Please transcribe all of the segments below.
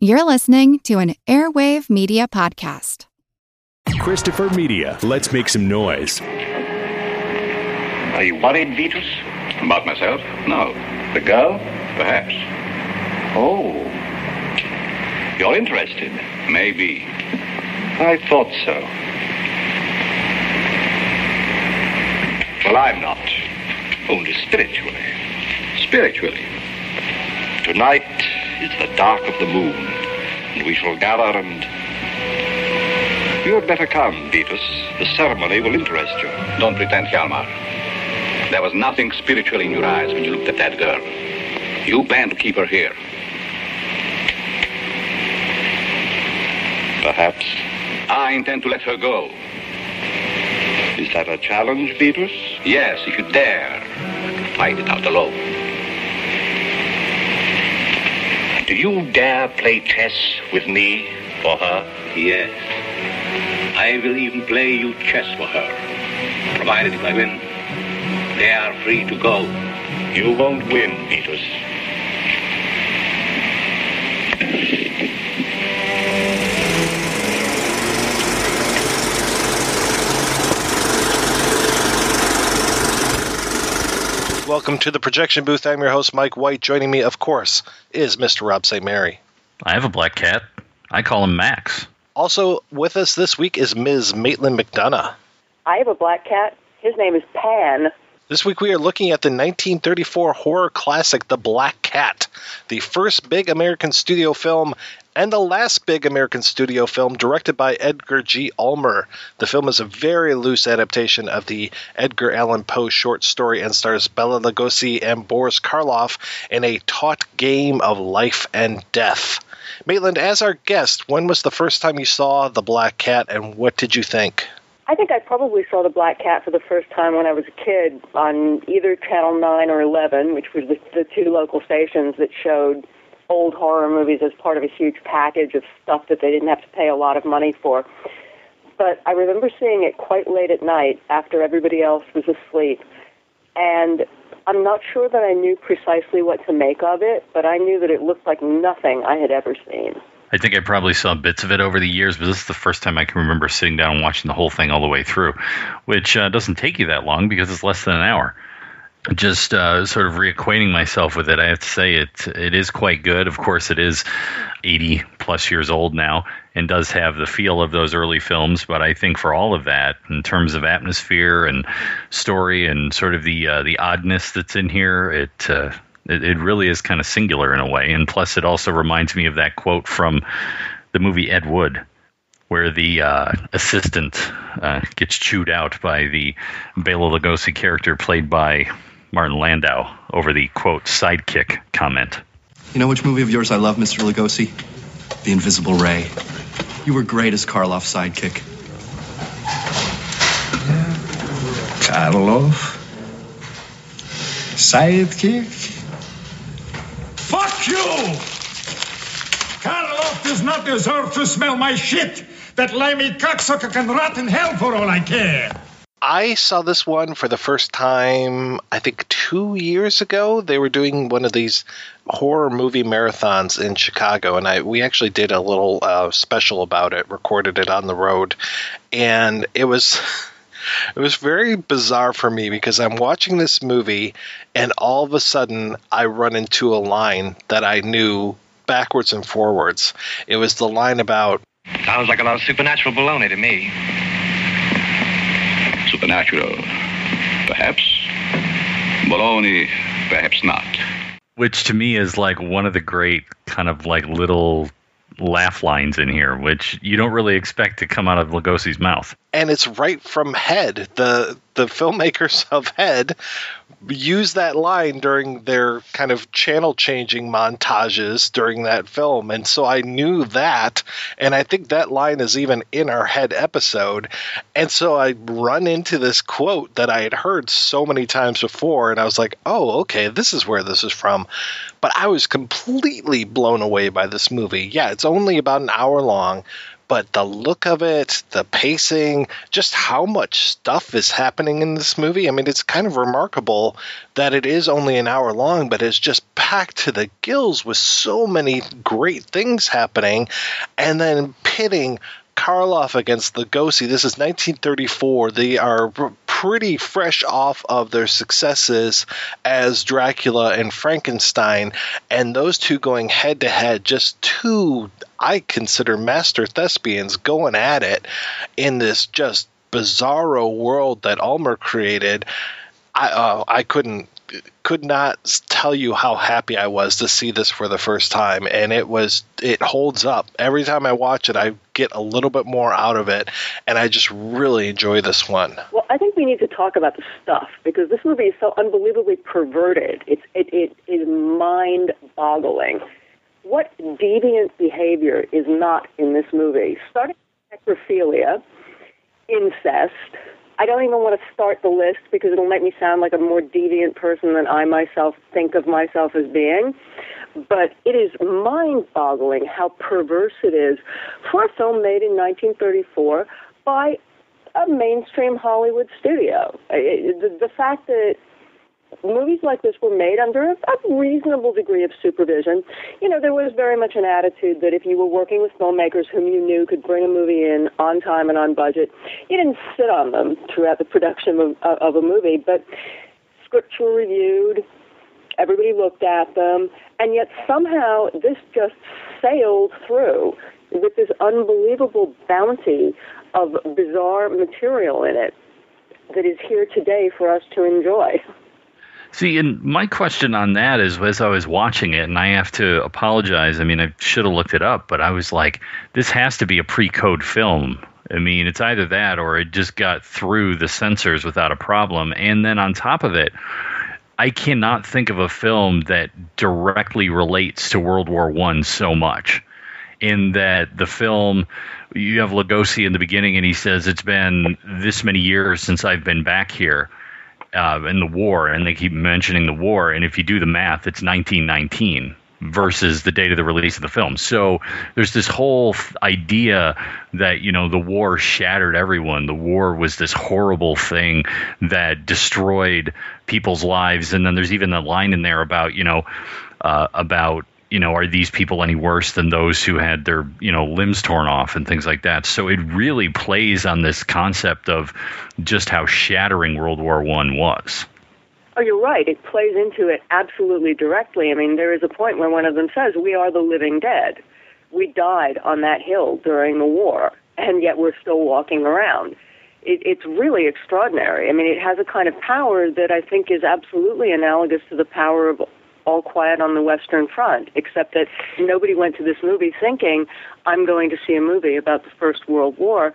You're listening to an Airwave Media Podcast. Christopher Media. Let's make some noise. Are you worried, Vitus? About myself? No. The girl? Perhaps. Oh. You're interested? Maybe. I thought so. Well, I'm not. Only spiritually. Spiritually. Tonight is the dark of the moon, and we shall gather and. You had better come, Vitus. The ceremony will interest you. Don't pretend, Hjalmar. There was nothing spiritual in your eyes when you looked at that girl. You plan to keep her here. Perhaps. I intend to let her go. Is that a challenge, Vitus? Yes, if you dare fight it out alone. Do you dare play chess with me for her? Yes. I will even play you chess for her. Provided if I win, they are free to go. You won't win, Vitus. Welcome to the projection booth. I'm your host, Mike White. Joining me, of course, is Mr. Rob St. Mary. I have a black cat. I call him Max. Also with us this week is Ms. Maitland McDonagh. I have a black cat. His name is Pan. This week we are looking at the 1934 horror classic, The Black Cat, the first big American studio film and the last big American studio film directed by Edgar G. Ulmer. The film is a very loose adaptation of the Edgar Allan Poe short story and stars Bela Lugosi and Boris Karloff in a taut game of life and death. Maitland, as our guest, when was the first time you saw The Black Cat and what did you think? I think I probably saw the Black Cat for the first time when I was a kid on either Channel 9 or 11, which were the two local stations that showed old horror movies as part of a huge package of stuff that they didn't have to pay a lot of money for. But I remember seeing it quite late at night after everybody else was asleep. And I'm not sure that I knew precisely what to make of it, but I knew that it looked like nothing I had ever seen. I think I probably saw bits of it over the years, but this is the first time I can remember sitting down and watching the whole thing all the way through, which uh, doesn't take you that long because it's less than an hour. Just uh, sort of reacquainting myself with it, I have to say it it is quite good. Of course, it is 80 plus years old now and does have the feel of those early films. But I think for all of that, in terms of atmosphere and story and sort of the uh, the oddness that's in here, it uh, it, really is kind of singular in a way. And plus, it also reminds me of that quote from the movie Ed Wood, where the uh, assistant uh, gets chewed out by the Bela Lugosi character played by Martin Landau over the quote sidekick comment. You know which movie of yours I love, Mr. Lugosi? The Invisible Ray. You were great as Karloff's sidekick. Karloff? Sidekick? Fuck you! Karloff does not deserve to smell my shit! That limey cocksucker can rot in hell for all I care! I saw this one for the first time, I think two years ago. They were doing one of these horror movie marathons in Chicago, and I we actually did a little uh, special about it, recorded it on the road, and it was. It was very bizarre for me because I'm watching this movie, and all of a sudden I run into a line that I knew backwards and forwards. It was the line about Sounds like a lot of supernatural baloney to me. Supernatural. Perhaps. Baloney. Perhaps not. Which to me is like one of the great kind of like little laugh lines in here, which you don't really expect to come out of Lugosi's mouth. and it's right from Head. The the filmmakers of Head use that line during their kind of channel changing montages during that film, and so I knew that, and I think that line is even in our Head episode, and so I run into this quote that I had heard so many times before, and I was like, oh, okay, this is where this is from. But I was completely blown away by this movie. Yeah, it's only about an hour long, but the look of it, the pacing, just how much stuff is happening in this movie. I mean, it's kind of remarkable that it is only an hour long, but it's just packed to the gills with so many great things happening, and then pitting Karloff against the Lugosi. This is 1934. They are pretty fresh off of their successes as Dracula and Frankenstein, and those two going head to head, just two I consider master thespians going at it in this just bizarro world that Ulmer created. I uh, I couldn't could not tell you how happy I was to see this for the first time, and it was it holds up. Every time I watch it, I get a little bit more out of it, and I just really enjoy this one. Well, I think we need to talk about the stuff because this movie is so unbelievably perverted. It's it, it is mind-boggling. What deviant behavior is not in this movie? Starting with necrophilia, incest I don't even want to start the list because it'll make me sound like a more deviant person than I myself think of myself as being. But it is mind boggling how perverse it is for a film made in 1934 by a mainstream Hollywood studio. It, the, the fact that movies like this were made under a, a reasonable degree of supervision. You know, there was very much an attitude that if you were working with filmmakers whom you knew could bring a movie in on time and on budget, you didn't sit on them throughout the production of, of a movie, but scripts were reviewed, everybody looked at them, and yet somehow this just sailed through with this unbelievable bounty of bizarre material in it that is here today for us to enjoy. See, and my question on that is as I was watching it, and I have to apologize. I mean, I should have looked it up, but I was like, this has to be a pre code film. I mean, it's either that or it just got through the censors without a problem. And then on top of it, I cannot think of a film that directly relates to World War One so much. In that the film, you have Lugosi in the beginning, and he says, It's been this many years since I've been back here uh, in the war, and they keep mentioning the war. And if you do the math, it's 1919 versus the date of the release of the film. So there's this whole idea that you know the war shattered everyone. The war was this horrible thing that destroyed people's lives. And then there's even a line in there about you know uh, about you know, are these people any worse than those who had their, you know, limbs torn off and things like that? So it really plays on this concept of just how shattering World War One was. Oh, you're right. It plays into it absolutely directly. I mean, there is a point where one of them says, "We are the living dead. We died on that hill during the war, and yet we're still walking around." It, it's really extraordinary. I mean, it has a kind of power that I think is absolutely analogous to the power of all quiet on the Western Front, except that nobody went to this movie thinking, I'm going to see a movie about the First World War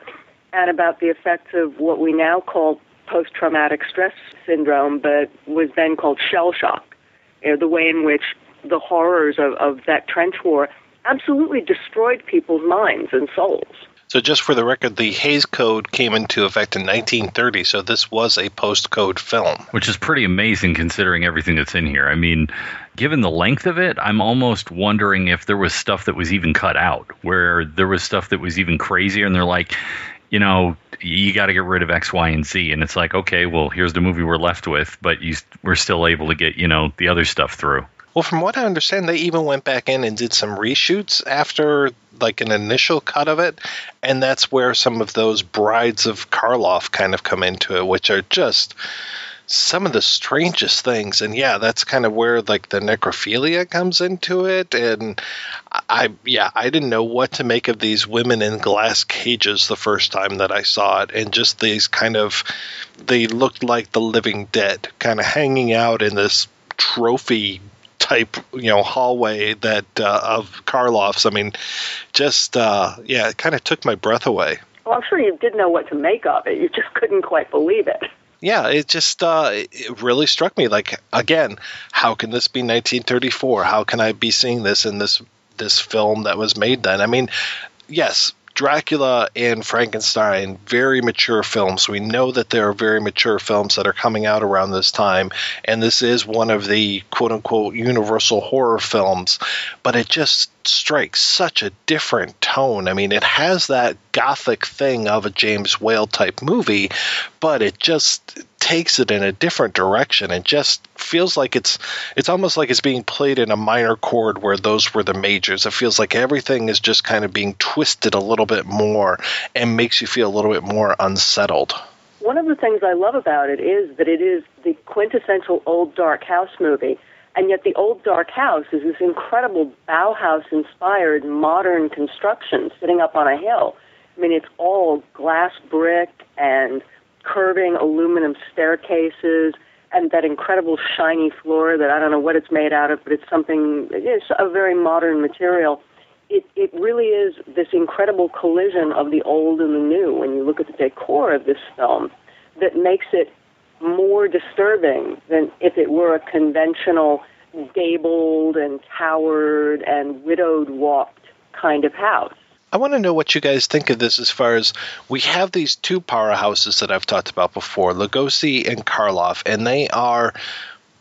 and about the effects of what we now call post traumatic stress syndrome, but was then called shell shock. You know, the way in which the horrors of, of that trench war absolutely destroyed people's minds and souls. So, just for the record, the Hays Code came into effect in 1930, so this was a post code film. Which is pretty amazing considering everything that's in here. I mean, given the length of it, I'm almost wondering if there was stuff that was even cut out, where there was stuff that was even crazier, and they're like, you know, you got to get rid of X, Y, and Z, and it's like, okay, well, here's the movie we're left with, but you, we're still able to get, you know, the other stuff through. Well, from what I understand, they even went back in and did some reshoots after like an initial cut of it, and that's where some of those brides of Karloff kind of come into it, which are just some of the strangest things. And yeah, that's kind of where like the necrophilia comes into it. And I, yeah, I didn't know what to make of these women in glass cages the first time that I saw it. And just these kind of, they looked like the living dead, kind of hanging out in this trophy type you know hallway that uh, of Karloff's. I mean, just uh, yeah, it kind of took my breath away. Well, I'm sure you did know what to make of it. You just couldn't quite believe it. Yeah, it just uh, it really struck me. Like again, how can this be 1934? How can I be seeing this in this this film that was made then? I mean, yes, Dracula and Frankenstein, very mature films. We know that there are very mature films that are coming out around this time, and this is one of the quote unquote universal horror films, but it just strikes such a different tone. I mean, it has that gothic thing of a James Whale type movie, but it just takes it in a different direction and just feels like it's it's almost like it's being played in a minor chord where those were the majors. It feels like everything is just kind of being twisted a little bit more and makes you feel a little bit more unsettled. One of the things I love about it is that it is the quintessential old dark house movie and yet, the old dark house is this incredible Bauhaus inspired modern construction sitting up on a hill. I mean, it's all glass brick and curving aluminum staircases and that incredible shiny floor that I don't know what it's made out of, but it's something, it's a very modern material. It, it really is this incredible collision of the old and the new when you look at the decor of this film that makes it more disturbing than if it were a conventional gabled and towered and widowed walked kind of house. I want to know what you guys think of this as far as we have these two powerhouses that I've talked about before, Lugosi and Karloff, and they are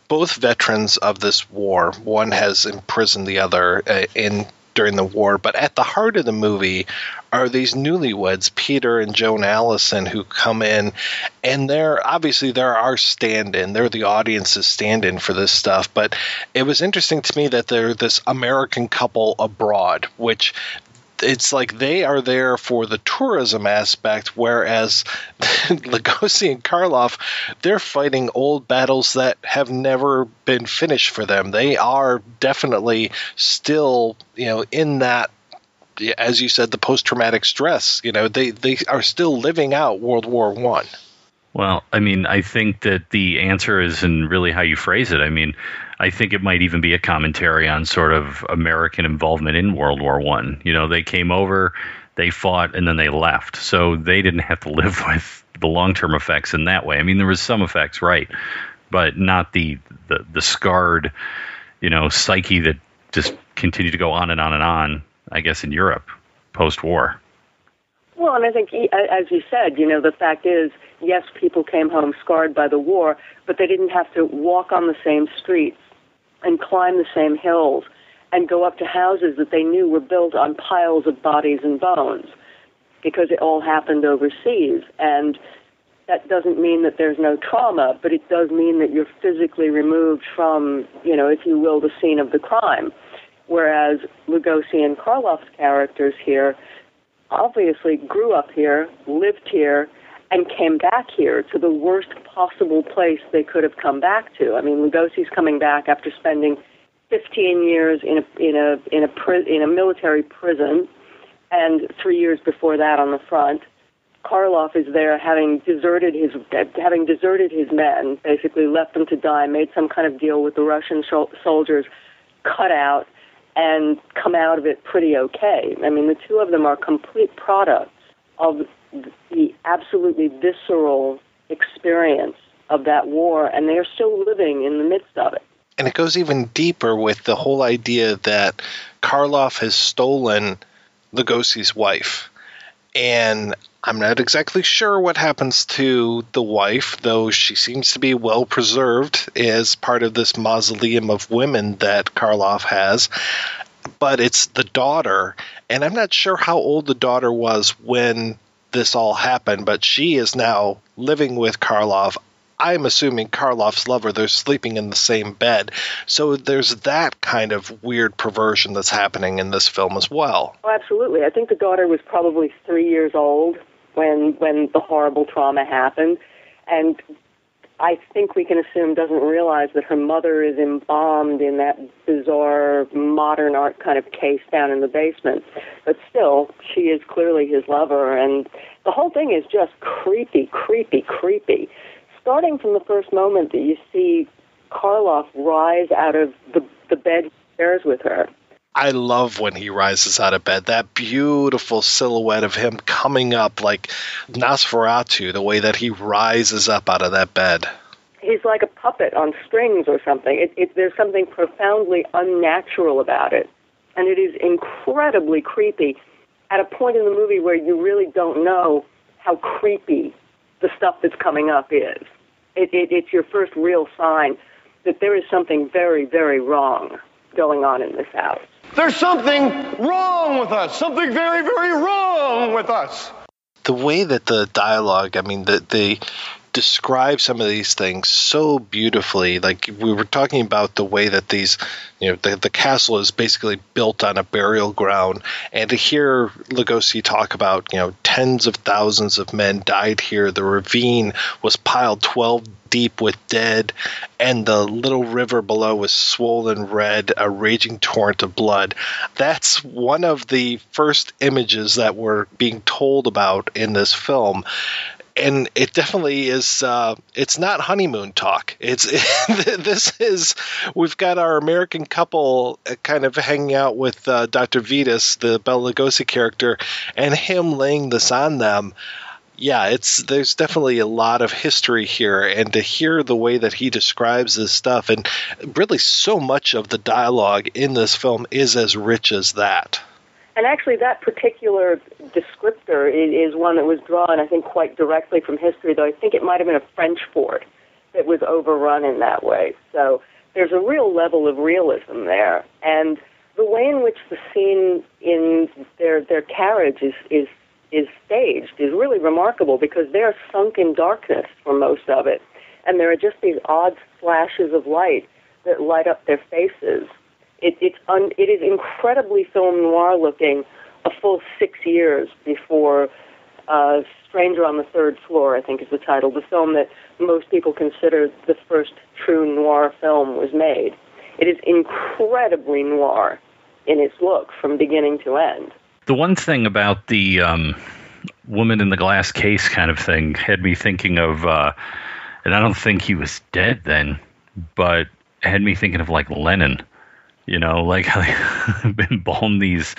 both veterans of this war. One has imprisoned the other uh, in during the war. But at the heart of the movie are these newlyweds, Peter and Joan Allison, who come in, and they're obviously they're our stand-in. They're the audience's stand-in for this stuff. But it was interesting to me that they're this American couple abroad, which it's like they are there for the tourism aspect, whereas Lugosi and Karloff, they're fighting old battles that have never been finished for them. They are definitely still, you know, in that as you said, the post traumatic stress. You know, they, they are still living out World War One. Well, I mean, I think that the answer is in really how you phrase it. I mean, I think it might even be a commentary on sort of American involvement in World War One. You know, they came over, they fought, and then they left, so they didn't have to live with the long term effects in that way. I mean, there was some effects, right, but not the the, the scarred, you know, psyche that just continued to go on and on and on. I guess in Europe post war. Well, and I think, as you said, you know, the fact is, yes, people came home scarred by the war, but they didn't have to walk on the same streets and climb the same hills and go up to houses that they knew were built on piles of bodies and bones because it all happened overseas. And that doesn't mean that there's no trauma, but it does mean that you're physically removed from, you know, if you will, the scene of the crime. Whereas Lugosi and Karloff's characters here obviously grew up here, lived here, and came back here to the worst possible place they could have come back to. I mean, Lugosi's coming back after spending 15 years in a in a in a in a military prison, and three years before that on the front. Karloff is there having deserted his having deserted his men, basically left them to die, made some kind of deal with the Russian soldiers, cut out, and come out of it pretty okay. I mean, the two of them are complete products of the absolutely visceral experience of that war, and they are still living in the midst of it. And it goes even deeper with the whole idea that Karloff has stolen Lugosi's wife. And I'm not exactly sure what happens to the wife, though she seems to be well preserved as part of this mausoleum of women that Karloff has. But it's the daughter, and I'm not sure how old the daughter was when this all happened, but she is now living with Karloff. I'm assuming Karloff's lover, they're sleeping in the same bed. So there's that kind of weird perversion that's happening in this film as well. Oh, absolutely. I think the daughter was probably three years old when when the horrible trauma happened. And I think we can assume doesn't realize that her mother is embalmed in that bizarre modern art kind of case down in the basement. But still, she is clearly his lover, and the whole thing is just creepy, creepy, creepy. Starting from the first moment that you see Karloff rise out of the the bed shares with her. I love when he rises out of bed. That beautiful silhouette of him coming up like Nosferatu, the way that he rises up out of that bed. He's like a puppet on strings or something. It, it, there's something profoundly unnatural about it, and it is incredibly creepy. at a point in the movie where you really don't know how creepy the stuff that's coming up is. It, it, it's your first real sign that there is something very, very wrong going on in this house. There's something wrong with us. Something very, very wrong with us. The way that the dialogue, I mean, the, they describe some of these things so beautifully. Like we were talking about the way that these, you know, the, the castle is basically built on a burial ground, and to hear Lugosi talk about, you know, tens of thousands of men died here. The ravine was piled twelve deep with dead, and the little river below was swollen red, a raging torrent of blood. That's one of the first images that we're being told about in this film and it definitely is uh, it's not honeymoon talk. It's this is we've got our american couple kind of hanging out with uh, dr vitus the bela lugosi character and him laying this on them. Yeah it's there's definitely a lot of history here and to hear the way that he describes this stuff and really so much of the dialogue in this film is as rich as that and actually, that particular descriptor is one that was drawn, I think, quite directly from history, though I think it might have been a French fort that was overrun in that way. So there's a real level of realism there. And the way in which the scene in their, their carriage is, is, is staged is really remarkable because they're sunk in darkness for most of it. And there are just these odd flashes of light that light up their faces it, it's un, it is incredibly film noir looking. A full six years before uh, Stranger on the Third Floor, I think is the title, the film that most people consider the first true noir film was made. It is incredibly noir in its look from beginning to end. The one thing about the um, woman in the glass case kind of thing had me thinking of, uh, and I don't think he was dead then, but had me thinking of like Lenin you know, like embalm these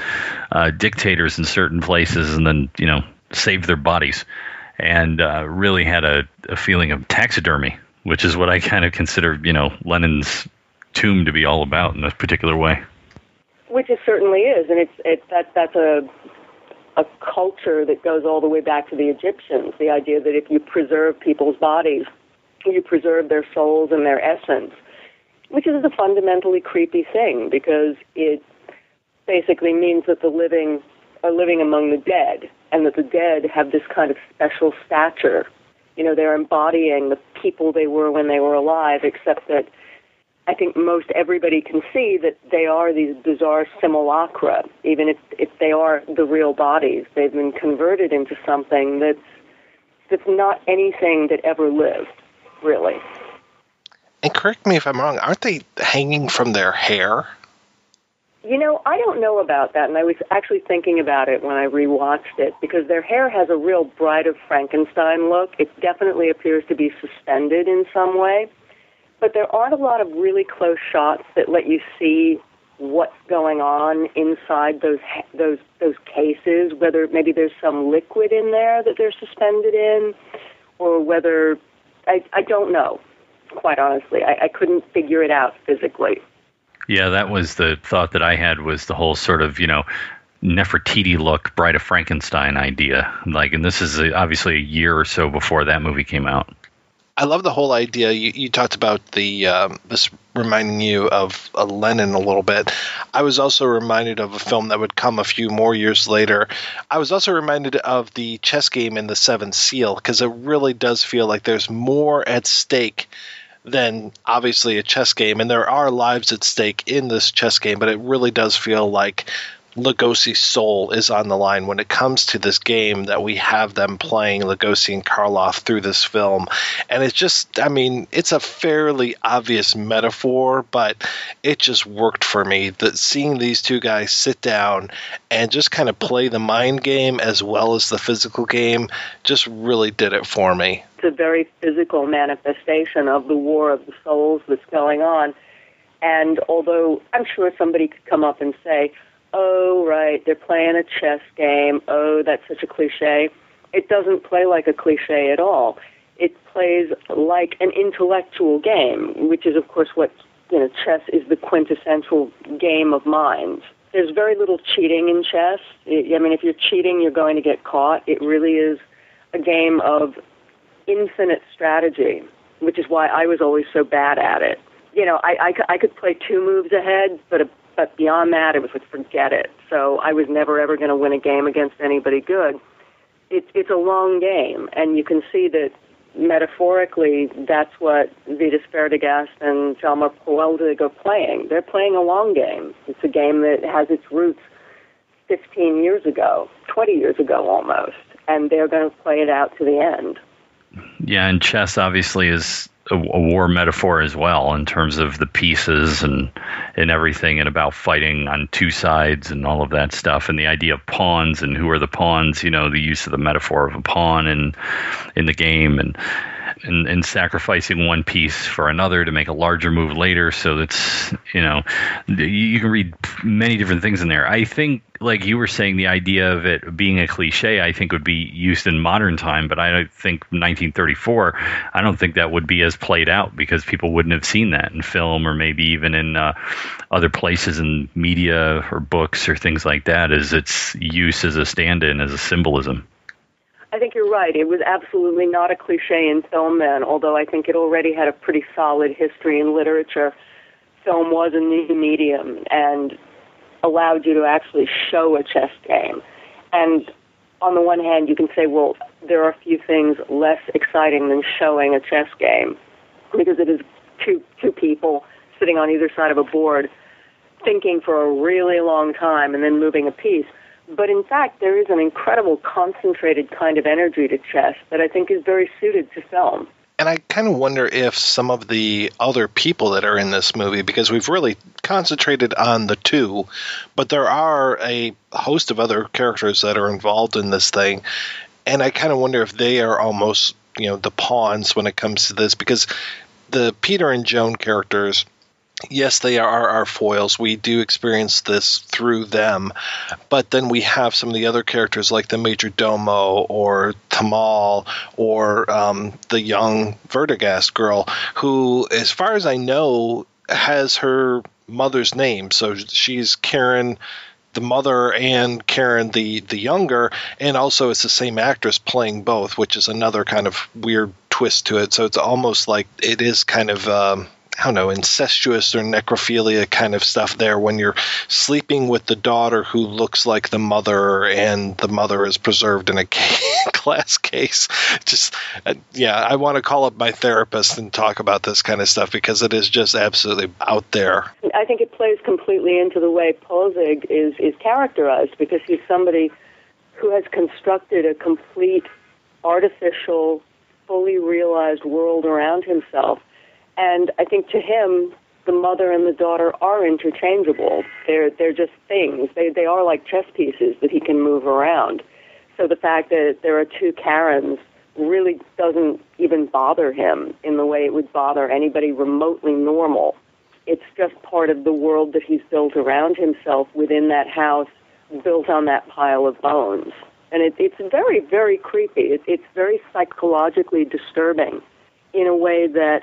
uh, dictators in certain places and then, you know, save their bodies. And uh, really had a, a feeling of taxidermy, which is what I kind of consider, you know, Lenin's tomb to be all about in this particular way. Which it certainly is, and it's it, that that's a a culture that goes all the way back to the Egyptians. The idea that if you preserve people's bodies, you preserve their souls and their essence which is a fundamentally creepy thing because it basically means that the living are living among the dead and that the dead have this kind of special stature. You know, they're embodying the people they were when they were alive, except that I think most everybody can see that they are these bizarre simulacra, even if, if they are the real bodies. They've been converted into something that's that's not anything that ever lived, really. And correct me if I'm wrong, aren't they hanging from their hair? You know, I don't know about that, and I was actually thinking about it when I rewatched it because their hair has a real Bride of Frankenstein look. It definitely appears to be suspended in some way, but there aren't a lot of really close shots that let you see what's going on inside those those those cases. Whether maybe there's some liquid in there that they're suspended in, or whether I I don't know quite honestly. I, I couldn't figure it out physically. Yeah, that was the thought that I had was the whole sort of, you know, Nefertiti look, Bride of Frankenstein idea. Like, and this is obviously a year or so before that movie came out. I love the whole idea. You, you talked about the um, this reminding you of a Lenin a little bit. I was also reminded of a film that would come a few more years later. I was also reminded of the chess game in the Seventh Seal because it really does feel like there's more at stake than obviously a chess game, and there are lives at stake in this chess game. But it really does feel like Lugosi's soul is on the line when it comes to this game that we have them playing Lugosi and Karloff through this film. And it's just, I mean, it's a fairly obvious metaphor, but it just worked for me that seeing these two guys sit down and just kind of play the mind game as well as the physical game just really did it for me. A very physical manifestation of the war of the souls that's going on. And although I'm sure somebody could come up and say, oh, right, they're playing a chess game. Oh, that's such a cliche. It doesn't play like a cliche at all. It plays like an intellectual game, which is, of course, what you know. Chess is the quintessential game of minds, there's very little cheating in chess. I mean, if you're cheating, you're going to get caught. It really is a game of infinite strategy, which is why I was always so bad at it. You know, I, I, I could play two moves ahead, but but beyond that, it was like forget it. So I was never ever going to win a game against anybody good. It's it's a long game, and you can see that metaphorically, that's what Vitus Werdegast and Hjalmar Poelzig are playing. They're playing a long game. It's a game that has its roots 15 years ago, 20 years ago almost, and they're going to play it out to the end. Yeah, and chess obviously is a, a, war metaphor as well in terms of the pieces and and everything and about fighting on two sides and all of that stuff. And the idea of pawns and who are the pawns you know the use of the metaphor of a pawn in in the game. And and, and sacrificing one piece for another to make a larger move later. So that's you know you can read many different things in there. I think like you were saying, the idea of it being a cliche, I think would be used in modern time, but I don't think 1934, I don't think that would be as played out because people wouldn't have seen that in film or maybe even in uh, other places in media or books or things like that as its use as a stand-in, as a symbolism. I think you're right. It was absolutely not a cliche in film then, although I think it already had a pretty solid history in literature. Film was a new medium and allowed you to actually show a chess game. And on the one hand, you can say, well, there are a few things less exciting than showing a chess game because it is two two people sitting on either side of a board thinking for a really long time and then moving a piece. But in fact, there is an incredible concentrated kind of energy to chess that I think is very suited to film. And I kind of wonder if some of the other people that are in this movie, because we've really concentrated on the two, but there are a host of other characters that are involved in this thing. And I kind of wonder if they are almost, you know, the pawns when it comes to this, because the Peter and Joan characters yes, they are our foils. We do experience this through them. But then we have some of the other characters like the Major Domo or Thamal or um, the young Werdegast girl, who, as far as I know, has her mother's name. So she's Karen the mother and Karen the the younger, and also it's the same actress playing both, which is another kind of weird twist to it. So it's almost like it is kind of um, I don't know, incestuous or necrophilia kind of stuff there when you're sleeping with the daughter who looks like the mother and the mother is preserved in a glass case. Just, uh, yeah, I want to call up my therapist and talk about this kind of stuff because it is just absolutely out there. I think it plays completely into the way Poelzig is, is characterized because he's somebody who has constructed a complete artificial, fully realized world around himself and I think to him, the mother and the daughter are interchangeable. They're they're just things. They they are like chess pieces that he can move around. So the fact that there are two Karens really doesn't even bother him in the way it would bother anybody remotely normal. It's just part of the world that he's built around himself within that house, built on that pile of bones. And it, it's very, very creepy. It, it's very psychologically disturbing in a way that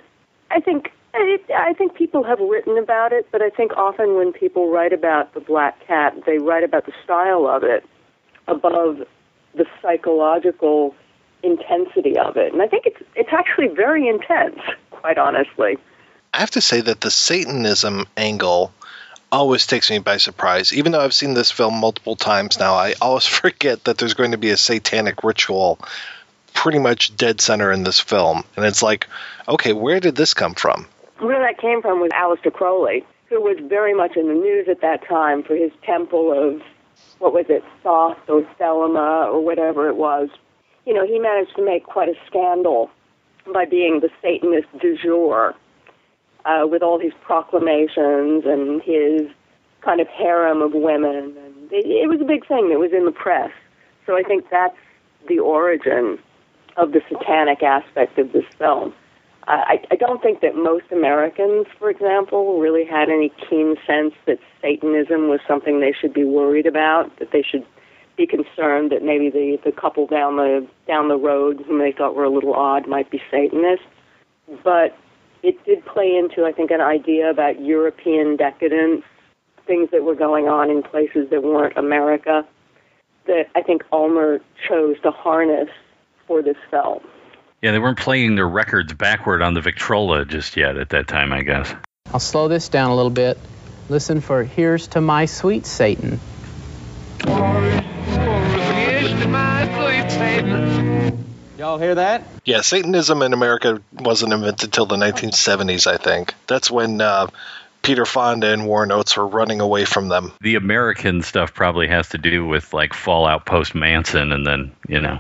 I think I think people have written about it, but I think often when people write about the Black Cat, they write about the style of it above the psychological intensity of it. And I think it's it's actually very intense, quite honestly. I have to say that the Satanism angle always takes me by surprise. Even though I've seen this film multiple times now, I always forget that there's going to be a satanic ritual pretty much dead center in this film. And it's like, okay, where did this come from? Where that came from was Aleister Crowley, who was very much in the news at that time for his temple of, what was it, Thoth or Thelema or whatever it was. You know, he managed to make quite a scandal by being the Satanist du jour uh, with all his proclamations and his kind of harem of women. And it, it was a big thing that was in the press. So I think that's the origin of the satanic aspect of this film. I, I don't think that most Americans, for example, really had any keen sense that Satanism was something they should be worried about, that they should be concerned that maybe the, the couple down the down the road whom they thought were a little odd might be Satanists. But it did play into, I think, an idea about European decadence things that were going on in places that weren't America that I think Ulmer chose to harness for this film. Yeah, they weren't playing their records backward on the Victrola just yet at that time, I guess. I'll slow this down a little bit. Listen for Here's to My Sweet Satan. Y'all hear that? Yeah, Satanism in America wasn't invented till the 1970s, I think. That's when uh, Peter Fonda and Warren Oates were running away from them. The American stuff probably has to do with like Fallout post Manson and then, you know,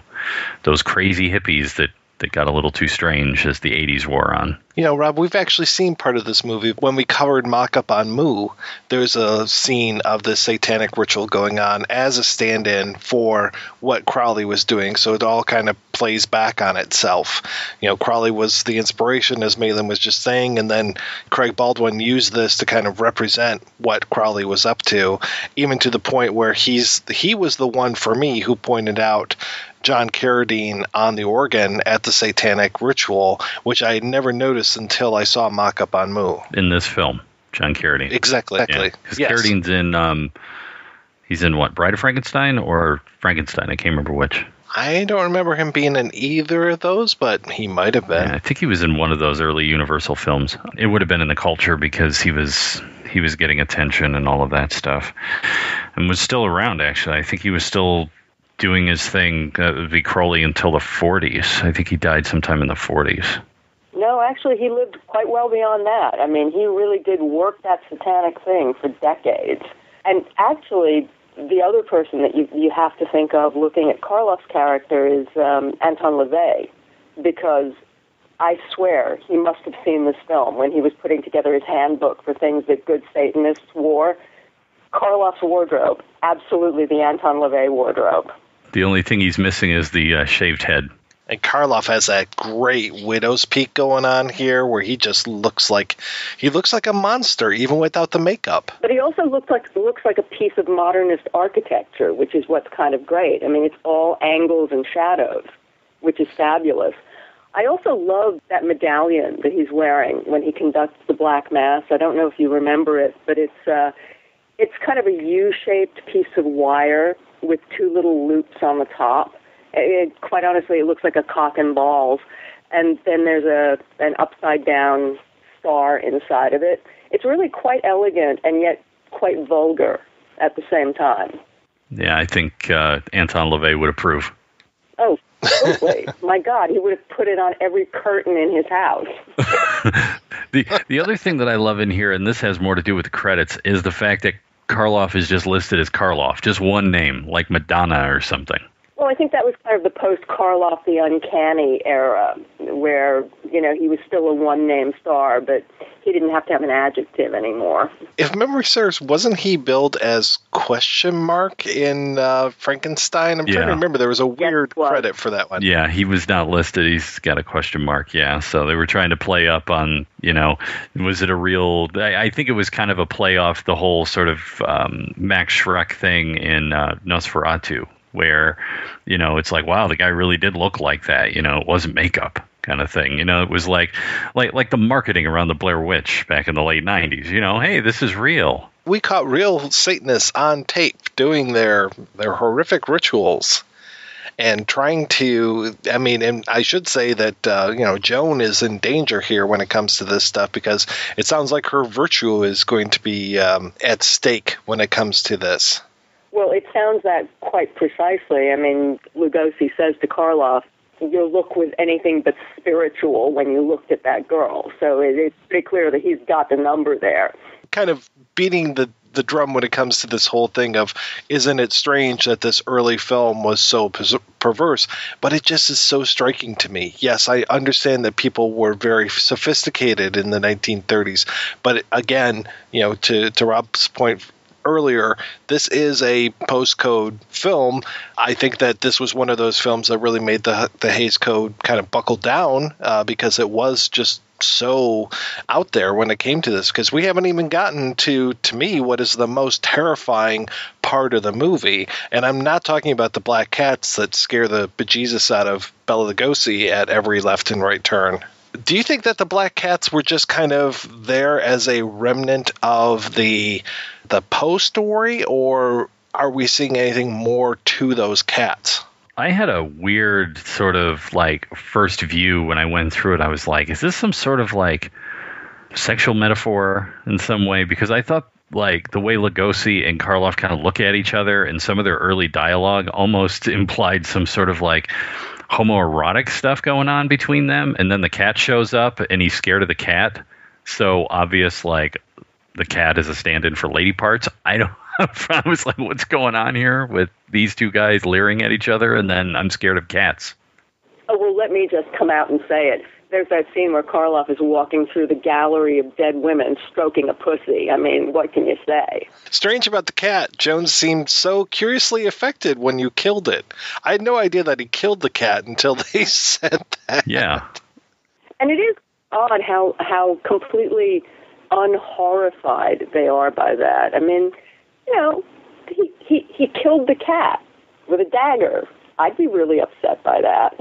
those crazy hippies that that got a little too strange as the 80s wore on. You know, Rob, we've actually seen part of this movie when we covered mock up on Mu. There's a scene of the satanic ritual going on as a stand in for what Crowley was doing. So it all kind of plays back on itself. You know, Crowley was the inspiration, as Maitland was just saying, and then Craig Baldwin used this to kind of represent what Crowley was up to, even to the point where he's he was the one for me who pointed out John Carradine on the organ at the satanic ritual, which I had never noticed until I saw mock up on Mu. In this film, John Carradine. Exactly. Exactly. Because Yes. Carradine's in, um, he's in what, Bride of Frankenstein or Frankenstein? I can't remember which. I don't remember him being in either of those, but he might have been. Yeah, I think he was in one of those early Universal films. It would have been in the culture because he was he was getting attention and all of that stuff, and was still around. Actually, I think he was still doing his thing. Would be Crowley until the 40s. I think he died sometime in the 40s. No, actually, he lived quite well beyond that. I mean, he really did work that satanic thing for decades. And actually, the other person that you you have to think of looking at Karloff's character is um, Anton LaVey, because I swear he must have seen this film when he was putting together his handbook for things that good Satanists wore. Karloff's wardrobe, absolutely the Anton LaVey wardrobe. The only thing he's missing is the uh, shaved head. And Karloff has that great widow's peak going on here where he just looks like he looks like a monster even without the makeup. But he also looks like looks like a piece of modernist architecture, which is what's kind of great. I mean, it's all angles and shadows, which is fabulous. I also love that medallion that he's wearing when he conducts the Black Mass. I don't know if you remember it, but it's uh, it's kind of a U-shaped piece of wire with two little loops on the top. It, quite honestly, it looks like a cock and balls. And then there's a an upside down star inside of it. It's really quite elegant and yet quite vulgar at the same time. Yeah, I think uh, Anton LaVey would approve. Oh, absolutely. My God, he would have put it on every curtain in his house. the the other thing that I love in here, and this has more to do with the credits, is the fact that Karloff is just listed as Karloff, just one name, like Madonna or something. Well, I think that was kind of the post Karloff, the uncanny era, where you know he was still a one name star, but he didn't have to have an adjective anymore. If memory serves, wasn't he billed as question mark in uh, Frankenstein? I'm trying to remember. There was a weird credit for that one. Yeah, he was not listed. He's got a question mark. Yeah, so they were trying to play up on, you know, was it a real? I, I think it was kind of a play off the whole sort of um, Max Schreck thing in uh, Nosferatu, where, you know, it's like, wow, the guy really did look like that. You know, it wasn't makeup kind of thing. You know, it was like, like, like the marketing around the Blair Witch back in the late '90s. You know, hey, this is real. We caught real Satanists on tape doing their their horrific rituals. And trying to, I mean, and I should say that, uh, you know, Joan is in danger here when it comes to this stuff because it sounds like her virtue is going to be um, at stake when it comes to this. Well, it sounds that quite precisely. I mean, Lugosi says to Karloff, "Your look was anything but spiritual when you looked at that girl." So it, it's pretty clear that he's got the number there. kind of beating the the drum when it comes to this whole thing of isn't it strange that this early film was so perverse but it just is so striking to me yes i understand that people were very sophisticated in the 1930s but again you know to to rob's point earlier this is a postcode film. I think that this was one of those films that really made the the hays code kind of buckle down uh, because it was just so out there when it came to this because we haven't even gotten to to me what is the most terrifying part of the movie. And i'm not talking about the black cats that scare the bejesus out of bela lugosi at every left and right turn. Do you think that the black cats were just kind of there as a remnant of the the Poe story, or are we seeing anything more to those cats? I had a weird sort of like first view when I went through it. I was like, is this some sort of like sexual metaphor in some way? Because I thought like the way Lugosi and Karloff kind of look at each other and some of their early dialogue almost implied some sort of like homoerotic stuff going on between them. And then the cat shows up and he's scared of the cat. So obvious, like the cat is a stand-in for lady parts. I don't. I was like, what's going on here with these two guys leering at each other? And then I'm scared of cats. Oh well, let me just come out and say it. There's that scene where Karloff is walking through the gallery of dead women stroking a pussy. I mean, what can you say? Strange about the cat, Jones seemed so curiously affected when you killed it. I had no idea that he killed the cat until they said that. Yeah. And it is odd how how completely unhorrified they are by that. I mean, you know, he he he killed the cat with a dagger. I'd be really upset by that.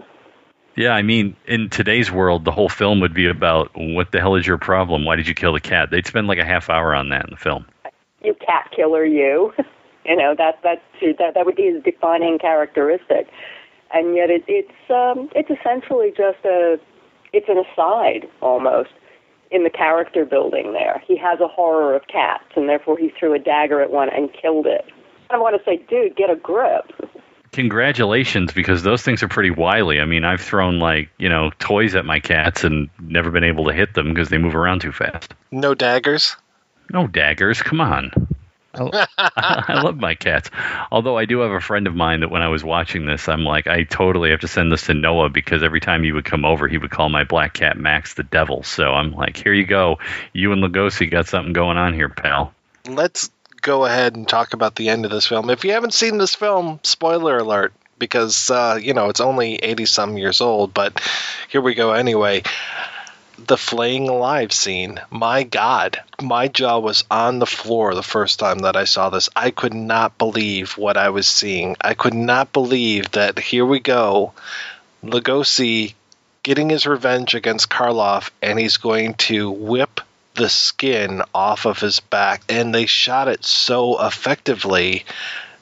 Yeah, I mean, in today's world, the whole film would be about what the hell is your problem? Why did you kill the cat? They'd spend like a half hour on that in the film. You cat killer, you. you know that that's that that would be his defining characteristic, and yet it, it's um, it's essentially just a it's an aside almost in the character building there. He has a horror of cats, and therefore he threw a dagger at one and killed it. I want to say, dude, get a grip. Congratulations, because those things are pretty wily. I mean, I've thrown like you know toys at my cats and never been able to hit them because they move around too fast. No daggers. No daggers. Come on. I, I love my cats. Although I do have a friend of mine that when I was watching this, I'm like, I totally have to send this to Noah because every time he would come over, he would call my black cat Max the devil. So I'm like, here you go. You and Lugosi got something going on here, pal. Let's go ahead and talk about the end of this film. If you haven't seen this film, spoiler alert, because uh, you know it's only eighty some years old, but here we go anyway. The flaying alive scene. My God, my jaw was on the floor the first time that I saw this. I could not believe what I was seeing. I could not believe that here we go, Lugosi getting his revenge against Karloff, and he's going to whip the skin off of his back. And they shot it so effectively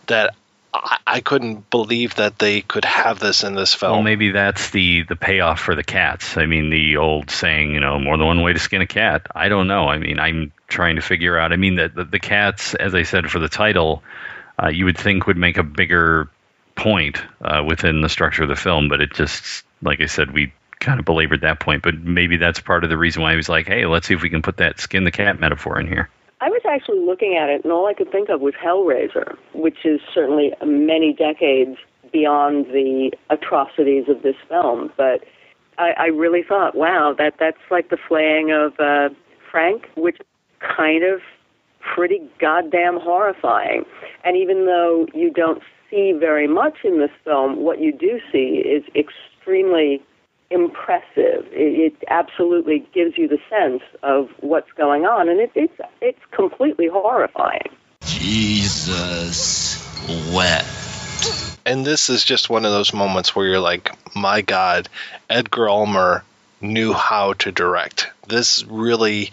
that I, I couldn't believe that they could have this in this film. Well, maybe that's the the payoff for the cats. I mean, the old saying, you know, more than one way to skin a cat. I don't know. I mean, I'm trying to figure out. I mean, the the, the cats, as I said for the title, uh, you would think would make a bigger point uh, within the structure of the film, but it just, like I said, we kind of belabored that point. But maybe that's part of the reason why he was like, hey, let's see if we can put that skin the cat metaphor in here. Actually looking at it, and all I could think of was Hellraiser, which is certainly many decades beyond the atrocities of this film. But I, I really thought, wow, that that's like the flaying of uh, Frank, which is kind of pretty goddamn horrifying. And even though you don't see very much in this film, what you do see is extremely impressive. It, it absolutely gives you the sense of what's going on, and it, it's it's completely horrifying. Jesus wept. And this is just one of those moments where you're like, my God, Edgar Ulmer knew how to direct. This really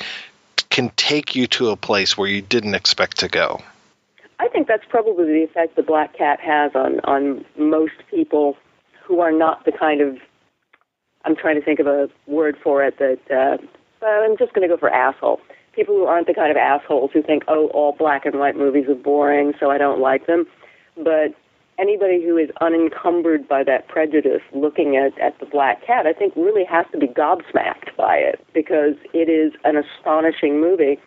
can take you to a place where you didn't expect to go. I think that's probably the effect the Black Cat has on on most people who are not the kind of I'm trying to think of a word for it that uh, I'm just going to go for asshole. People who aren't the kind of assholes who think, oh, all black and white movies are boring, so I don't like them. But anybody who is unencumbered by that prejudice looking at, at the Black Cat, I think really has to be gobsmacked by it because it is an astonishing movie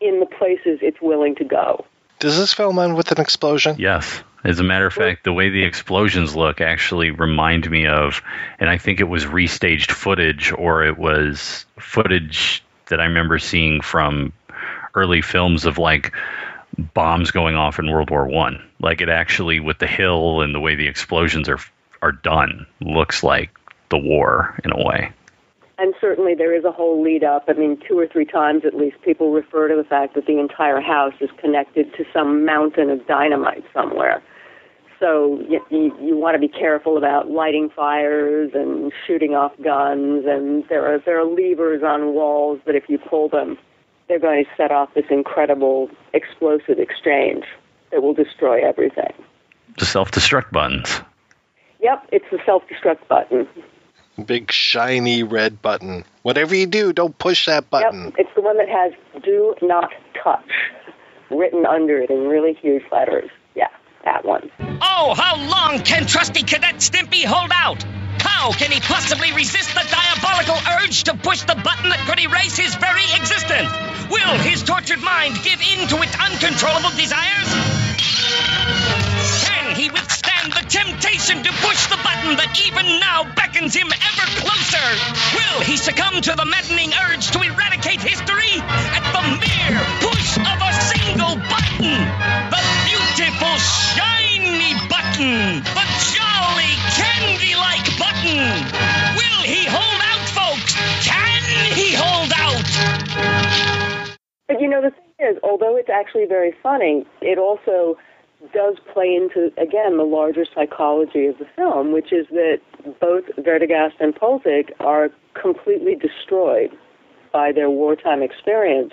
in the places it's willing to go. Does this film end with an explosion? Yes. As a matter of fact, the way the explosions look actually remind me of, and I think it was restaged footage or it was footage that I remember seeing from early films of like bombs going off in World War One. Like it actually, with the hill and the way the explosions are are done, looks like the war in a way. And certainly there is a whole lead up. I mean, two or three times at least, people refer to the fact that the entire house is connected to some mountain of dynamite somewhere. So you, you, you want to be careful about lighting fires and shooting off guns. And there are there are levers on walls that if you pull them, they're going to set off this incredible explosive exchange that will destroy everything. The self destruct buttons. Yep, it's the self destruct button. Big shiny red button. Whatever you do, don't push that button. Yep, it's the one that has "Do not touch" written under it in really huge letters. Yeah, that one. Oh, how long can trusty Cadet Stimpy hold out? How can he possibly resist the diabolical urge to push the button that could erase his very existence? Will his tortured mind give in to its uncontrollable desires? Can he withstand the temptation to push the button that even now beckons him ever closer? Will he succumb to the maddening urge to eradicate history at the mere push of a single button? The beautiful, shiny button! The jolly, candy-like button! Will he hold out, folks? Can he hold out? But you know, the thing is, although it's actually very funny, it also does play into, again, the larger psychology of the film, which is that both Werdegast and Poelzig are completely destroyed by their wartime experience.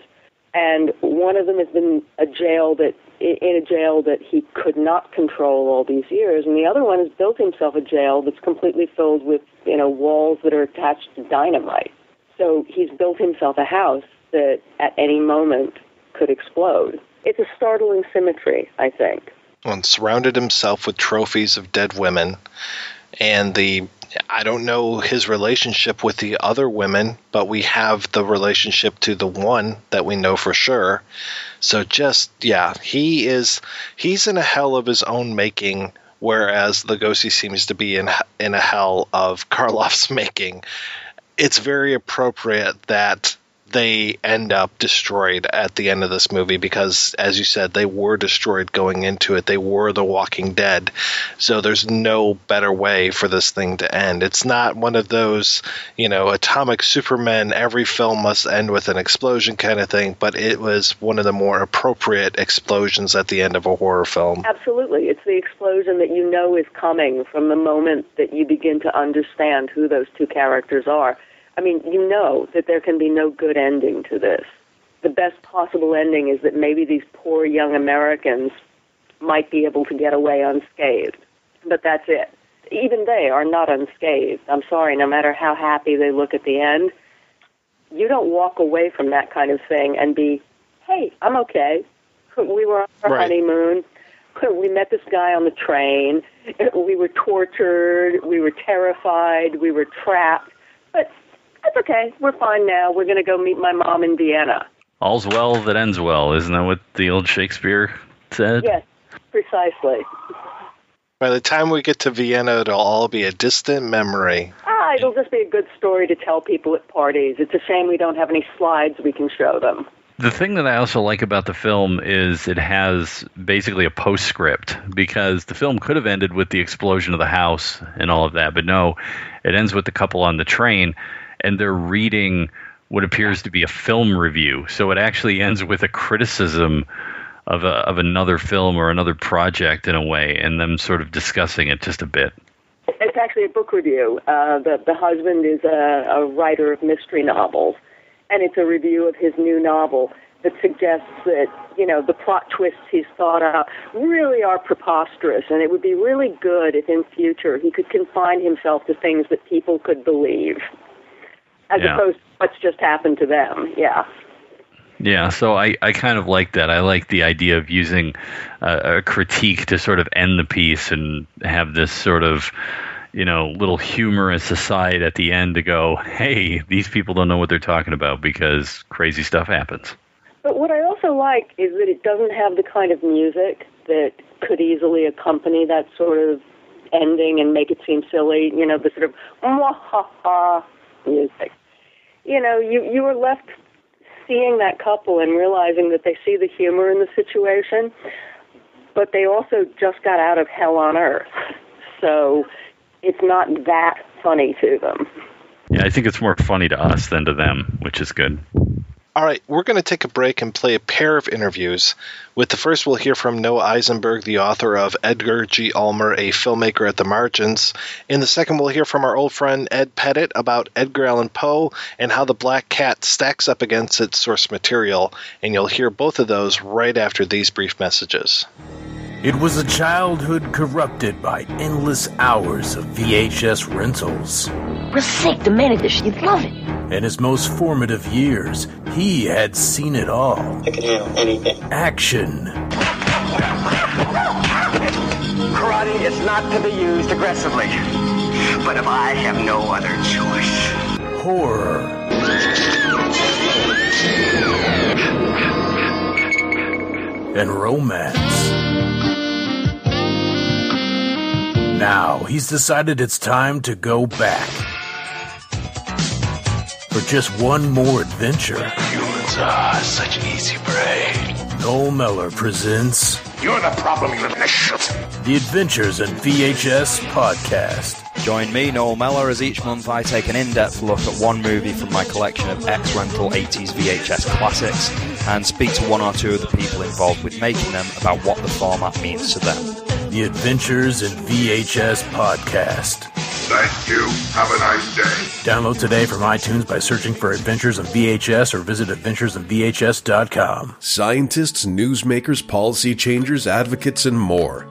And one of them has been a jail that in a jail that he could not control all these years, and the other one has built himself a jail that's completely filled with you know walls that are attached to dynamite. So he's built himself a house that at any moment could explode. It's a startling symmetry, I think. And surrounded himself with trophies of dead women, and the I don't know his relationship with the other women, but we have the relationship to the one that we know for sure. So just yeah, he is he's in a hell of his own making, whereas the Lugosi seems to be in in a hell of Karloff's making. It's very appropriate that they end up destroyed at the end of this movie because, as you said, they were destroyed going into it. They were the Walking Dead. So there's no better way for this thing to end. It's not one of those, you know, atomic supermen, every film must end with an explosion kind of thing, but it was one of the more appropriate explosions at the end of a horror film. Absolutely. It's the explosion that you know is coming from the moment that you begin to understand who those two characters are. I mean, you know that there can be no good ending to this. The best possible ending is that maybe these poor young Americans might be able to get away unscathed. But that's it. Even they are not unscathed. I'm sorry, no matter how happy they look at the end, you don't walk away from that kind of thing and be, hey, I'm okay. We were on our Right. honeymoon. We met this guy on the train. We were tortured. We were terrified. We were trapped. But that's okay. We're fine now. We're going to go meet my mom in Vienna. All's well that ends well. Isn't that what the old Shakespeare said? Yes, precisely. By the time we get to Vienna, it'll all be a distant memory. Ah, it'll just be a good story to tell people at parties. It's a shame we don't have any slides we can show them. The thing that I also like about the film is it has basically a postscript because the film could have ended with the explosion of the house and all of that, but no, it ends with the couple on the train and they're reading what appears to be a film review. So it actually ends with a criticism of a, of another film or another project in a way and them sort of discussing it just a bit. It's actually a book review. Uh, the the husband is a, a writer of mystery novels, and it's a review of his new novel that suggests that you know the plot twists he's thought out really are preposterous, and it would be really good if in future he could confine himself to things that people could believe, as Yeah. opposed to what's just happened to them. Yeah. Yeah, so I, I kind of like that. I like the idea of using uh, a critique to sort of end the piece and have this sort of, you know, little humorous aside at the end to go, hey, these people don't know what they're talking about because crazy stuff happens. But what I also like is that it doesn't have the kind of music that could easily accompany that sort of ending and make it seem silly. You know, the sort of ha ha music. You know, you you are left seeing that couple and realizing that they see the humor in the situation, but they also just got out of hell on earth. So it's not that funny to them. Yeah, I think it's more funny to us than to them, which is good. All right, we're going to take a break and play a pair of interviews. With the first, we'll hear from Noah Isenberg, the author of Edgar G. Ulmer, a filmmaker at the margins. In the second, we'll hear from our old friend Ed Pettit about Edgar Allan Poe and how the Black Cat stacks up against its source material. And you'll hear both of those right after these brief messages. It was a childhood corrupted by endless hours of VHS rentals. We're sick, demanded this. You'd love it. In his most formative years, he had seen it all. I can handle anything. Action. Karate is not to be used aggressively. But if I have no other choice. Horror. And romance. Now, he's decided it's time to go back. For just one more adventure. Humans are such an easy prey. Noel Meller presents You're the problem, you little shit. The Adventures in VHS podcast. Join me, Noel Meller, as each month I take an in depth look at one movie from my collection of X Rental 80s VHS classics and speak to one or two of the people involved with making them about what the format means to them. The Adventures in VHS podcast. Thank you. Have a nice day. Download today from iTunes by searching for Adventures in VHS or visit adventuresinvhs.com. Scientists, newsmakers, policy changers, advocates, and more.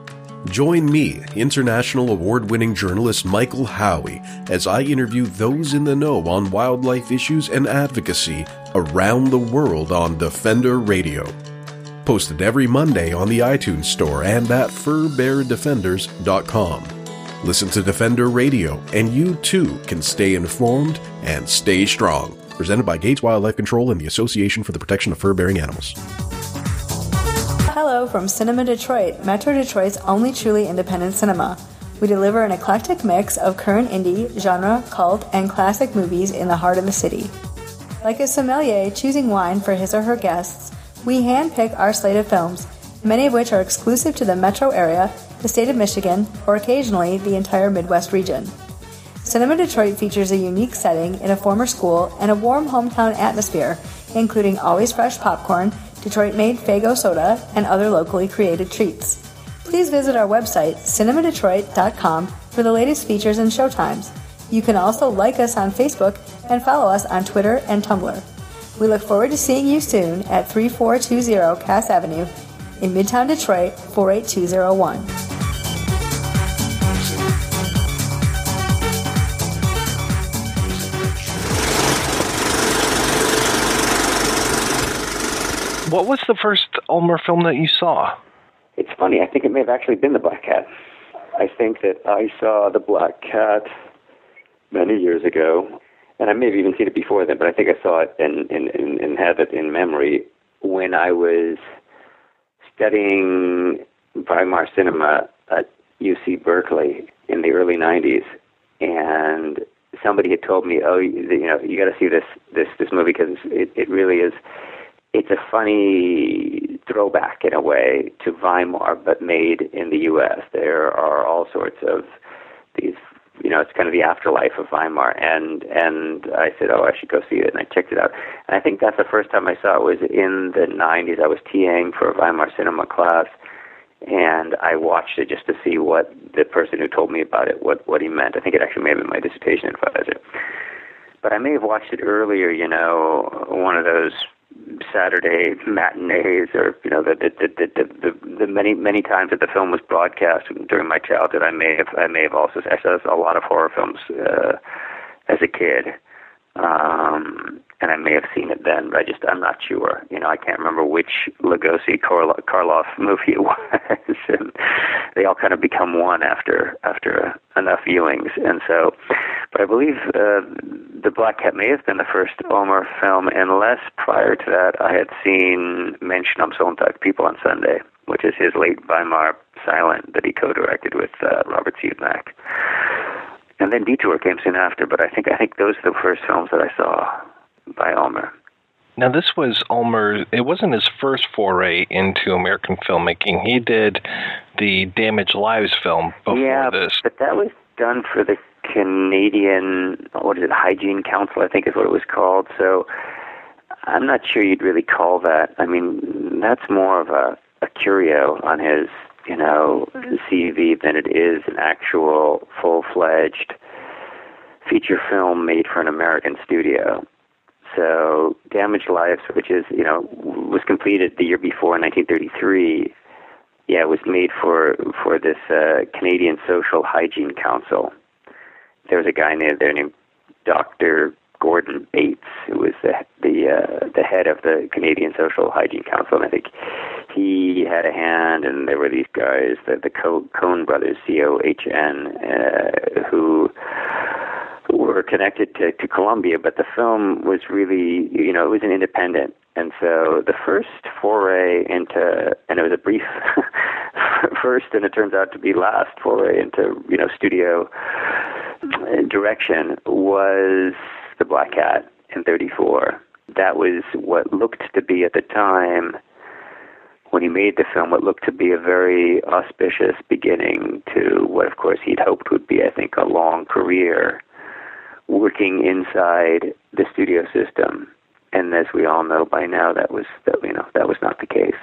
Join me, international award winning journalist Michael Howie, as I interview those in the know on wildlife issues and advocacy around the world on Defender Radio. Posted every Monday on the iTunes Store and at furbeardefenders.com. Listen to Defender Radio, and you too can stay informed and stay strong. Presented by Gates Wildlife Control and the Association for the Protection of Fur Bearing Animals. Hello from Cinema Detroit, Metro Detroit's only truly independent cinema. We deliver an eclectic mix of current indie, genre, cult, and classic movies in the heart of the city. Like a sommelier choosing wine for his or her guests, we handpick our slate of films, many of which are exclusive to the metro area, the state of Michigan, or occasionally the entire Midwest region. Cinema Detroit features a unique setting in a former school and a warm hometown atmosphere, including always fresh popcorn, Detroit made Faygo soda, and other locally created treats. Please visit our website, cinemadetroit.com, for the latest features and showtimes. You can also like us on Facebook and follow us on Twitter and Tumblr. We look forward to seeing you soon at 3420 Cass Avenue in Midtown Detroit 48201. What was the first Ulmer film that you saw? It's funny. I think it may have actually been The Black Cat. I think that I saw The Black Cat many years ago, and I may have even seen it before then, but I think I saw it and, and, and, and have it in memory when I was studying Weimar cinema at UC Berkeley in the early 90s. And somebody had told me, oh, you, you know, you got to see this, this, this movie because it, it really is it's a funny throwback in a way to Weimar, but made in the U.S. There are all sorts of these, you know, it's kind of the afterlife of Weimar, and and I said, oh, I should go see it, and I checked it out, and I think that's the first time I saw it was in the '90s. I was TAing for a Weimar cinema class, and I watched it just to see what the person who told me about it, what what he meant. I think it actually may have been my dissertation advisor. But I may have watched it earlier, you know, one of those Saturday matinees, or you know, the the, the the the the many many times that the film was broadcast during my childhood. I may have I may have also actually saw a lot of horror films uh, as a kid, um, and I may have seen it then, but I just I'm not sure. You know, I can't remember which Lugosi Karloff, movie it was, and they all kind of become one after after enough viewings, and so. But I believe uh, the Black Cat may have been the first Ulmer film, unless prior to that I had seen Menschen am Sonntag, People on Sunday, which is his late Weimar silent that he co-directed with uh, Robert Siodmak. And then Detour came soon after, but I think I think those are the first films that I saw by Ulmer. Now, this was Ulmer. It wasn't his first foray into American filmmaking. He did the Damaged Lives film before yeah, this. but that was done for the Canadian, what is it, Hygiene Council, I think is what it was called. So I'm not sure you'd really call that. I mean, that's more of a, a curio on his, you know, CV than it is an actual full-fledged feature film made for an American studio. So, Damaged Lives, which is, you know, was completed the year before in 1933, yeah, it was made for for this uh, Canadian Social Hygiene Council. There was a guy named there named Dr. Gordon Bates, who was the the uh, the head of the Canadian Social Hygiene Council, and I think he had a hand. And there were these guys, the the Cohn brothers, C O H N, uh, who were connected to, to Columbia, but the film was really, you know, it was an independent. And so the first foray into, and it was a brief first, and it turns out to be last foray into, you know, studio direction was The Black Cat in 34. That was what looked to be at the time when he made the film what looked to be a very auspicious beginning to what, of course, he'd hoped would be, I think, a long career working inside the studio system. And as we all know by now, that was that you know that was not the case.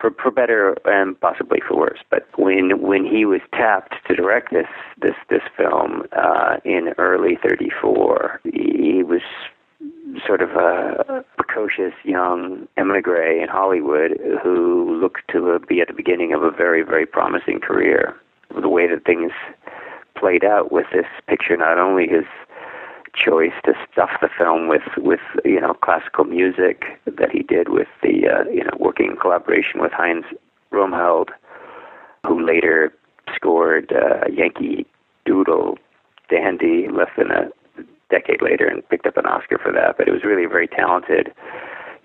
For, for better and possibly for worse. But when when he was tapped to direct this this this film uh, in early '34, he was sort of a precocious young emigre in Hollywood who looked to be at the beginning of a very very promising career. The way that things played out with this picture, not only his choice to stuff the film with with you know classical music that he did with the uh, you know working in collaboration with Heinz Roemheld, who later scored uh, Yankee Doodle Dandy less than a decade later and picked up an Oscar for that. But it was really a very talented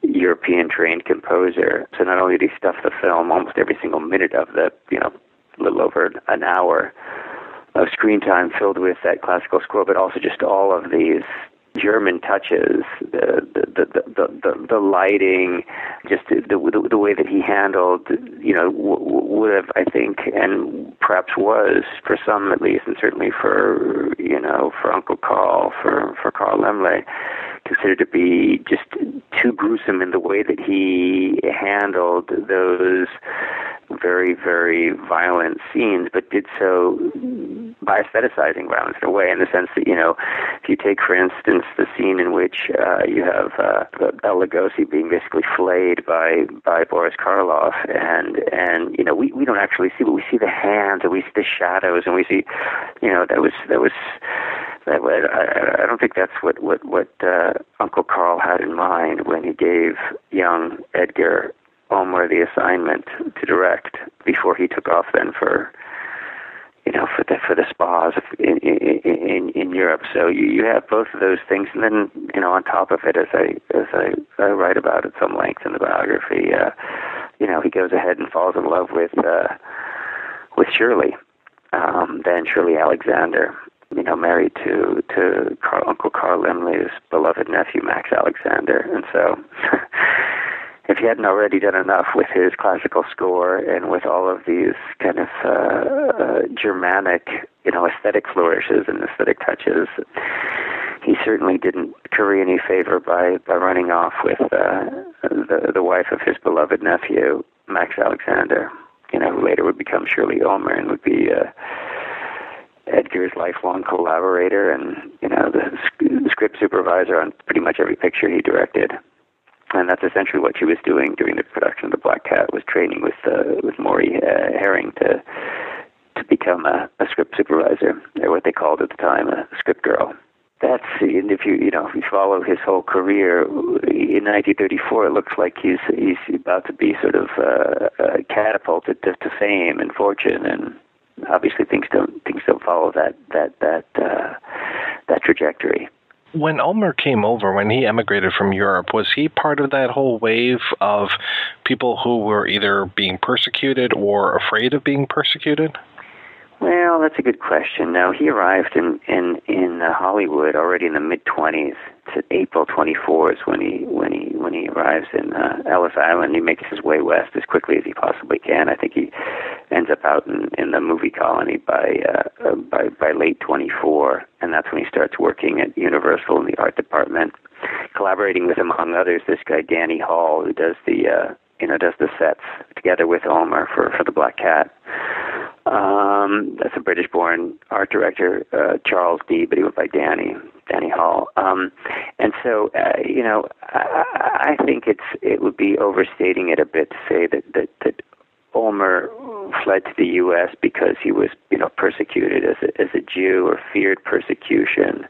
European trained composer. So not only did he stuff the film almost every single minute of the you know little over an hour of screen time filled with that classical score, but also just all of these German touches, the the the the, the, lighting, just the, the the way that he handled, you know, would have I think, and perhaps was for some at least, and certainly for you know for Uncle Carl, for for Carl Laemmle, considered to be just too gruesome in the way that he handled those very, very violent scenes, but did so by aestheticizing violence in a way, in the sense that, you know, if you take, for instance, the scene in which uh, you have uh, Bela Lugosi being basically flayed by, by Boris Karloff, and, and, you know, we, we don't actually see, but we see the hands, and we see the shadows, and we see, you know, that was, that was, that I, I don't think that's what what what uh, Uncle Carl had in mind when he gave young Edgar Ulmer the assignment to direct before he took off then for you know for the for the spas in in in, Europe. So you, you have both of those things, and then you know on top of it, as I as I, I write about at some length in the biography, uh, you know he goes ahead and falls in love with uh, with Shirley, um, then Shirley Alexander, you know, married to to Carl, Uncle Carl Laemmle's beloved nephew Max Alexander, and so if he hadn't already done enough with his classical score and with all of these kind of uh, uh, Germanic, you know, aesthetic flourishes and aesthetic touches, he certainly didn't curry any favor by by running off with uh, the the wife of his beloved nephew Max Alexander, you know, who later would become Shirley Ulmer and would be. Uh, Edgar's lifelong collaborator and you know the script supervisor on pretty much every picture he directed and that's essentially what she was doing during the production of the Black Cat was training with uh, with Maury uh, Herring to to become a, a script supervisor, or what they called at the time a script girl. That's and if you you know if you follow his whole career in 1934, it looks like he's he's about to be sort of uh, uh, catapulted to, to fame and fortune, and obviously things don't things don't follow that that that uh, that trajectory when Ulmer came over, when he emigrated from Europe, was he part of that whole wave of people who were either being persecuted or afraid of being persecuted? Well, that's a good question. Now he arrived in in in uh, Hollywood already in the mid twenties. To April twenty four is when he when he when he arrives in uh, Ellis Island. He makes his way west as quickly as he possibly can. I think he ends up out in, in the movie colony by uh, uh, by by late 24, and that's when he starts working at Universal in the art department, collaborating with among others this guy Danny Hall, who does the uh, you know does the sets together with Ulmer for for the Black Cat. Um, that's a British-born art director, uh, Charles D. But he went by Danny, Danny Hall. Um, and so, uh, you know, I, I think it's it would be overstating it a bit to say that that that Ulmer fled to the U.S. because he was, you know, persecuted as a, as a Jew or feared persecution.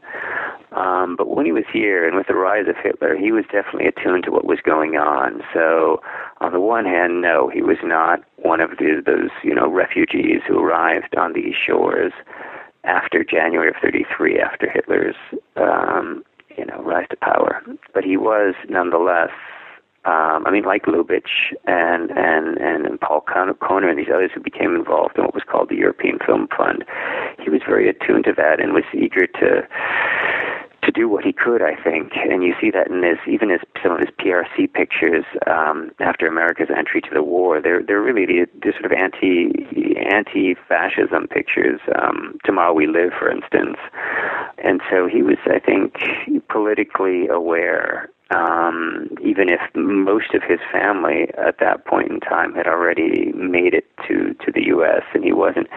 Um, but when he was here, and with the rise of Hitler, he was definitely attuned to what was going on. So, on the one hand, no, he was not one of the, those, you know, refugees who arrived on these shores after January of '33, after Hitler's, um, you know, rise to power. But he was nonetheless um, I mean, like Lubitsch and and and Paul Kohner and these others who became involved in what was called the European Film Fund, he was very attuned to that and was eager to to do what he could, I think, and you see that in his even his some of his PRC pictures um, after America's entry to the war. They're they're really the, the sort of anti anti-fascism pictures. Um, Tomorrow We Live, for instance, and so he was, I think, politically aware um, even if most of his family at that point in time had already made it to, to the U.S. and he wasn't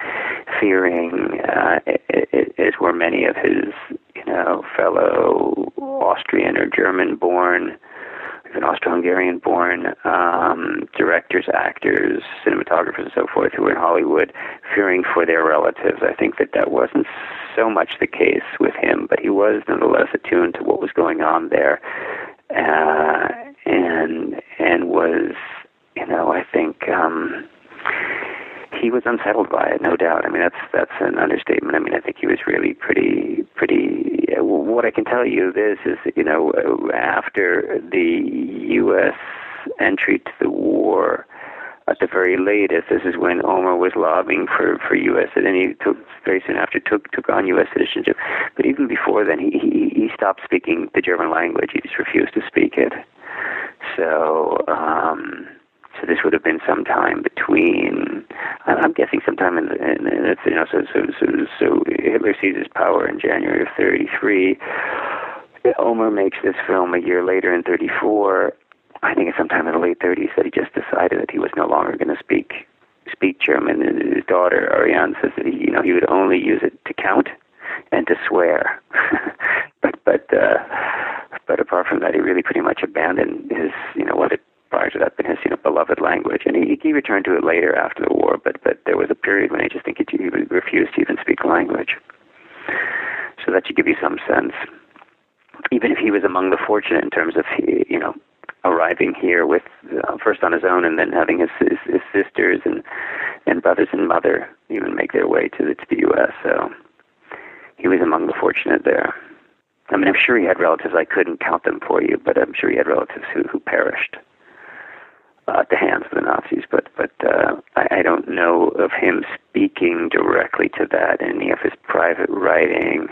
fearing, uh, as were many of his, you know, fellow Austrian or German-born, even Austro-Hungarian-born um, directors, actors, cinematographers, and so forth who were in Hollywood, fearing for their relatives. I think that that wasn't so much the case with him, but he was nonetheless attuned to what was going on there uh, and and was you know I think um, he was unsettled by it, no doubt. I mean that's that's an understatement. I mean I think he was really pretty pretty. What I can tell you this is you know after the U.S. entry to the war at the very latest, this is when Ulmer was lobbying for for U.S. and then he took very soon after took took on U.S. citizenship. But even before then, he he, he stopped speaking the German language. He just refused to speak it. So. um so this would have been sometime between, I'm guessing sometime in, in, in you know, so, so, so, so Hitler seizes power in January of 33. Ulmer makes this film a year later in 34, I think it's sometime in the late 30s that he just decided that he was no longer going to speak speak German. And his daughter Arianne says that he, you know, he would only use it to count and to swear. but but uh, but apart from that, he really pretty much abandoned his, you know, what had prior to that been his, you know, beloved language. And he, he returned to it later after the war. But but there was a period when I just think he, he refused to even speak the language. So that should give you some sense. Even if he was among the fortunate in terms of, you know, arriving here with uh, first on his own and then having his, his his sisters and and brothers and mother even make their way to the to the U.S. So he was among the fortunate there. I mean, I'm sure he had relatives. I couldn't count them for you, but I'm sure he had relatives who who perished uh, at the hands of the Nazis. But but uh, I, I don't know of him speaking directly to that in any of his private writing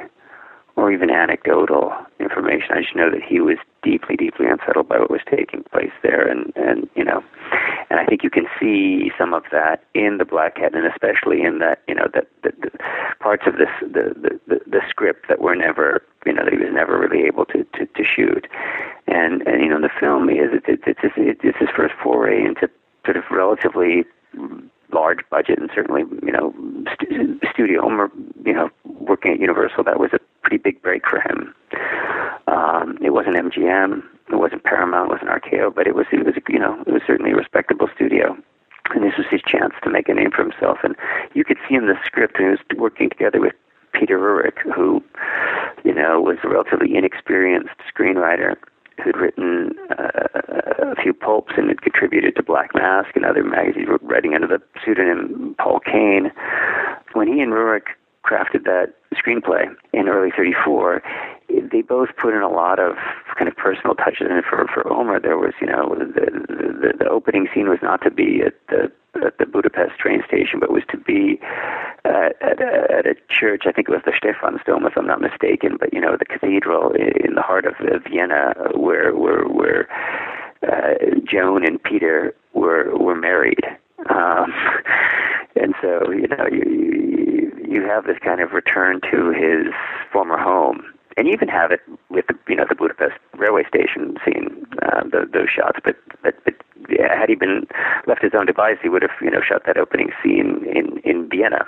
or even anecdotal information. I just know that he was deeply, deeply unsettled by what was taking place there, and and you know, and I think you can see some of that in the Black Cat, and especially in that you know that the, the parts of this the, the the the script that were never you know that he was never really able to to, to shoot, and and you know the film is it, it, it's it's his first foray into sort of relatively large budget and certainly you know st- studio or you know working at Universal that was a pretty big break for him. Um, it wasn't MGM, it wasn't Paramount, it wasn't RKO, but it was it was you know it was certainly a respectable studio. And this was his chance to make a name for himself. And you could see in the script, he was working together with Peter Ruric, who, you know, was a relatively inexperienced screenwriter who'd written uh, a few pulps and had contributed to Black Mask and other magazines, writing under the pseudonym Paul Cain. When he and Ruric crafted that screenplay in early 34, they both put in a lot of kind of personal touches. And for for Ulmer, there was you know the, the the opening scene was not to be at the at the Budapest train station, but was to be at, at, a, at a church. I think it was the Stephansdom, if I'm not mistaken. But you know, the cathedral in the heart of Vienna, where where where uh, Joan and Peter were were married, um, and so you know you you you have this kind of return to his former home, and you even have it with the you know the Budapest railway station scene, uh, the, those shots. But but but yeah, had he been left his own device, he would have you know shot that opening scene in in Vienna,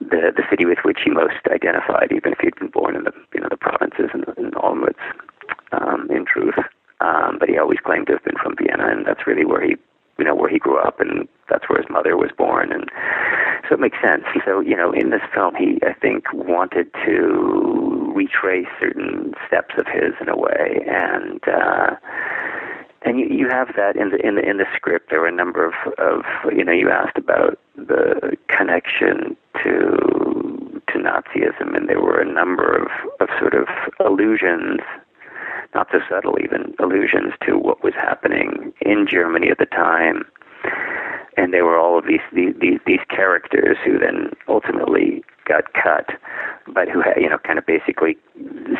the the city with which he most identified, even if he'd been born in the you know the provinces and in Olmütz, um, in truth. Um, but he always claimed to have been from Vienna, and that's really where he you know where he grew up, and that's where his mother was born, and so it makes sense. So you know, in this film, he I think wanted to retrace certain steps of his in a way, and. uh and you, you have that in the in the in the script. There were a number of, of you know you asked about the connection to to Nazism, and there were a number of, of sort of allusions, not so subtle even allusions to what was happening in Germany at the time. And there were all of these these these, characters who then ultimately got cut, but who had you know kind of basically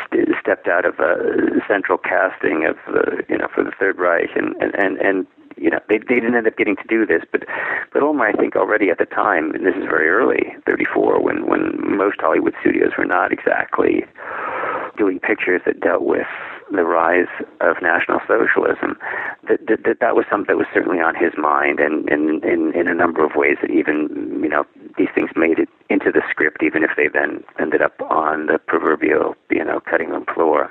st- stepped out of a central casting of the you know for the Third Reich, and and and, and you know they they didn't end up getting to do this, but but Ulmer I think already at the time, and this is very early, 34, when when most Hollywood studios were not exactly doing pictures that dealt with the rise of National Socialism, that that, that, that was something that was certainly on his mind, and in, in a number of ways that even you know these things made it into the script, even if they then ended up on the proverbial you know cutting room floor.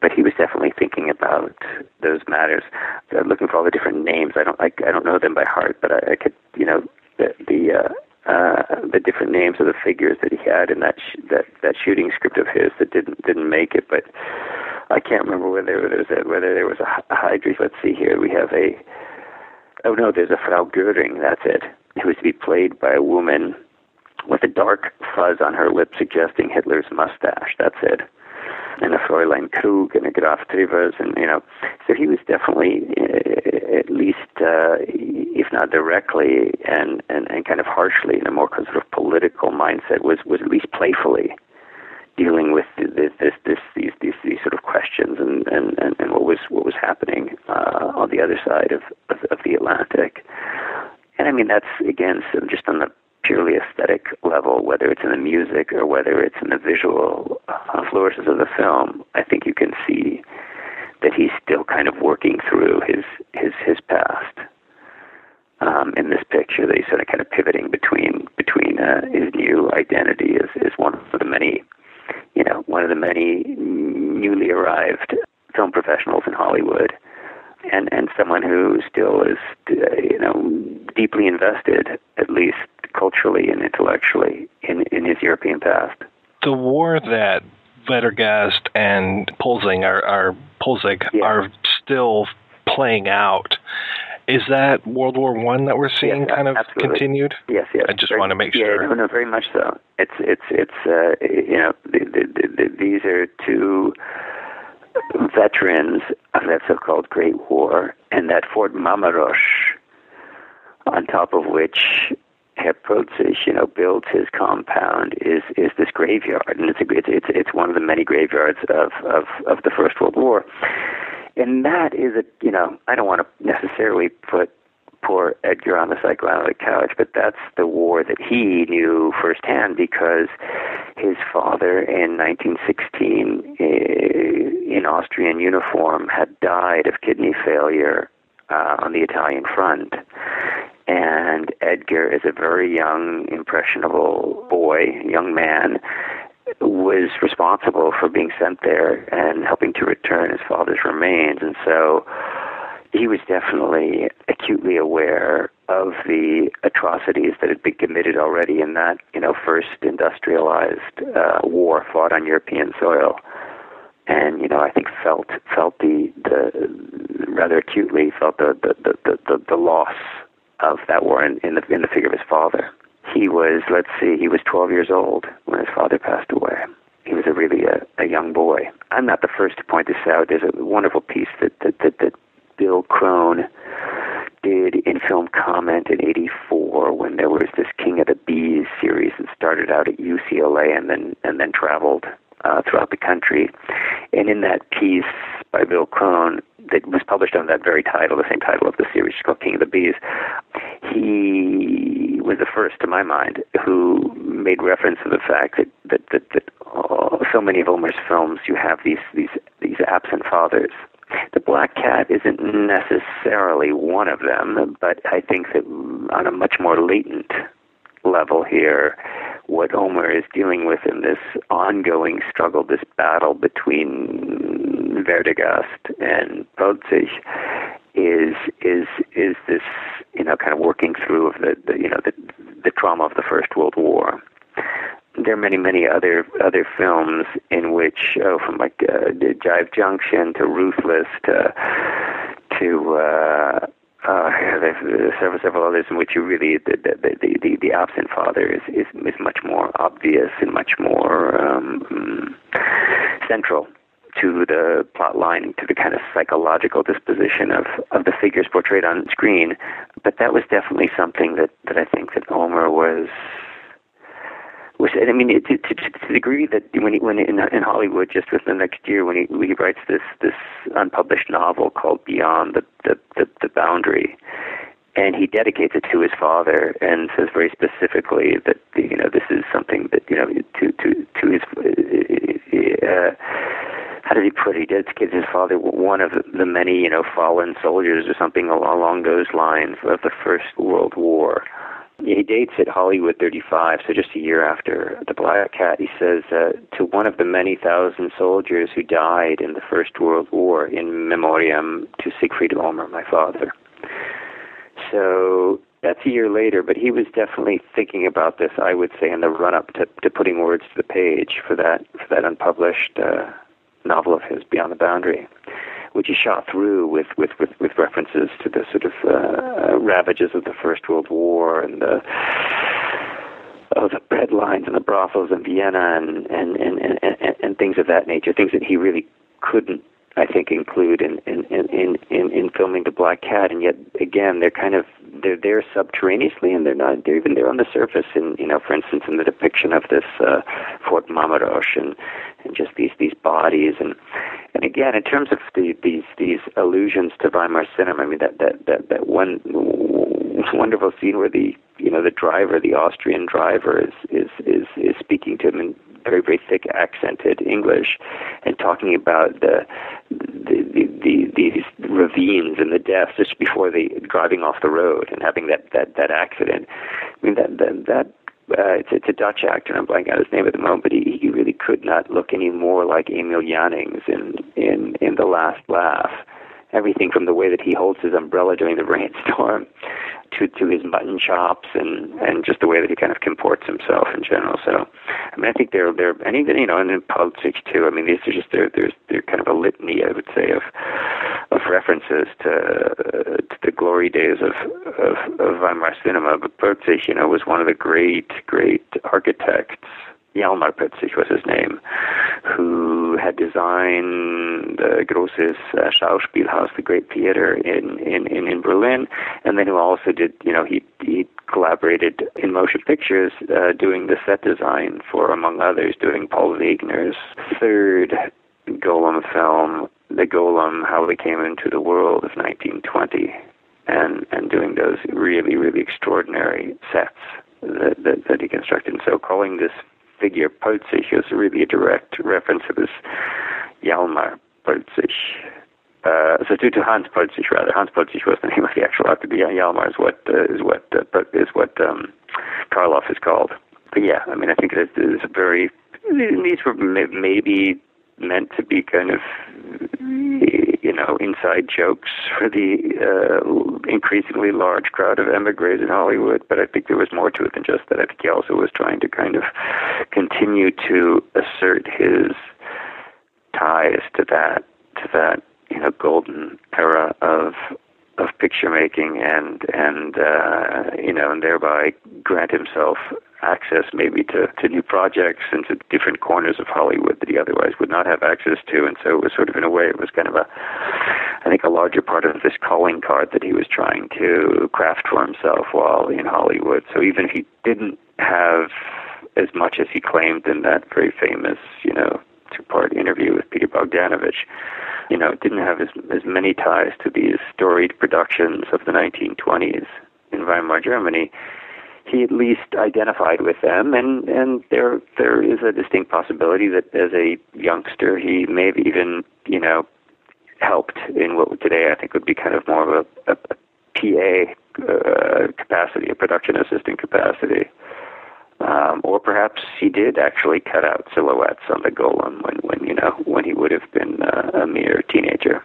But he was definitely thinking about those matters. Looking for all the different names. I don't I, I don't know them by heart, but I, I could you know the the uh, uh, the different names of the figures that he had in that sh- that that shooting script of his that didn't didn't make it. But I can't remember whether there was a, whether there was a, Heydrich. Let's see here. We have a oh no, there's a Frau Göring. That's it. Who was to be played by a woman with a dark fuzz on her lip, suggesting Hitler's mustache. That's it. And a Fräulein Krug and a Graf Trivers, and you know, so he was definitely, uh, at least, uh, if not directly and, and and kind of harshly, in a more sort of political mindset, was was at least playfully dealing with this, this, this, these, these, these sort of questions and, and, and, and what was what was happening uh, on the other side of, of, of the Atlantic. And I mean, that's again so just on the purely aesthetic level, whether it's in the music or whether it's in the visual uh, flourishes of the film. I think you can see that he's still kind of working through his his his past. Um, in this picture, that he's sort of kind of pivoting between between uh, his new identity as, as one of the many you know, one of the many newly arrived film professionals in Hollywood, and and someone who still is, uh, you know, deeply invested, at least culturally and intellectually, in in his European past. The war that Werdegast and Poelzig are, are Poelzig Yeah. are still playing out. Is that World War One that we're seeing Yes, kind of absolutely. continued? Yes, yes. I just Very- want to make yeah, sure. no, no, very much so. It's it's it's uh, you know the, the, the, the, these are two veterans of that so-called Great War, and that Fort Marmorus, on top of which Herr Poelzig, you know, builds his compound, is is this graveyard, and it's a, it's it's it's one of the many graveyards of of of the First World War, and that is a you know I don't want to necessarily put poor Edgar on the psychoanalytic couch, but that's the war that he knew firsthand because his father in 1916 eh, in Austrian uniform had died of kidney failure uh, on the Italian front. And Edgar is a very young, impressionable boy, young man, was responsible for being sent there and helping to return his father's remains. And so he was definitely acutely aware of the atrocities that had been committed already in that, you know, first industrialized uh, war fought on European soil. And you know, I think felt felt the the rather acutely felt the the the, the, the, loss of that war in, in the in the figure of his father. He was, let's see, he was 12 years old when his father passed away. He was a really a, a young boy. I'm not the first to point this out. There's a wonderful piece that that that, that Bill Krohn did in Film Comment in '84 when there was this King of the Bees series that started out at UCLA and then and then traveled uh, throughout the country. And in that piece, by Bill Krohn that was published under that very title, the same title of the series, called King of the Bees. He was the first, to my mind, who made reference to the fact that that that, that oh, so many of Ulmer's films you have these these these absent fathers. The Black Cat isn't necessarily one of them, but I think that on a much more latent level here, what Ulmer is dealing with in this ongoing struggle, this battle between Werdegast and Poelzig, is is is this you know kind of working through of the, the you know the the trauma of the First World War. There are many many other other films in which oh from like uh, Jive Junction to Ruthless to to uh, uh, several several others in which you really the the the, the, the absent father is, is is much more obvious and much more um, central to the plot line, to the kind of psychological disposition of, of the figures portrayed on screen. But that was definitely something that, that I think that Ulmer was was I mean to, to, to the degree that when he, when in, in Hollywood just within the next year when he when he writes this this unpublished novel called Beyond the the, the, the Boundary, and he dedicates it to his father and says very specifically that you know this is something that you know to to to his uh, how did he put it? He dedicated his father one of the many, you know, fallen soldiers or something along those lines of the First World War. He dates at Hollywood 35, so just a year after The Black Cat. He says, uh, to one of the many thousand soldiers who died in the First World War, in memoriam to Siegfried Ulmer, my father. So that's a year later, but he was definitely thinking about this, I would say, in the run up to, to putting words to the page for that, for that unpublished. Uh, novel of his, Beyond the Boundary, which he shot through with, with, with, with references to the sort of uh, ravages of the First World War and the oh, the bread lines and the brothels in Vienna and, and, and, and, and things of that nature, things that he really couldn't I think include in in, in, in, in filming the Black Cat, and yet again they're kind of they're there subterraneously, and they're not they're even there on the surface. In you know, for instance, in the depiction of this uh, Fort Marmorus and and just these these bodies, and and again in terms of the, these these allusions to Weimar cinema, I mean that that that that one wonderful scene where the you know the driver, the Austrian driver, is is is is speaking to him in very very thick accented English, and talking about the the, the, the these ravines and the deaths just before they driving off the road and having that that that accident. I mean that that that uh, it's, it's a Dutch actor, I'm blanking out his name at the moment, but he, he really could not look any more like Emil Jannings in, in, in The Last Laugh. Everything from the way that he holds his umbrella during the rainstorm to to his mutton chops and and just the way that he kind of comports himself in general. So, I mean, I think they're they're and even you know, and in politics too. I mean, these are just they're there's they're kind of a litany, I would say, of of references to uh, to the glory days of of, of Weimar cinema. But Poelzig, you know, was one of the great great architects Hjalmar Poelzig was his name, who had designed the Großes uh, Schauspielhaus, the Great Theater in, in, in, in Berlin, and then who also did, you know, he, he collaborated in motion pictures uh, doing the set design for, among others, doing Paul Wegener's third Golem film, The Golem, How They Came Into the World of 1920, and, and doing those really, really extraordinary sets that, that, that he constructed. And so calling this figure Poelzig is really a direct reference to this Hjalmar Poelzig. Uh, so to, to Hans Poelzig rather. Hans Poelzig was the name of the actual actor. The Hjalmar is what uh, is what uh, is what um, Karloff is called. But yeah, I mean, I think it is a very. These were maybe meant to be kind of you know inside jokes for the uh, increasingly large crowd of emigres in Hollywood. But I think there was more to it than just that. I think he also was trying to kind of continue to assert his ties to that to that you know golden era of of picture making and and uh, you know and thereby grant himself access maybe to, to new projects and to different corners of Hollywood that he otherwise would not have access to. And so it was sort of in a way it was kind of a I think a larger part of this calling card that he was trying to craft for himself while in Hollywood. So even if he didn't have as much as he claimed in that very famous, you know, two part interview with Peter Bogdanovich, you know, didn't have as, as many ties to these storied productions of the 1920s in Weimar Germany, he at least identified with them, and and there there is a distinct possibility that as a youngster he may have even you know helped in what today I think would be kind of more of a, a, a PA uh, capacity, a production assistant capacity. Um, or perhaps he did actually cut out silhouettes on the golem when, when you know when he would have been uh, a mere teenager.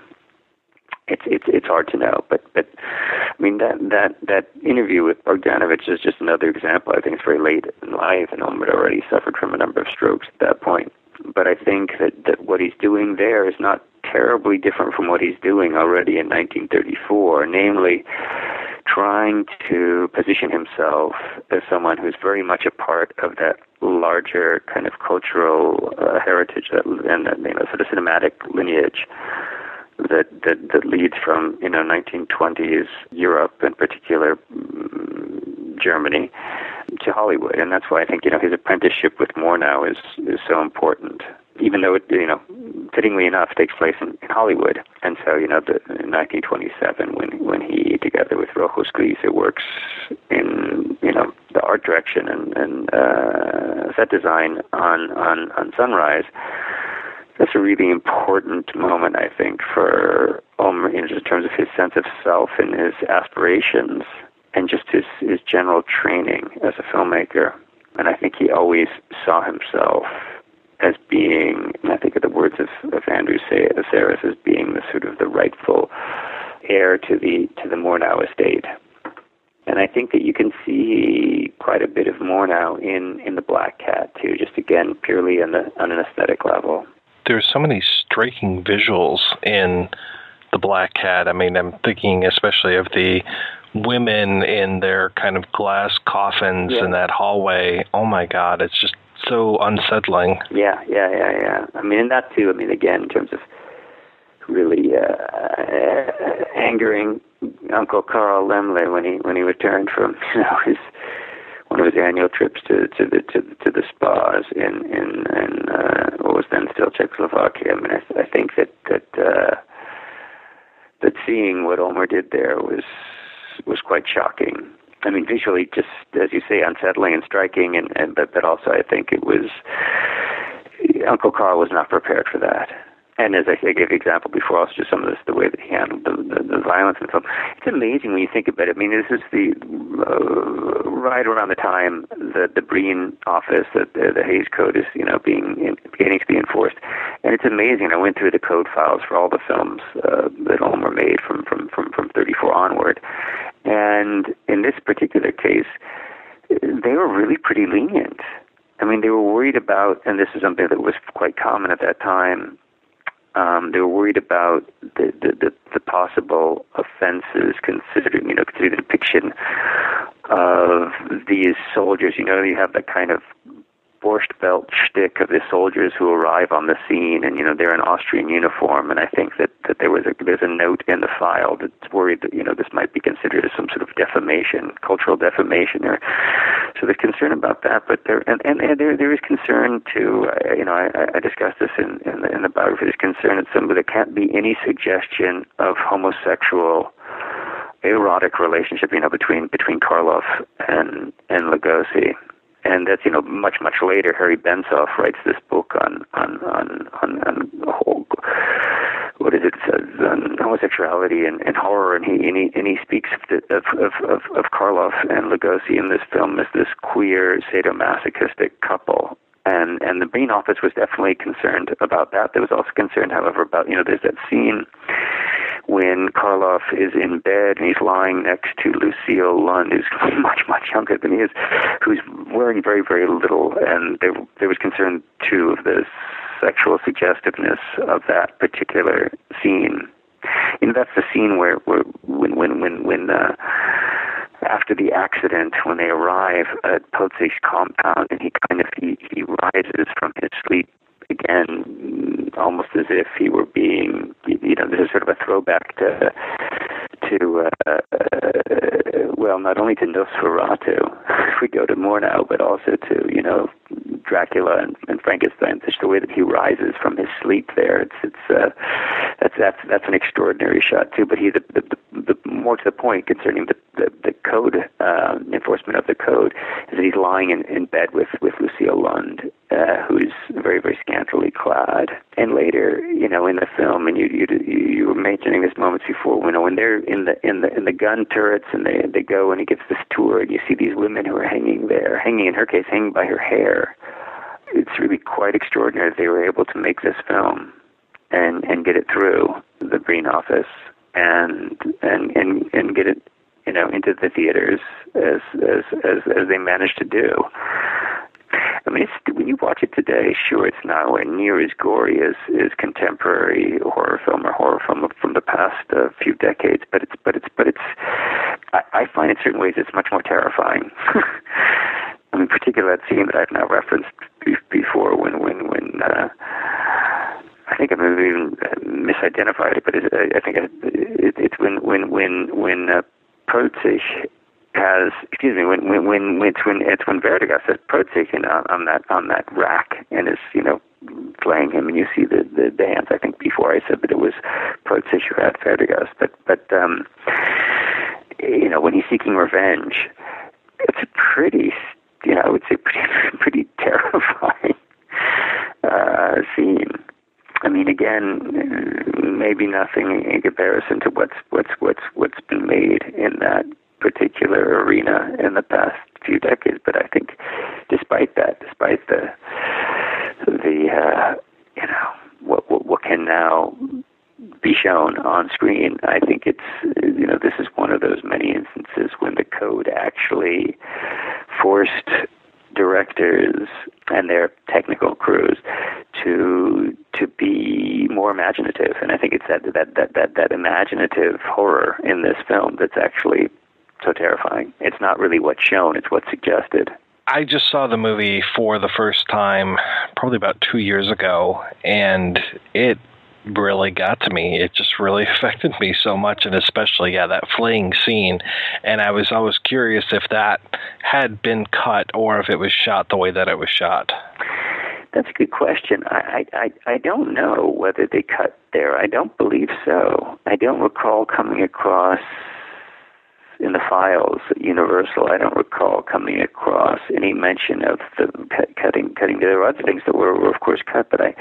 It's it's it's hard to know, but but I mean that that that interview with Bogdanovich is just another example. I think it's very late in life, and Ulmer had already suffered from a number of strokes at that point. But I think that that what he's doing there is not terribly different from what he's doing already in 1934, namely trying to position himself as someone who's very much a part of that larger kind of cultural uh, heritage that, and that you know sort of cinematic lineage that, that that leads from you know 1920s Europe, in particular mm, Germany, to Hollywood, and that's why I think you know his apprenticeship with Murnau is is so important even though it, you know, fittingly enough, takes place in, in Hollywood. And so, you know, the, in 1927, when when he, together with Rochus Gliese, works in, you know, the art direction and, and uh, set design on, on, on Sunrise, that's a really important moment, I think, for Ulmer in terms of his sense of self and his aspirations and just his, his general training as a filmmaker. And I think he always saw himself as being, and I think of the words of, of Andrew Sarris as being the sort of the rightful heir to the to the Murnau estate. And I think that you can see quite a bit of Murnau in in the Black Cat too, just again purely on the on an aesthetic level. There's so many striking visuals in the Black Cat. I mean, I'm thinking especially of the women in their kind of glass coffins Yeah. in that hallway. Oh my God, it's just so unsettling. Yeah, yeah, yeah, yeah. I mean, and that too. I mean, again, in terms of really uh, angering Uncle Carl Laemmle when he when he returned from you know his one of his annual trips to to the to, to the spas in in in uh, what was then still Czechoslovakia. I mean, I, I think that that uh, that seeing what Ulmer did there was was quite shocking. I mean, visually, just as you say, unsettling and striking, and, and but but also I think it was Uncle Carl was not prepared for that. And as I I gave the example before, also just some of this, the way that he handled the, the, the violence in the film. It's amazing when you think about it. I mean, this is the uh, right around the time that the Breen office, that the, the Hays Code is, you know, being in, beginning to be enforced. And it's amazing. I went through the code files for all the films uh, that Ulmer made from from from from 34 onward, and in this particular case, they were really pretty lenient. I mean, they were worried about, and this is something that was quite common at that time. Um, they were worried about the, the, the, the possible offenses considering, you know, considering the depiction of these soldiers. You know, you have that kind of borscht belt shtick of the soldiers who arrive on the scene, and you know they're in Austrian uniform. And I think that, that there was a there's a note in the file that's worried that you know this might be considered as some sort of defamation, cultural defamation. Or so there's concern about that. But there and, and, and there there is concern too. Uh, you know, I, I discussed this in in the, in the biography. There's concern that some there can't be any suggestion of homosexual erotic relationship, you know, between between Karloff and and Lugosi and that's you know much much later. Harry Benshoff writes this book on on on on, on whole what is it says uh, on homosexuality and, and horror, and he and he and he speaks of the, of, of of of Karloff and Lugosi in this film as this queer sadomasochistic couple. And and the Breen office was definitely concerned about that. There was also concerned, however, about you know there's that scene when Karloff is in bed and he's lying next to Lucille Lund, who's much, much younger than he is, who's wearing very, very little. And there, there was concern, too, of the sexual suggestiveness of that particular scene. You know, that's the scene where, where when, when, when, when, uh, after the accident, when they arrive at Poelzig's compound, and he kind of he, he rises from his sleep again, almost as if he were being, you know, this is sort of a throwback to, to uh, uh, well, not only to Nosferatu, if we go to Murnau, but also to, you know, Dracula and, and Frankenstein, just the way that he rises from his sleep there. It's it's uh, that's that's that's an extraordinary shot too. But he the the, the, the more to the point concerning the the, the code uh, enforcement of the code is that he's lying in, in bed with with Lucille Lund, uh, who's very very scantily clad. And later, you know, in the film, and you you you were mentioning this moments before, you know, when they're in the in the in the gun turrets and they they go and he gets this tour and you see these women who are hanging there, hanging in her case, hanging by her hair. It's really quite extraordinary that they were able to make this film and and get it through the Breen Office and and and and get it you know into the theaters as as as, as they managed to do. I mean, it's, when you watch it today, sure, it's nowhere near as gory as as contemporary horror film or horror film from the past uh, few decades. But it's but it's but it's. I, I find in certain ways it's much more terrifying. I mean, particularly that scene that I've now referenced be- before, when when when. Uh, I think I may have even misidentified it, but it, I think it, it, it's when when when when uh, Poelzig has excuse me when when when it's when it's when Werdegast has Poelzig on, on that on that rack and is you know playing him and you see the the dance. I think before I said that it was Poelzig who had Werdegast, but but um, you know when he's seeking revenge, it's a pretty you know I would say pretty pretty terrifying uh, scene. I mean, again, maybe nothing in comparison to what's what's what's what's been made in that particular arena in the past few decades. But I think, despite that, despite the the uh, you know what, what what can now be shown on screen, I think it's you know this is one of those many instances when the code actually forced directors and their technical crews to to be more imaginative and I think it's that that that that, that imaginative horror in this film that's actually so terrifying. It's not really what's shown, it's what's suggested. I just saw the movie for the first time probably about 2 years ago and it really got to me. It just really affected me so much, and especially yeah that fleeing scene. And I was always curious if that had been cut or if it was shot the way that it was shot. That's a good question. I, I I don't know whether they cut there. I don't believe so. I don't recall coming across in the files at Universal. I don't recall coming across any mention of the cutting cutting. There were other things that were, were of course cut, but I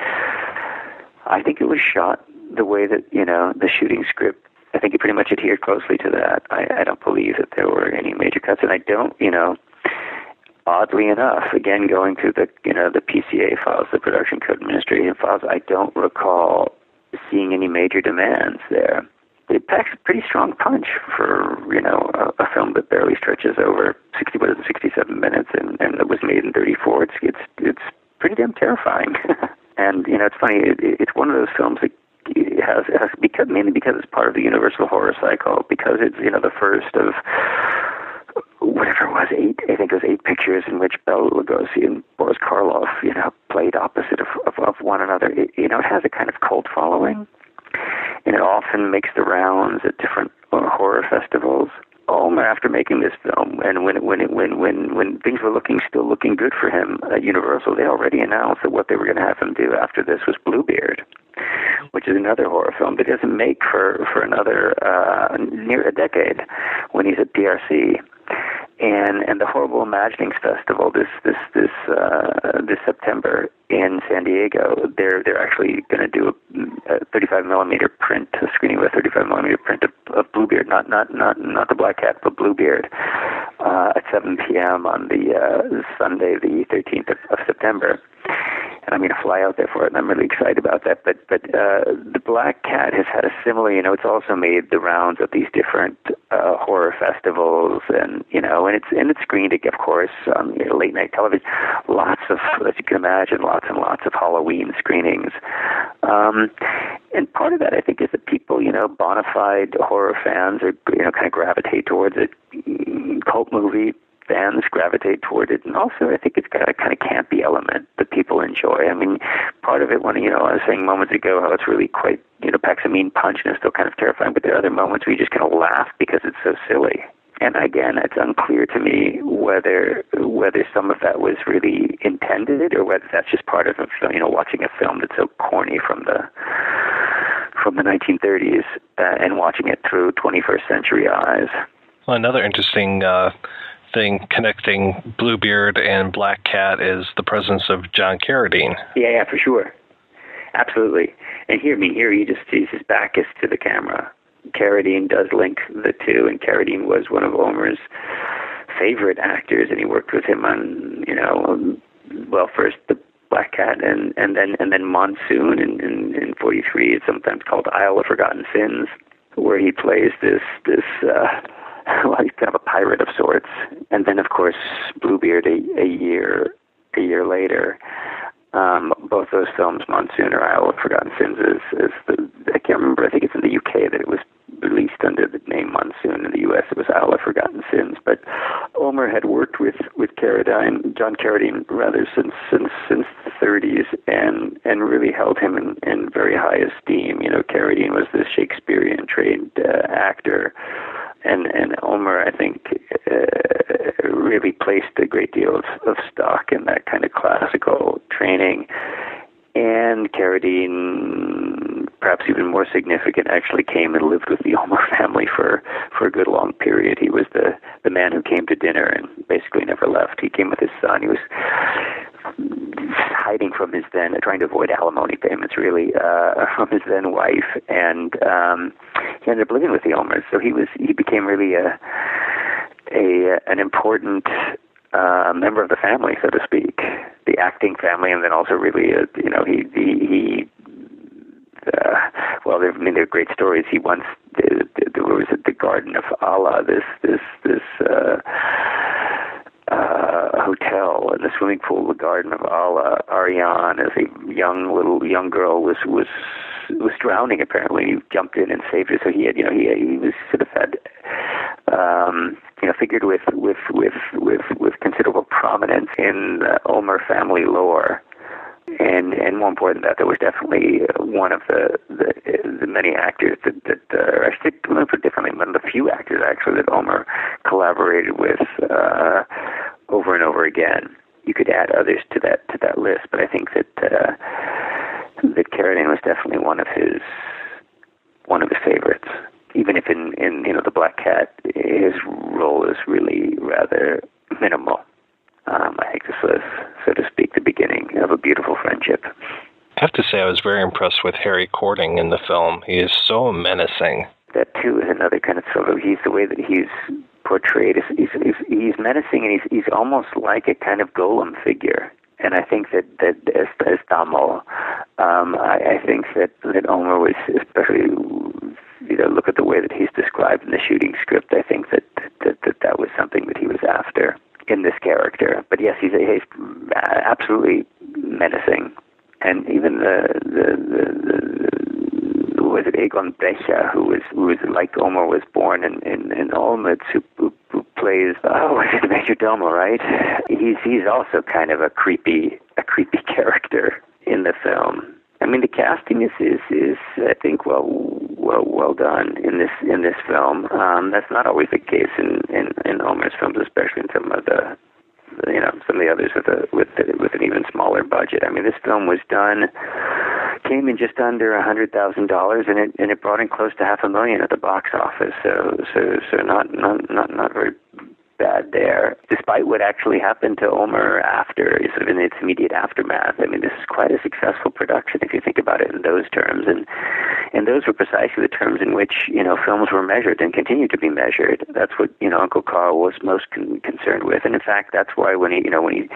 I think it was shot the way that you know the shooting script. I think it pretty much adhered closely to that. I, I don't believe that there were any major cuts, and I don't, you know. Oddly enough, again going through the you know the PCA files, the Production Code Administration files, I don't recall seeing any major demands there. It packs a pretty strong punch for you know a, a film that barely stretches over 60, what is it, 67 minutes, and and it was made in 34. It's it's it's pretty damn terrifying. And you know, it's funny. It, it's one of those films that has, has because mainly because it's part of the Universal horror cycle. Because it's you know the first of whatever it was eight. I think it was eight pictures in which Bela Lugosi and Boris Karloff you know played opposite of of, of one another. It, you know, it has a kind of cult following, and it often makes the rounds at different uh, horror festivals. Ulmer, after making this film, and when when it, when when when things were looking still looking good for him at Universal, they already announced that what they were going to have him do after this was Bluebeard, which is another horror film that doesn't make for for another uh, near a decade when he's at PRC and and the Horrible Imaginings Festival this this this uh, this September in San Diego. They're they're actually going to do a, a 35 millimeter print, a screening of a 35 millimeter print of, of Bluebeard, not not not not the Black Cat, but Bluebeard, uh, at 7 p.m. on the uh, Sunday, the 13th of, of September and I'm going to fly out there for it, and I'm really excited about that. But but uh, the Black Cat has had a similar, you know, it's also made the rounds of these different uh, horror festivals, and you know, and it's and it's screened, of course, on you know, late night television. Lots of, as you can imagine, lots and lots of Halloween screenings. Um, and part of that, I think, is that people, you know, bona fide horror fans, are you know, kind of gravitate towards it. Cult movie fans gravitate toward it, and also I think it's got a kind of campy element that people enjoy. I mean, part of it when you know I was saying moments ago how it's really quite you know packs a mean punch and it's still kind of terrifying, but there are other moments where you just kind of laugh because it's so silly. and again, it's unclear to me whether whether some of that was really intended or whether that's just part of a film, you know watching a film that's so corny from the from the 1930s uh, and watching it through 21st century eyes. Well, another interesting uh, thing connecting Bluebeard and Black Cat is the presence of John Carradine. Yeah, yeah, for sure, absolutely. And here, mean, here he just he's his back is to the camera. Carradine does link the two, and Carradine was one of Ulmer's favorite actors, and he worked with him on, you know, um, well, first the Black Cat, and and then and then Monsoon in in, in '43. It's sometimes called Isle of Forgotten Sins, where he plays this this. uh well, he's kind of a pirate of sorts, and then of course Bluebeard a, a year a year later. Um, both those films, Monsoon or Isle of Forgotten Sins, is, is the I can't remember. I think it's in the UK that it was released under the name Monsoon. In the U.S., it was Isle of Forgotten Sins. But Ulmer had worked with with Carradine, John Carradine, rather since since since the 30s, and and really held him in, in very high esteem. You know, Carradine was this Shakespearean trained uh, actor and and Ulmer, I think, uh, really placed a great deal of, of stock in that kind of classical training. And Carradine, perhaps even more significant, actually came and lived with the Ulmer family for for a good long period. He was the the man who came to dinner and basically never left. He came with his son. He was hiding from his then, trying to avoid alimony payments, really, uh, from his then wife, and um, he ended up living with the Ulmers. So he was he became really a a an important uh, member of the family, so to speak, the acting family, and then also really, a, you know, he he, he uh, well, I mean, there are great stories. He once there was at the Garden of Allah, this this this. Uh, uh, hotel in the swimming pool, the Garden of Allah. Arianne, as a young little young girl, was was was drowning. Apparently, he jumped in and saved her. So he had, you know, he he was sort of had, um, you know, figured with with with with with considerable prominence in the Ulmer family lore. And and more important than that, there was definitely one of the the, the many actors that that uh, I should put differently, one of the few actors actually that Ulmer collaborated with uh, over and over again. You could add others to that to that list, but I think that uh, that Carradine was definitely one of his one of his favorites. Even if in in you know the Black Cat, his role is really rather minimal. Um, I think this was, so to speak, the beginning of a beautiful friendship. I have to say, I was very impressed with Harry Cording in the film. He is so menacing. That too is another kind of sort of he's the way that he's portrayed. He's he's, he's menacing and he's he's almost like a kind of golem figure. And I think that that as as Damo, um, I, I think that that Ulmer was especially you know look at the way that he's described in the shooting script. I think that that that, that was something that he was after in this character. But yes, he's, he's absolutely menacing, and even the the, the, the was it Egon Brecher who was who was like Ulmer was born in in, in Olmütz who, who, who plays oh was it Major Domo right? He's he's also kind of a creepy a creepy character in the film. I mean, the casting is, is, is I think, well, well, well done in this in this film. Um, that's not always the case in in, in Ulmer's films, especially in some of the, you know, some of the others with a with a, with an even smaller budget. I mean, this film was done, came in just under a hundred thousand dollars, and it and it brought in close to half a million at the box office. So so so not not not not very bad there, despite what actually happened to Ulmer after, sort of in its immediate aftermath. I mean, this is quite a successful production if you think about it in those terms, and and those were precisely the terms in which you know films were measured and continue to be measured. That's what you know Uncle Carl was most con- concerned with, and in fact, that's why when he you know when he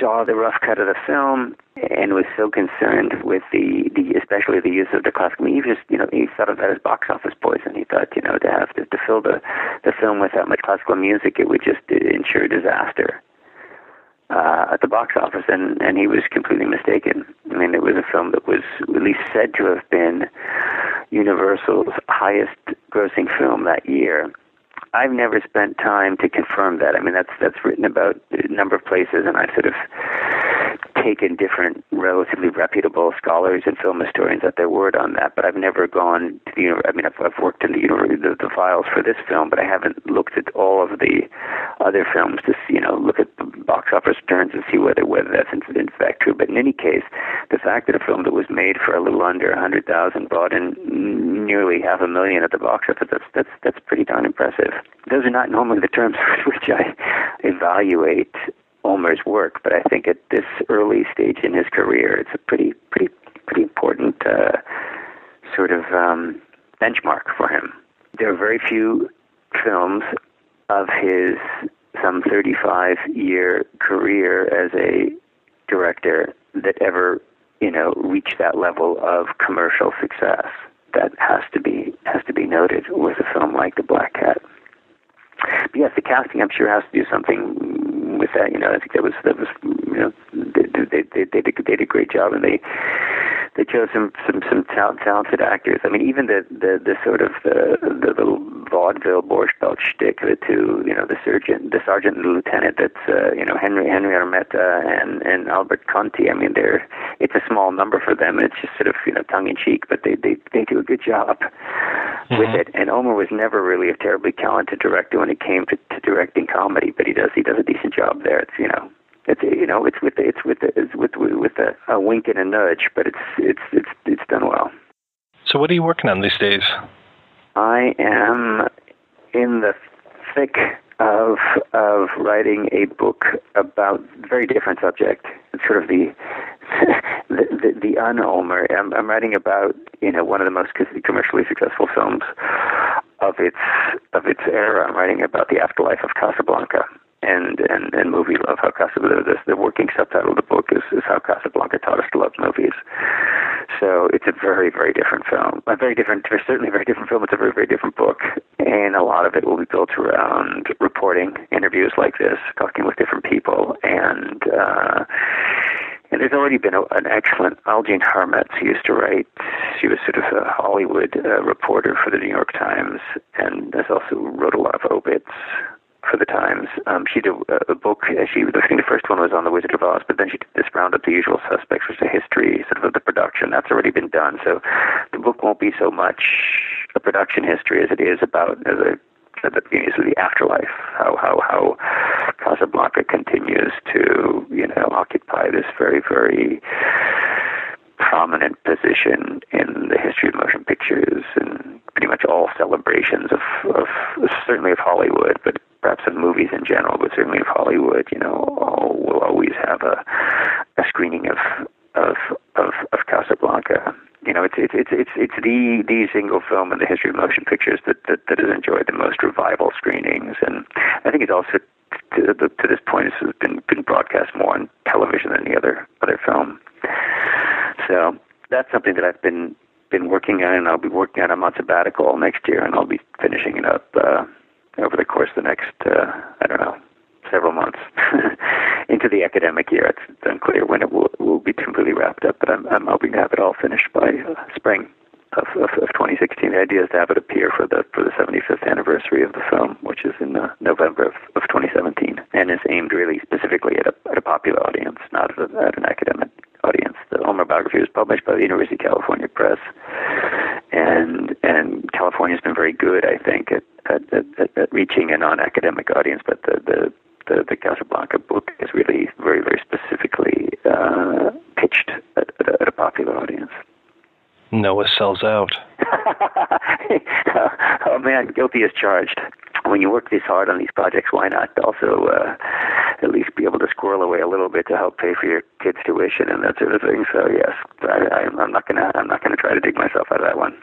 saw the rough cut of the film and was so concerned with the, the especially the use of the classical. Mean, he just you know he thought of that as box office poison. He thought you know to have to, to fill the the film with that much classical music, it would just ensure disaster uh, at the box office, and and he was completely mistaken. I mean, it was a film that was at least said to have been Universal's highest grossing film that year. I've never spent time to confirm that. I mean, that's that's written about a number of places, and I've sort of taken different, relatively reputable scholars and film historians at their word on that. But I've never gone to the. I mean, I've, I've worked in the, the the files for this film, but I haven't looked at all of the other films to you know look at the box office returns and see whether whether that's in, in fact true. But in any case, the fact that a film that was made for a little under a hundred thousand brought in nearly half a million at the box office that's that's that's pretty darn impressive. Those are not normally the terms with which I evaluate Ulmer's work, but I think at this early stage in his career, it's a pretty pretty pretty important uh, sort of um, benchmark for him. There are very few films of his some 35 year career as a director that ever you know reached that level of commercial success that has to be has to be noted with a film like The Black Cat. But yes, the casting I'm sure has to do something with that. You know, I think that was that was you know they they they, they, did, they did a great job and they they chose some some some tal- talented actors. I mean, even the the, the sort of the the, the vaudeville Borscht Belt shtick, the two, you know, the sergeant, the sergeant and the lieutenant. That's uh, you know Henry Henry Armetta and and Albert Conti. I mean, they're it's a small number for them. It's just sort of you know tongue in cheek, but they they they do a good job with it. And Ulmer was never really a terribly talented director when it came to, to directing comedy, but he does he does a decent job there. It's you know it's you know it's with it's with it's with with a, a wink and a nudge, but it's it's it's it's done well. So, what are you working on these days? I am in the thick of of writing a book about a very different subject. It's sort of the the, the, the un-Ulmer. I'm, I'm writing about you know one of the most commercially successful films of its of its era. I'm writing about the afterlife of Casablanca and and and movie love. How Casablanca, the, the working subtitle of the book is is how Casablanca taught us to love movies. So it's a very very different film. A very different, certainly a very different film. It's a very very different book, and a lot of it will be built around reporting interviews like this, talking with different people, and. uh and there's already been a, an excellent Aljean Harmetz who used to write. She was sort of a Hollywood uh, reporter for the New York Times, and has also wrote a lot of obits for the Times. Um, she did a, a book. uh, She I think the first one was on the Wizard of Oz, but then she did this roundup, The Usual Suspects, which is a history sort of of the production. That's already been done. So the book won't be so much a production history as it is about as a the beginning of the afterlife, how how how Casablanca continues to you know occupy this very very prominent position in the history of motion pictures and pretty much all celebrations of of certainly of Hollywood, but perhaps of movies in general, but certainly of Hollywood. You know, all, will always have a a screening of of of, of Casablanca you know, it's it's it's it's it's the the single film in the history of motion pictures that that, that has enjoyed the most revival screenings, and I think it's also to, to this point has been been broadcast more on television than any other other film. So that's something that I've been been working on, and I'll be working on. I'm on sabbatical next year, and I'll be finishing it up uh, over the course of the next uh, I don't know several months into the academic year. It's unclear when it will, will be completely wrapped up, but I'm, I'm hoping to have it all finished by uh, spring of, of, of 2016. The idea is to have it appear for the for the 75th anniversary of the film, which is in uh, November of, of 2017, and is aimed really specifically at a, at a popular audience, not at, a, at an academic audience. The Ulmer biography was published by the University of California Press, and and California's been very good, I think, at at, at, at reaching a non-academic audience, but the the the, the Casablanca book is really very, very specifically uh, pitched at, at, a, at, a, popular audience. Noah sells out. oh man, guilty as charged. When you work this hard on these projects, why not also uh, at least be able to squirrel away a little bit to help pay for your kids' tuition and that sort of thing? So yes, I, I, I'm not gonna I'm not gonna try to dig myself out of that one.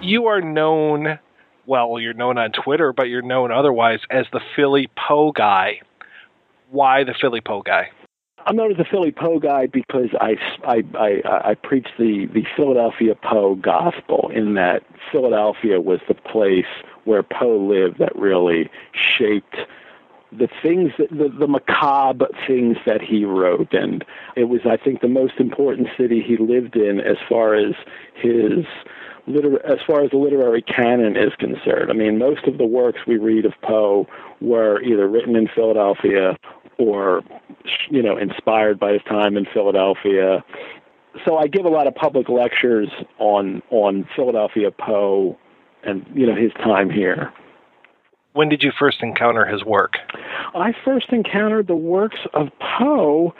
You are known, well, you're known on Twitter, but you're known otherwise as the Philly Poe guy. Why the Philly Poe guy? I'm known as the Philly Poe guy because I, I, I, I preach the, the Philadelphia Poe gospel in that Philadelphia was the place where Poe lived that really shaped the things that the, the macabre things that he wrote and it was i think the most important city he lived in as far as his liter- as far as the literary canon is concerned i mean most of the works we read of poe were either written in philadelphia or you know inspired by his time in philadelphia so i give a lot of public lectures on on philadelphia poe and you know his time here when did you first encounter his work? I first encountered the works of Poe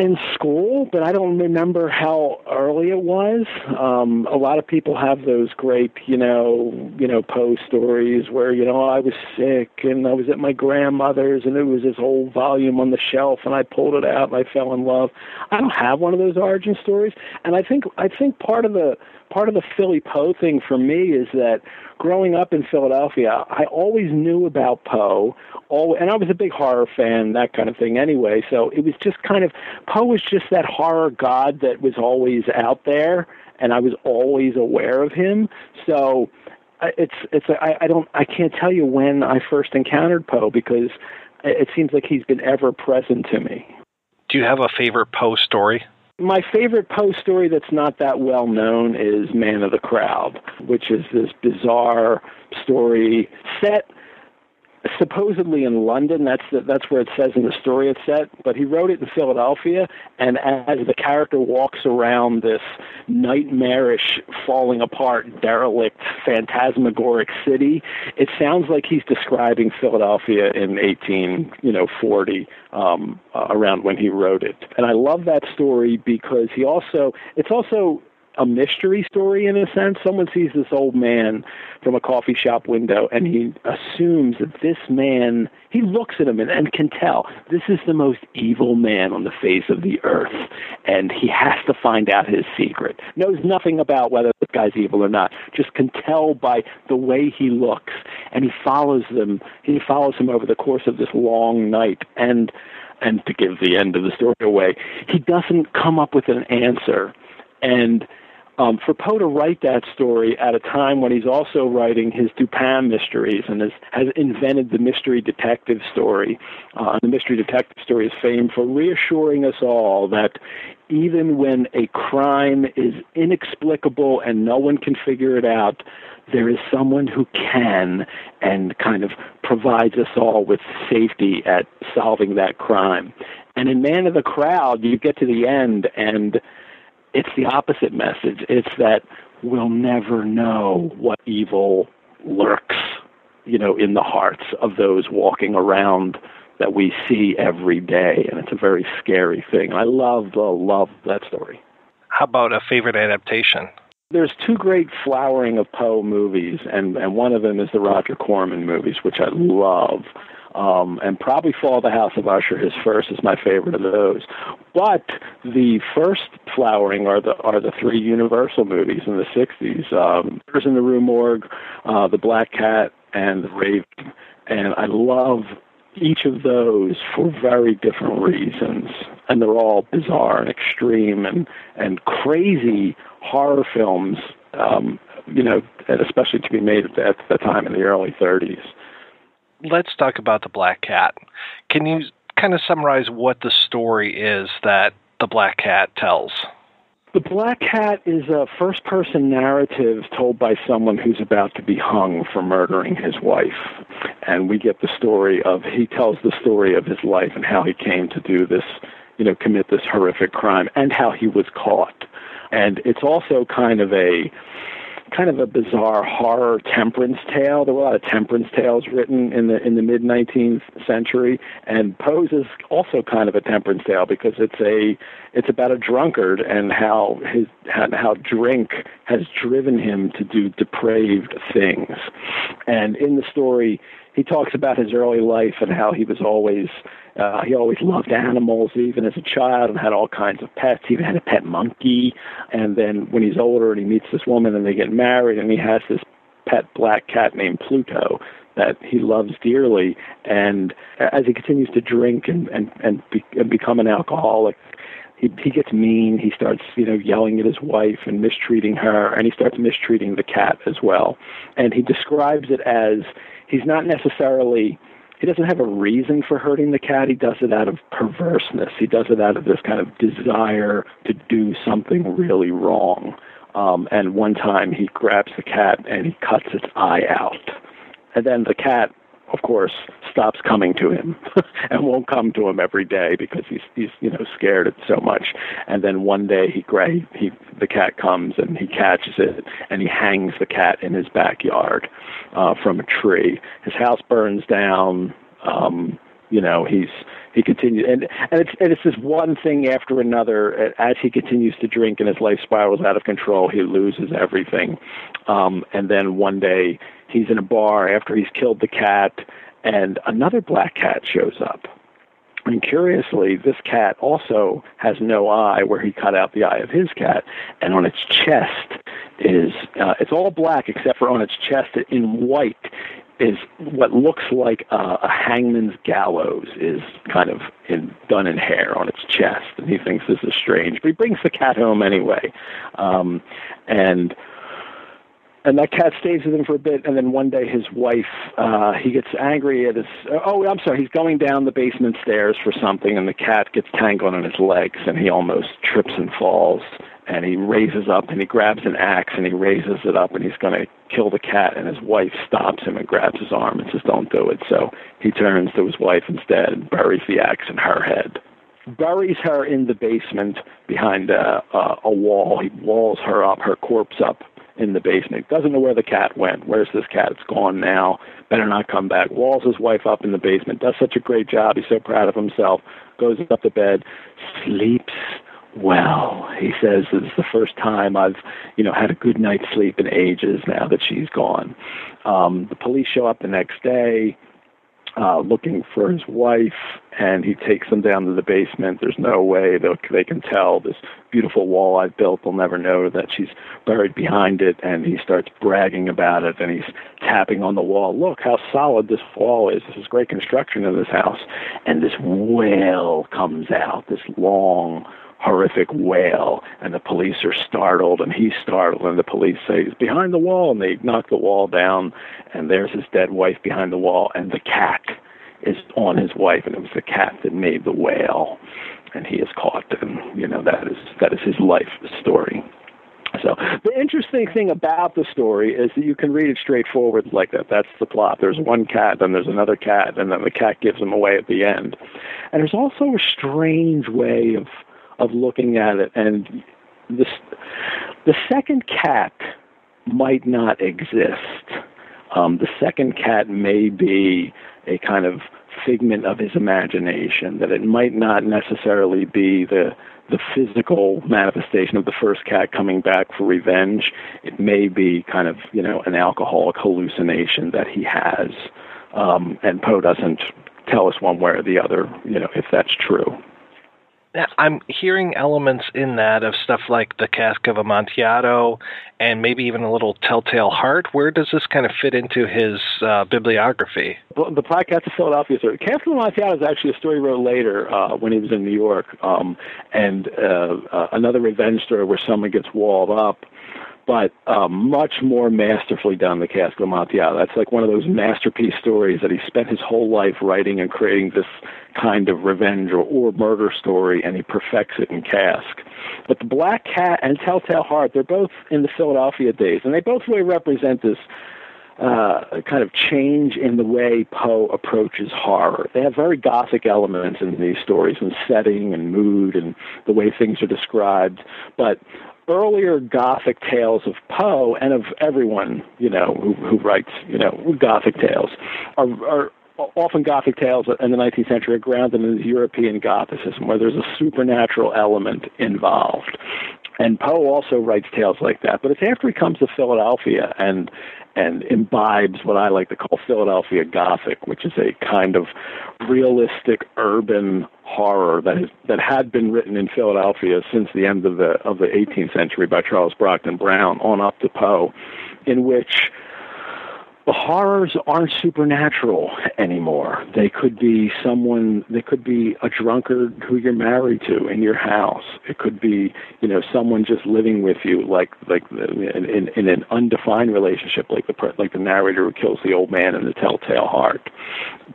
in school, but I don't remember how early it was. Um, a lot of people have those great, you know, you know, Poe stories where you know I was sick and I was at my grandmother's and it was this old volume on the shelf and I pulled it out and I fell in love. I don't have one of those origin stories, and I think I think part of the part of the Philly Poe thing for me is that growing up in Philadelphia, I always knew about Poe, and I was a big horror fan, that kind of thing anyway. So it was just kind of Poe was just that horror god that was always out there, and I was always aware of him. So it's it's I, I don't I can't tell you when I first encountered Poe because it seems like he's been ever present to me. Do you have a favorite Poe story? My favorite Poe story that's not that well known is Man of the Crowd, which is this bizarre story set supposedly in London. That's the, that's where it says in the story it's set. But he wrote it in Philadelphia, and as the character walks around this nightmarish, falling apart, derelict, phantasmagoric city, it sounds like he's describing Philadelphia in 18, you know, 40, um, uh, around when he wrote it. And I love that story because he also it's also a mystery story in a sense. Someone sees this old man from a coffee shop window and he assumes that this man, he looks at him and, and can tell this is the most evil man on the face of the earth. And he has to find out his secret. Knows nothing about whether the guy's evil or not, just can tell by the way he looks. And he follows them, he follows him over the course of this long night. And and to give the end of the story away, he doesn't come up with an answer. And um, for Poe to write that story at a time when he's also writing his Dupin mysteries and has, has invented the mystery detective story. Uh, the mystery detective story is famed for reassuring us all that even when a crime is inexplicable and no one can figure it out, there is someone who can and kind of provides us all with safety at solving that crime. And in Man of the Crowd, you get to the end and it's the opposite message. It's that we'll never know what evil lurks, you know, in the hearts of those walking around that we see every day, and it's a very scary thing. I love, love that story. How about a favorite adaptation? There's two great flowering of Poe movies, and, and one of them is the Roger Corman movies, which I love um, and probably Fall the House of Usher. His first is my favorite of those. But the first flowering are the are the three Universal movies in the '60s: um, Murders in the Rue Morgue, uh, The Black Cat, and The Raven. And I love each of those for very different reasons, and they're all bizarre and extreme and and crazy horror films. Um, you know, and especially to be made at the, at the time in the early 30s let's talk about the Black Cat. Can you kind of summarize what the story is that the Black Cat tells? The Black Cat is a first person narrative told by someone who's about to be hung for murdering his wife. And we get the story of, he tells the story of his life and how he came to do this, you know, commit this horrific crime and how he was caught. And it's also kind of a, kind of a bizarre horror temperance tale. There were a lot of temperance tales written in the in the mid 19th century, and Poe's is also kind of a temperance tale because it's a it's about a drunkard and how his how drink has driven him to do depraved things. And in the story, he talks about his early life and how he was always uh, he always loved animals, even as a child, and had all kinds of pets. He even had a pet monkey. And then when he's older and he meets this woman and they get married, and he has this pet black cat named Pluto that he loves dearly. And as he continues to drink and and and, be, and become an alcoholic, he he gets mean. He starts you know yelling at his wife and mistreating her, and he starts mistreating the cat as well. And he describes it as he's not necessarily he doesn't have a reason for hurting the cat. He does it out of perverseness. He does it out of this kind of desire to do something really wrong. Um, and one time he grabs the cat and he cuts its eye out. And then the cat, of course, stops coming to him and won't come to him every day because he's he's you know scared it so much. And then one day he gra- he the cat comes and he catches it and he hangs the cat in his backyard uh, from a tree. His house burns down. Um, you know he's he continues and and it's and it's this one thing after another as he continues to drink and his life spirals out of control he loses everything um and then one day he's in a bar after he's killed the cat and another black cat shows up. And curiously, this cat also has no eye where he cut out the eye of his cat, and on its chest is uh, it's all black except for on its chest in white is what looks like a, a hangman's gallows is kind of in, done in hair on its chest, and he thinks this is strange, but he brings the cat home anyway, um, and and that cat stays with him for a bit and then one day his wife uh he gets angry at his oh i'm sorry he's going down the basement stairs for something and the cat gets tangled in his legs and he almost trips and falls and he raises up and he grabs an axe and he raises it up and he's going to kill the cat and his wife stops him and grabs his arm and says don't do it. So he turns to his wife instead and buries the axe in her head. Buries her in the basement behind a, a, a wall. He walls her up her corpse up in the basement. Doesn't know where the cat went. Where's this cat? It's gone now. Better not come back. Walls his wife up in the basement. Does such a great job. He's so proud of himself. Goes up to bed. Sleeps well. He says it's the first time I've, you know, had a good night's sleep in ages now that she's gone. Um, the police show up the next day uh, looking for his wife, and he takes them down to the basement. There's no way they they can tell this beautiful wall I've built. They'll never know that she's buried behind it. And he starts bragging about it, and he's tapping on the wall. Look how solid this wall is. This is great construction in this house. And this wail comes out. This long horrific wail, and the police are startled, and he's startled, and the police say he's behind the wall, and they knock the wall down, and there's his dead wife behind the wall, and the cat is on his wife, and it was the cat that made the wail, and he is caught, and you know that is that is his life story. So the interesting thing about the story is that you can read it straightforward like that. That's the plot. There's one cat, then there's another cat, and then the cat gives him away at the end. And there's also a strange way of of looking at it. And this, the second cat might not exist. Um, the second cat may be a kind of figment of his imagination, that it might not necessarily be the the physical manifestation of the first cat coming back for revenge. It may be kind of, you know, an alcoholic hallucination that he has. Um, and Poe doesn't tell us one way or the other, you know, if that's true. I'm hearing elements in that of stuff like the Cask of Amontillado and maybe even a little Telltale Heart. Where does this kind of fit into his uh, bibliography? Well, the Cats of Philadelphia story. Cask of Amontillado is actually a story he wrote later uh, when he was in New York, um, and uh, uh, another revenge story where someone gets walled up but um, much more masterfully done the Cask of Amontillado. That's like one of those masterpiece stories that he spent his whole life writing and creating this kind of revenge or, or murder story, and he perfects it in Cask. But the Black Cat and Telltale Heart, they're both in the Philadelphia days, and they both really represent this uh, kind of change in the way Poe approaches horror. They have very gothic elements in these stories, and setting and mood and the way things are described. But earlier Gothic tales of Poe and of everyone, you know, who, who writes, you know, Gothic tales are, are often Gothic tales in the 19th century are grounded in European Gothicism, where there's a supernatural element involved. And Poe also writes tales like that, but it's after he comes to Philadelphia and and imbibes what I like to call Philadelphia Gothic, which is a kind of realistic urban horror that has that had been written in Philadelphia since the end of the of the 18th century by Charles Brockden Brown on up to Poe, in which the horrors aren't supernatural anymore. They could be someone, they could be a drunkard who you're married to in your house. It could be, you know, someone just living with you, like like in, in, in an undefined relationship, like the like the narrator who kills the old man in the Telltale Heart.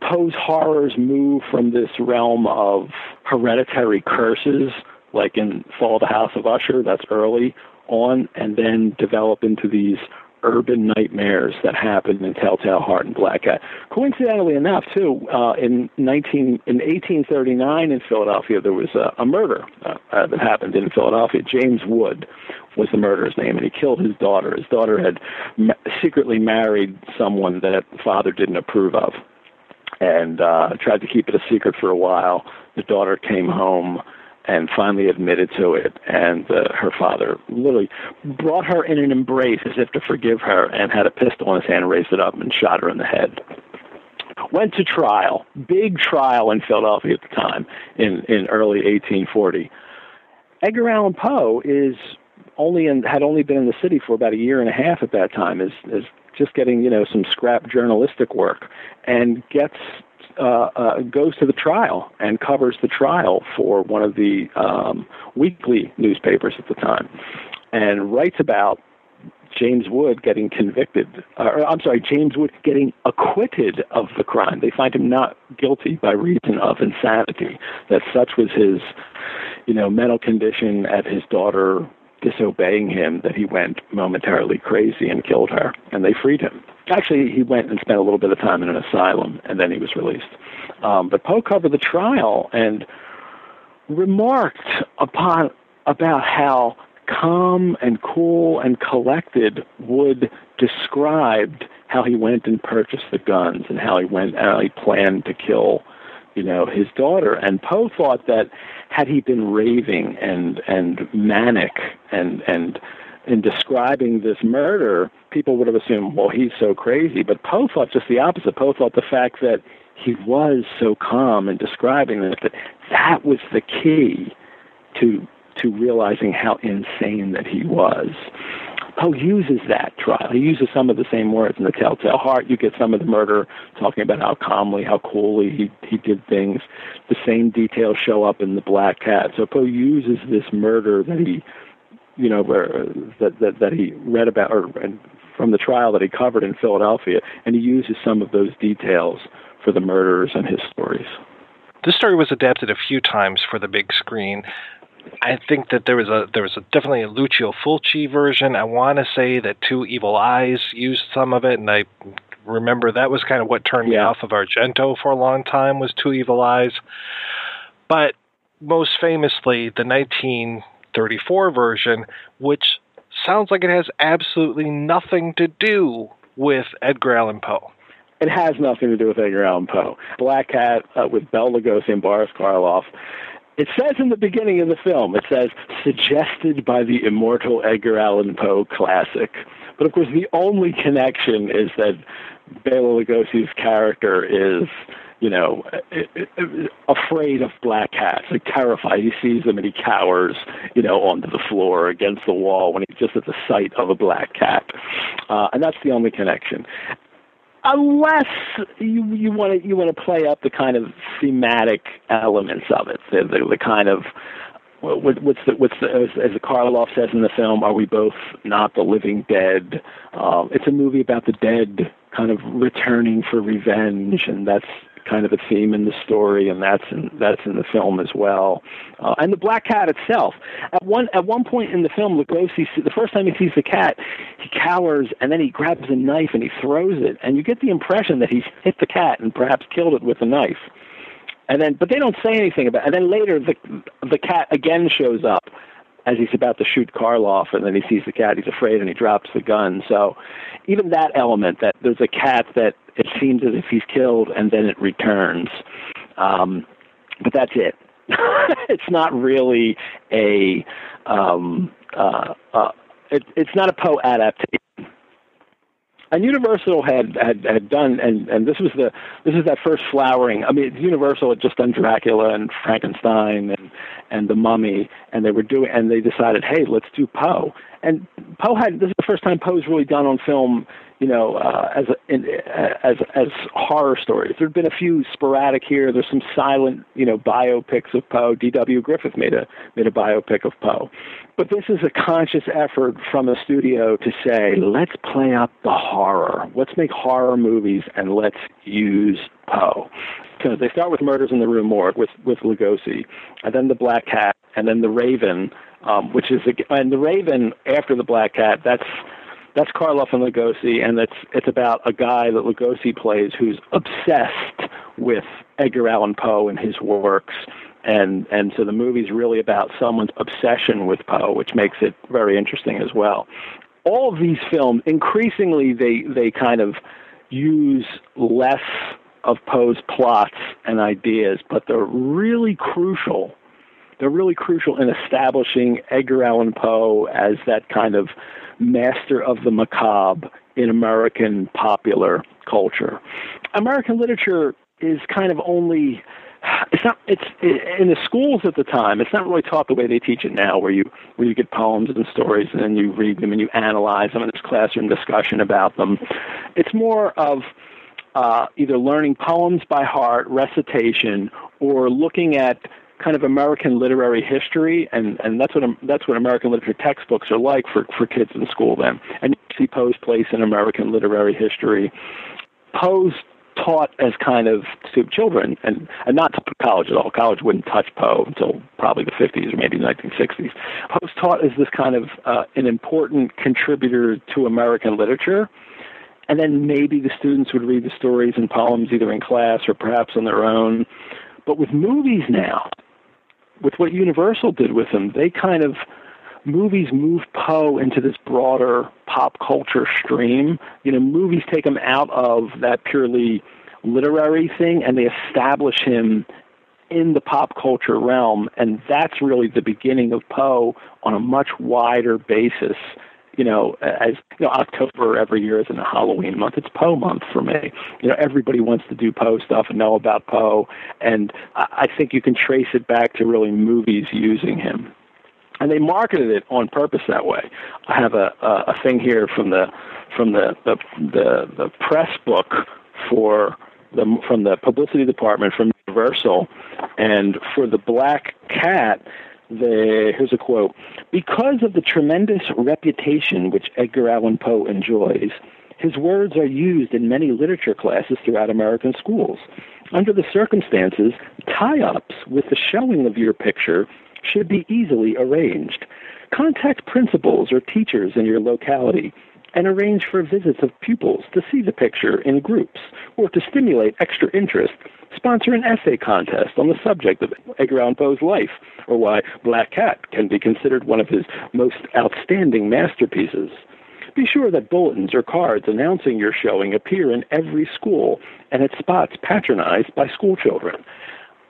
Poe's horrors move from this realm of hereditary curses, like in Fall of the House of Usher, that's early on, and then develop into these urban nightmares that happened in Telltale Heart and Black Cat. Coincidentally enough, too, uh, in 19 in 1839 in Philadelphia, there was a, a murder uh, uh, that happened in Philadelphia. James Wood was the murderer's name, and he killed his daughter. His daughter had ma- secretly married someone that the father didn't approve of, and uh, tried to keep it a secret for a while. The daughter came home and finally admitted to it. And uh, her father literally brought her in an embrace as if to forgive her and had a pistol in his hand, raised it up, and shot her in the head. Went to trial, big trial in Philadelphia at the time, in, in early 1840. Edgar Allan Poe is only in, had only been in the city for about a year and a half at that time, is, is just getting you know some scrap journalistic work, and gets uh, uh, goes to the trial and covers the trial for one of the um, weekly newspapers at the time, and writes about James Wood getting convicted, or I'm sorry, James Wood getting acquitted of the crime. They find him not guilty by reason of insanity. That such was his, you know, mental condition at his daughter disobeying him that he went momentarily crazy and killed her, and they freed him. Actually, he went and spent a little bit of time in an asylum, and then he was released. Um, but Poe covered the trial and remarked upon about how calm and cool and collected Wood described how he went and purchased the guns and how he went how he planned to kill, you know, his daughter. And Poe thought that had he been raving and and manic and and in describing this murder, people would have assumed, well, he's so crazy. But Poe thought just the opposite. Poe thought the fact that he was so calm in describing this, that that was the key to to realizing how insane that he was. Poe uses that trial. He uses some of the same words in the Telltale Heart. You get some of the murder talking about how calmly, how coolly he he did things. The same details show up in the Black Cat. So Poe uses this murder that he you know, that, that, that he read about or and from the trial that he covered in Philadelphia, and he uses some of those details for the murderers and his stories. This story was adapted a few times for the big screen. I think that there was a there was a, definitely a Lucio Fulci version. I want to say that Two Evil Eyes used some of it, and I remember that was kind of what turned yeah. me off of Argento for a long time was Two Evil Eyes. But most famously, the 1934 version, which sounds like it has absolutely nothing to do with Edgar Allan Poe. It has nothing to do with Edgar Allan Poe. Black Cat uh, with Bela Lugosi and Boris Karloff. It says in the beginning of the film, it says, suggested by the immortal Edgar Allan Poe classic. But of course, the only connection is that Bela Lugosi's character is you know, afraid of black cats, like terrified. He sees them and he cowers, you know, onto the floor against the wall when he's just at the sight of a black cat, uh, and that's the only connection. Unless you you want to you want to play up the kind of thematic elements of it, the the, the kind of what's the what's the as, as Karloff says in the film, are we both not the living dead? Um, it's a movie about the dead kind of returning for revenge, and that's kind of a theme in the story, and that's in, that's in the film as well. Uh, and the black cat itself. At one at one point in the film, Lugosi, the first time he sees the cat, he cowers and then he grabs a knife and he throws it, and you get the impression that he's hit the cat and perhaps killed it with a knife. And then, but they don't say anything about. It. And then later, the the cat again shows up as he's about to shoot Karloff, and then he sees the cat. He's afraid, and he drops the gun. So, even that element that there's a cat that it seems as if he's killed, and then it returns. Um, but that's it. it's not really a. Um, uh, uh, it, it's not a Poe adaptation and Universal had, had had done, and and this was the this is that first flowering. I mean, Universal had just done Dracula and Frankenstein and and the Mummy, and they were doing, and they decided, hey, let's do Poe. And Poe had this is the first time Poe's really done on film, you know, uh, as a, in, as as horror stories. There've been a few sporadic here. There's some silent, you know, biopics of Poe. D.W. Griffith made a made a biopic of Poe, but this is a conscious effort from a studio to say, let's play up the horror. Let's make horror movies and let's use Poe. Because they start with Murders in the Rue Morgue with with Lugosi, and then the Black Cat, and then the Raven, um, which is and the Raven after the Black Cat. That's that's Karloff and Lugosi, and it's it's about a guy that Lugosi plays who's obsessed with Edgar Allan Poe and his works, and and so the movie's really about someone's obsession with Poe, which makes it very interesting as well. All of these films, increasingly, they they kind of use less of Poe's plots and ideas, but they're really crucial. They're really crucial in establishing Edgar Allan Poe as that kind of master of the macabre in American popular culture. American literature is kind of only it's not it's in the schools at the time it's not really taught the way they teach it now where you where you get poems and stories and then you read them and you analyze them and there's classroom discussion about them it's more of uh, either learning poems by heart recitation or looking at kind of American literary history, and, and that's what that's what American literature textbooks are like for, for kids in school. Then, and you see Poe's place in American literary history. Poe's taught as kind of to children, and and not to college at all. College wouldn't touch Poe until probably the 50s or maybe the 1960s. Poe's taught as this kind of uh, an important contributor to American literature. And then maybe the students would read the stories and poems either in class or perhaps on their own. But with movies now, with what Universal did with him, they kind of movies move Poe into this broader pop culture stream. You know, movies take him out of that purely literary thing and they establish him in the pop culture realm, and that's really the beginning of Poe on a much wider basis you know, as you know, October every year isn't a Halloween month. It's Poe month for me. You know, everybody wants to do Poe stuff and know about Poe, and I I think you can trace it back to really movies using him. And they marketed it on purpose that way. I have a a, a thing here from the from the the the, the press book for the from the publicity department from Universal, and for the Black Cat the, here's a quote Because of the tremendous reputation which Edgar Allan Poe enjoys, his words are used in many literature classes throughout American schools. Under the circumstances, tie ups with the showing of your picture should be easily arranged. Contact principals or teachers in your locality and arrange for visits of pupils to see the picture in groups or to stimulate extra interest sponsor an essay contest on the subject of Edgar Allan Poe's life, or why Black Cat can be considered one of his most outstanding masterpieces. Be sure that bulletins or cards announcing your showing appear in every school and at spots patronized by schoolchildren.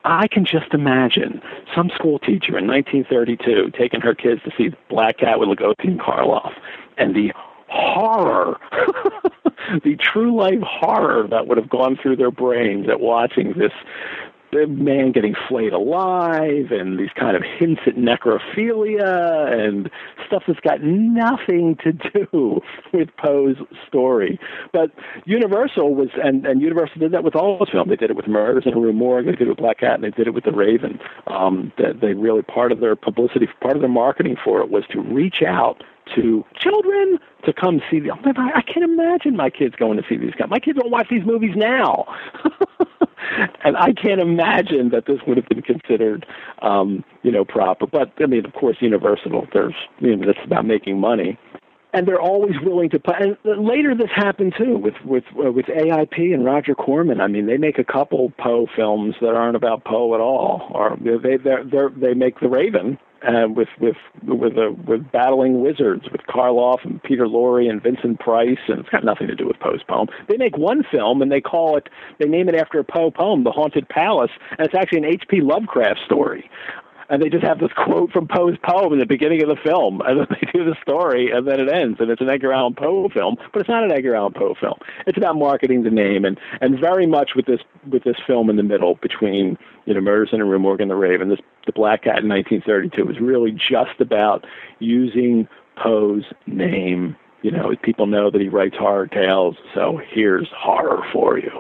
I can just imagine some school teacher in 1932 taking her kids to see Black Cat with Lugosi and Karloff, and the horror, the true life horror that would have gone through their brains at watching this man getting flayed alive and these kind of hints at necrophilia and stuff that's got nothing to do with Poe's story. But Universal was, and, and Universal did that with all its films. They did it with Murders in a Rue Morgue, they did it with Black Cat, and they did it with The Raven. Um, that they really, part of their publicity, part of their marketing for it was to reach out to children to come see the. Oh I can't imagine my kids going to see these. My kids don't watch these movies now, and I can't imagine that this would have been considered, um, you know, proper. But I mean, of course, Universal. There's, you know, it's about making money, and they're always willing to put. And later, this happened too with with uh, with AIP and Roger Corman. I mean, they make a couple Poe films that aren't about Poe at all, or they they they make The Raven uh, with with with a, with battling wizards with Karloff and Peter Lorre and Vincent Price, and it's got nothing to do with Poe's poem. They make one film and they call it, they name it after a Poe poem, The Haunted Palace, and it's actually an H.P. Lovecraft story and they just have this quote from Poe's poem in the beginning of the film, and then they do the story, and then it ends, and it's an Edgar Allan Poe film, but it's not an Edgar Allan Poe film. It's about marketing the name, and and very much with this with this film in the middle between you know Murders in a Rue Morgue and The Raven. This the Black Cat in 1932 was really just about using Poe's name you know, people know that he writes horror tales, so here's horror for you.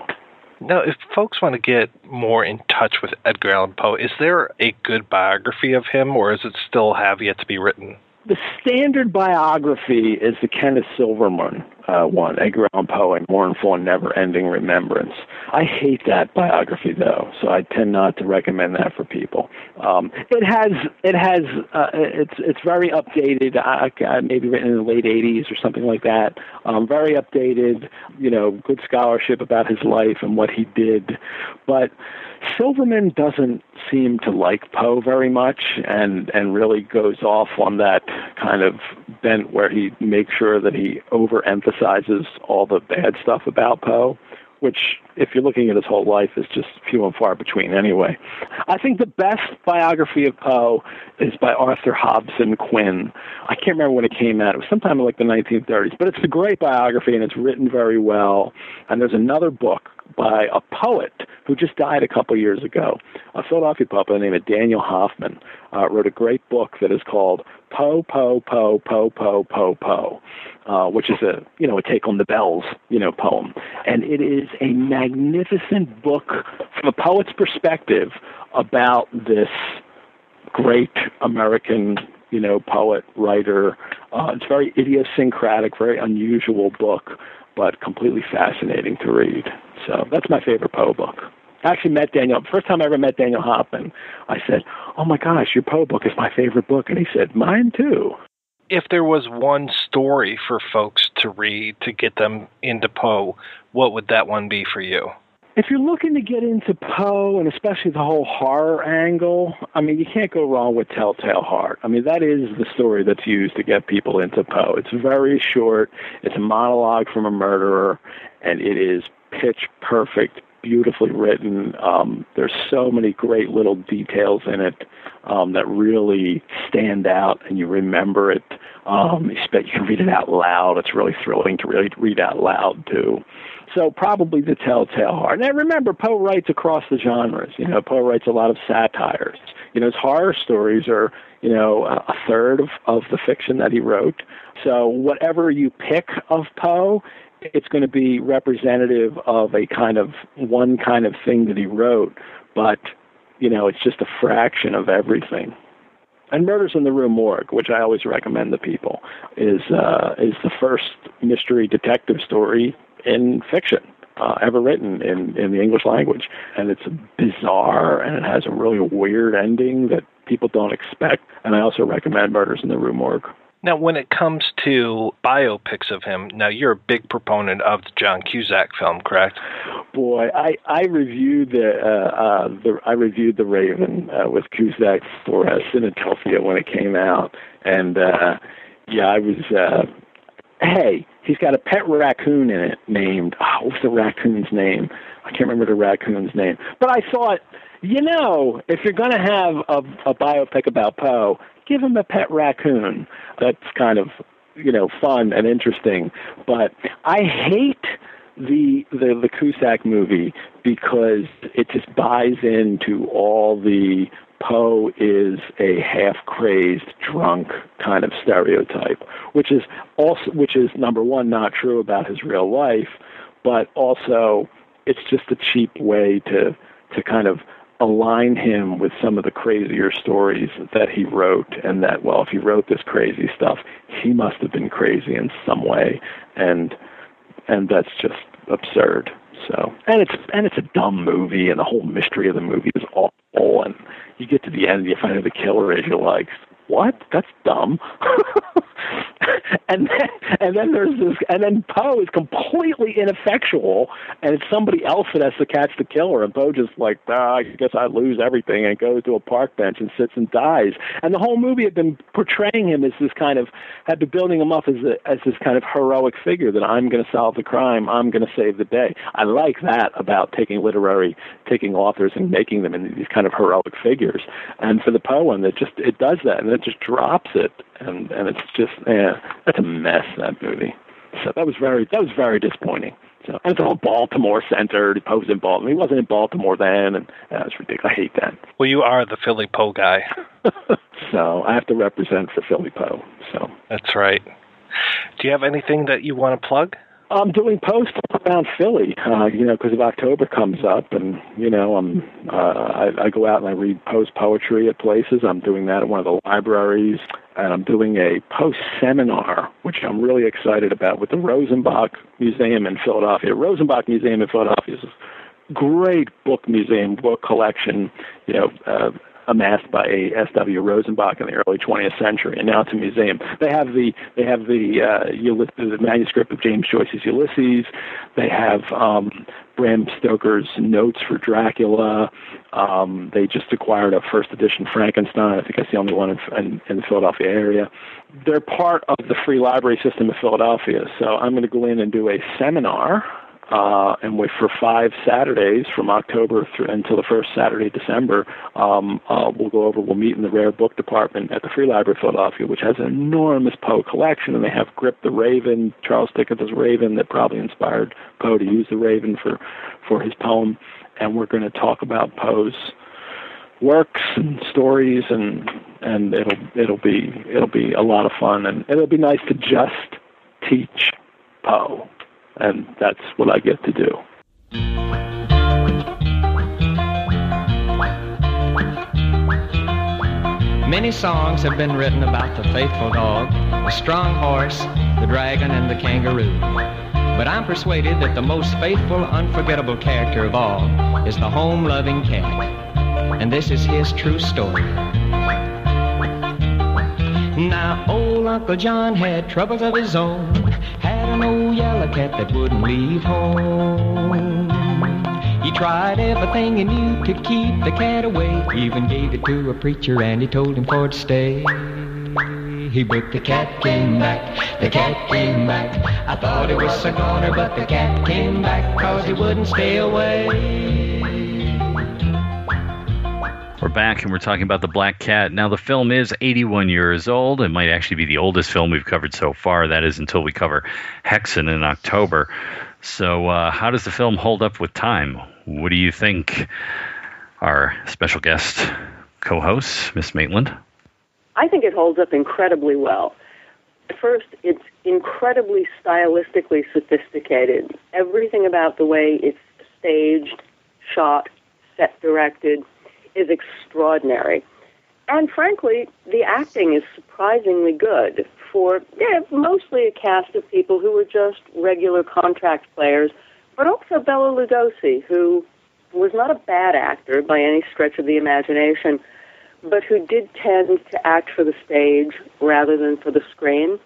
Now, if folks want to get more in touch with Edgar Allan Poe, is there a good biography of him, or is it still have yet to be written? The standard biography is the Kenneth Silverman uh, one, Edgar Allan Poe, A Mournful and Never-Ending Remembrance. I hate that biography though, so I tend not to recommend that for people. Um, it has, it has, uh, it's it's very updated. Uh, maybe written in the late '80s or something like that. Um, very updated. You know, good scholarship about his life and what he did, but Silverman doesn't seem to like Poe very much and and really goes off on that kind of bent where he makes sure that he overemphasizes all the bad stuff about Poe which, if you're looking at his whole life, is just few and far between anyway. I think the best biography of Poe is by Arthur Hobson Quinn. I can't remember when it came out. It was sometime in like the 1930s, but it's a great biography and it's written very well. And there's another book by a poet who just died a couple years ago, a Philadelphia poet by the name of Daniel Hoffman, uh, wrote a great book that is called Poe, Poe, Poe, Poe, Poe, Poe, Poe, uh, which is a you know a take on the bells you know poem, and it is a magnificent book from a poet's perspective about this great American you know poet writer. Uh, it's very idiosyncratic, very unusual book, but completely fascinating to read. So that's my favorite Poe book. I actually met Daniel. First time I ever met Daniel Hoffman, I said, "Oh my gosh, your Poe book is my favorite book," and he said, "Mine too." If there was one story for folks to read to get them into Poe, what would that one be for you? If you're looking to get into Poe and especially the whole horror angle, I mean, you can't go wrong with Telltale Heart. I mean, that is the story that's used to get people into Poe. It's very short. It's a monologue from a murderer, and it is pitch perfect, beautifully written. Um, there's so many great little details in it um, that really stand out, and you remember it. Um, you can read it out loud. It's really thrilling to really read out loud too. So probably the Telltale Heart. Now remember, Poe writes across the genres. You know, Poe writes a lot of satires. You know, his horror stories are you know a third of, of the fiction that he wrote. So whatever you pick of Poe, it's going to be representative of a kind of one kind of thing that he wrote, but you know, it's just a fraction of everything. And Murders in the Rue Morgue, which I always recommend to people, is uh, is the first mystery detective story in fiction uh, ever written in in the English language, and it's bizarre and it has a really weird ending that people don't expect. And I also recommend Murders in the Rue Morgue. Now, when it comes to biopics of him, now you're a big proponent of the John Cusack film, correct? Boy, I I reviewed the uh, uh, the I reviewed the Raven uh, with Cusack for uh, Cinedelphia when it came out, and uh, yeah, I was. Uh, hey, he's got a pet raccoon in it named. Oh, what's the raccoon's name? I can't remember the raccoon's name. But I thought, you know, if you're going to have a, a biopic about Poe, give him a pet raccoon. That's kind of you know fun and interesting. But I hate the the the Cusack movie because it just buys into all the Poe is a half crazed drunk kind of stereotype, which is also which is number one not true about his real life, but also it's just a cheap way to to kind of align him with some of the crazier stories that he wrote and that well if he wrote this crazy stuff he must have been crazy in some way. And and that's just absurd. So and it's and it's a dumb movie and the whole mystery of the movie is awful. And you get to the end and you find out the killer is you're like what? That's dumb. and then and then there's this and then Poe is completely ineffectual and it's somebody else that has to catch the killer and Poe just like, ah, I guess I lose everything and goes to a park bench and sits and dies. And the whole movie had been portraying him as this kind of had been building him up as a, as this kind of heroic figure that I'm gonna solve the crime, I'm gonna save the day. I like that about taking literary taking authors and making them into these kind of heroic figures. And for the Poe one it just it does that and it just drops it, and and it's just yeah, that's a mess that movie. So that was very that was very disappointing. So and it's all Baltimore centered. He posed in Baltimore. He wasn't in Baltimore then, and that was ridiculous. I hate that. Well, you are the Philly Poe guy. so I have to represent for Philly Poe. So that's right. Do you have anything that you want to plug? I'm doing posts around Philly, uh, you know, because of October comes up, and you know, I'm uh, I, I go out and I read post poetry at places. I'm doing that at one of the libraries, and I'm doing a post seminar, which I'm really excited about, with the Rosenbach Museum in Philadelphia. Rosenbach Museum in Philadelphia is a great book museum, book collection, you know. Uh, amassed by S.W. Rosenbach in the early 20th century, and now it's a museum. They have the they have the uh, Ulyss- the manuscript of James Joyce's Ulysses. They have um, Bram Stoker's Notes for Dracula. Um, they just acquired a first edition Frankenstein. I think that's the only one in, in, in the Philadelphia area. They're part of the free library system of Philadelphia. So I'm going to go in and do a seminar uh, and we, for five Saturdays from October through, until the first Saturday December, um, uh, we'll go over. We'll meet in the rare book department at the Free Library of Philadelphia, which has an enormous Poe collection, and they have Grip the Raven, Charles Dickens' Raven, that probably inspired Poe to use the Raven for for his poem. And we're going to talk about Poe's works and stories, and and it'll it'll be it'll be a lot of fun, and it'll be nice to just teach Poe and that's what I get to do. Many songs have been written about the faithful dog, the strong horse, the dragon, and the kangaroo. But I'm persuaded that the most faithful, unforgettable character of all is the home loving cat. And this is his true story. Now, old Uncle John had troubles of his own, had an old yellow cat that wouldn't leave home. He tried everything he knew to keep the cat away, even gave it to a preacher and he told him for to stay. He but the cat came back, the cat came back. I thought it was a goner, but the cat came back cause he wouldn't stay away. We're back and we're talking about The Black Cat. Now, the film is 81 years old. It might actually be the oldest film we've covered so far. That is until we cover Häxan in October. So, uh, how does the film hold up with time? What do you think, our special guest co host, Miss Maitland? I think it holds up incredibly well. First, it's incredibly stylistically sophisticated. Everything about the way it's staged, shot, set directed, is extraordinary. And frankly, the acting is surprisingly good for yeah, mostly a cast of people who were just regular contract players, but also Bela Lugosi, who was not a bad actor by any stretch of the imagination, but who did tend to act for the stage rather than for the screen.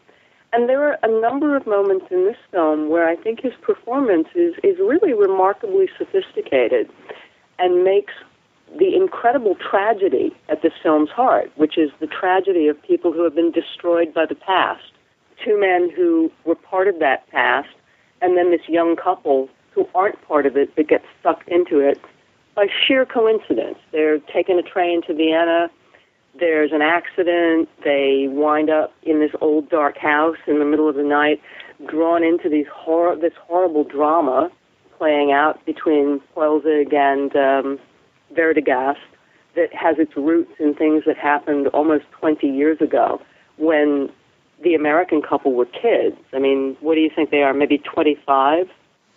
And there are a number of moments in this film where I think his performance is, is really remarkably sophisticated and makes the incredible tragedy at this film's heart, which is the tragedy of people who have been destroyed by the past. Two men who were part of that past, and then this young couple who aren't part of it but get sucked into it by sheer coincidence. They're taking a train to Vienna. There's an accident. They wind up in this old dark house in the middle of the night, drawn into these hor- this horrible drama playing out between Poelzig and um, Werdegast that has its roots in things that happened almost 20 years ago when the American couple were kids. I mean, what do you think they are? Maybe 25?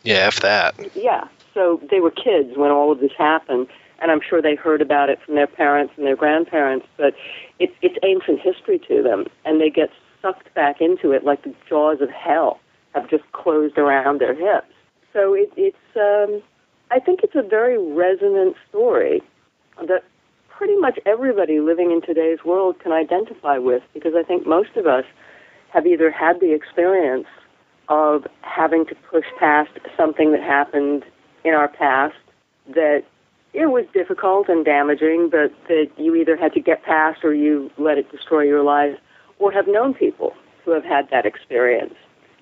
Yeah, if that. Yeah. So they were kids when all of this happened, and I'm sure they heard about it from their parents and their grandparents, but it's it's ancient history to them, and they get sucked back into it like the jaws of hell have just closed around their hips. So it, it's um, I think it's a very resonant story that pretty much everybody living in today's world can identify with because I think most of us have either had the experience of having to push past something that happened in our past that it was difficult and damaging, but that you either had to get past or you let it destroy your life, or have known people who have had that experience.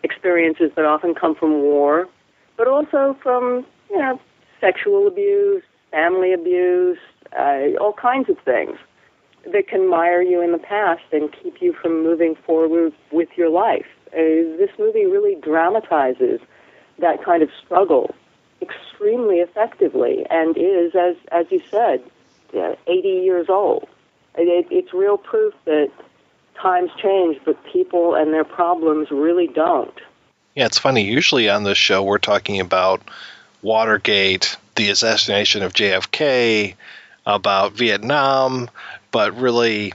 Experiences that often come from war, but also from, you know, sexual abuse, family abuse, uh, all kinds of things that can mire you in the past and keep you from moving forward with your life. Uh, this movie really dramatizes that kind of struggle extremely effectively and is, as, as you said, uh, 80 years old. It, it's real proof that times change, but people and their problems really don't. Yeah, it's funny. Usually on this show, we're talking about Watergate, the assassination of JFK, about Vietnam, but really,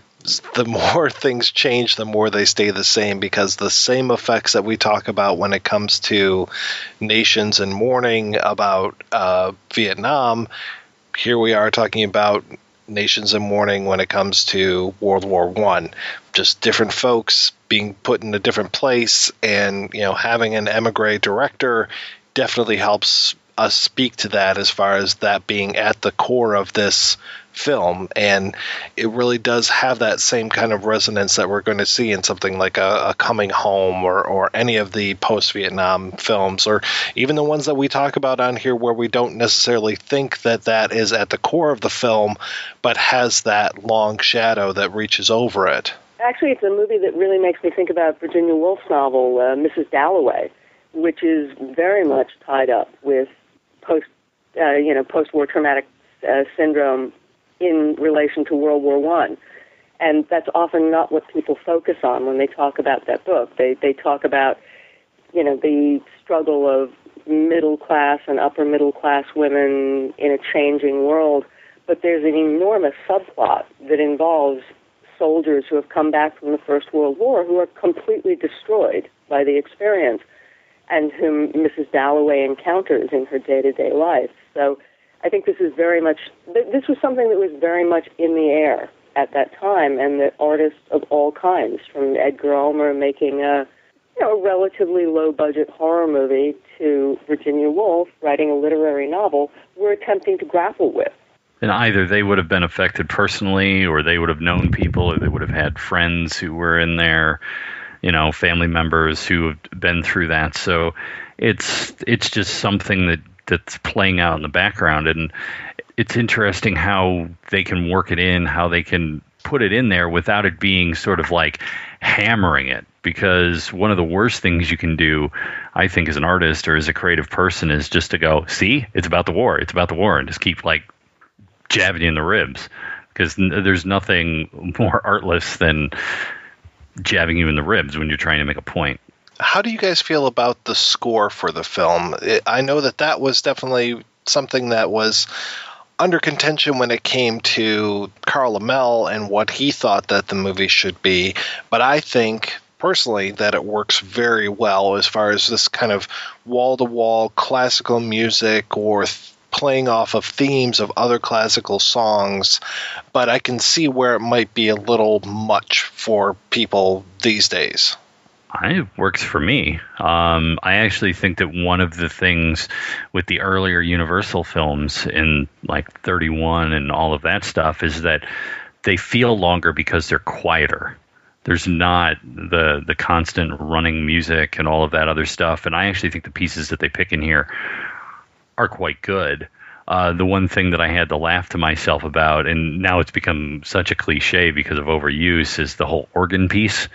the more things change, the more they stay the same because the same effects that we talk about when it comes to nations in mourning about uh, Vietnam, here we are talking about nations in mourning when it comes to World War One. Just different folks being put in a different place, and you know, having an emigre director definitely helps us speak to that as far as that being at the core of this film and it really does have that same kind of resonance that we're going to see in something like a, a coming home or, or any of the post-vietnam films or even the ones that we talk about on here where we don't necessarily think that that is at the core of the film but has that long shadow that reaches over it Actually, it's a movie that really makes me think about Virginia Woolf's novel, uh, Mrs. Dalloway, which is very much tied up with post, uh, you know, post-war traumatic uh, syndrome in relation to World War One, and that's often not what people focus on when they talk about that book. They they talk about, you know, the struggle of middle class and upper middle class women in a changing world, but there's an enormous subplot that involves soldiers who have come back from the First World War who are completely destroyed by the experience and whom Mrs. Dalloway encounters in her day to day life. So I think this is very much, this was something that was very much in the air at that time, and that artists of all kinds, from Edgar Ulmer making a, you know, a relatively low budget horror movie to Virginia Woolf writing a literary novel, were attempting to grapple with. And either they would have been affected personally, or they would have known people, or they would have had friends who were in there, you know, family members who have been through that. So it's it's just something that that's playing out in the background, and it's interesting how they can work it in, how they can put it in there without it being sort of like hammering it. Because one of the worst things you can do i think as an artist or as a creative person is just to go see it's about the war. It's about the war and just keep like jabbing in the ribs. Because there's nothing more artless than jabbing you in the ribs when you're trying to make a point. How do you guys feel about the score for the film? I know that that was definitely something that was under contention when it came to Carl Laemmle and what he thought that the movie should be, but I think personally that it works very well as far as this kind of wall to wall classical music or playing off of themes of other classical songs, but I can see where it might be a little much for people these days. It works for me. Um, I actually think that one of the things with the earlier Universal films in like 31 and all of that stuff is that they feel longer because they're quieter. There's not the the constant running music and all of that other stuff. And I actually think the pieces that they pick in here are quite good. Uh, the one thing that I had to laugh to myself about, and now it's become such a cliche because of overuse, is the whole organ piece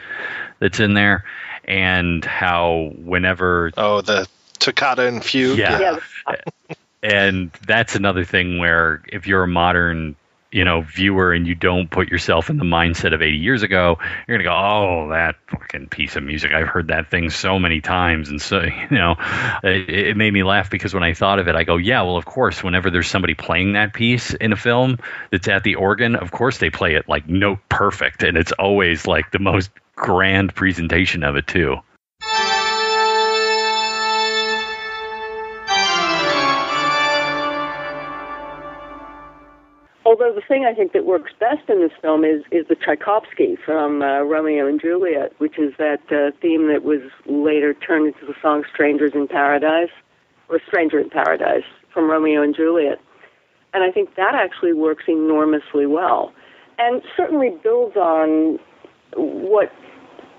that's in there, and how whenever oh the toccata and fugue, yeah, and that's another thing where if you're a modern you know viewer and you don't put yourself in the mindset of 80 years ago you're gonna go oh that fucking piece of music. I've heard that thing so many times. And so you know it, it made me laugh because when i thought of it i go yeah well of course whenever there's somebody playing that piece in a film that's at the organ of course they play it like note perfect. And it's always like the most grand presentation of it too The thing I think that works best in this film is is the Tchaikovsky from uh, Romeo and Juliet, which is that uh, theme that was later turned into the song "Strangers in Paradise" or "Stranger in Paradise" from Romeo and Juliet, and I think that actually works enormously well, and certainly builds on what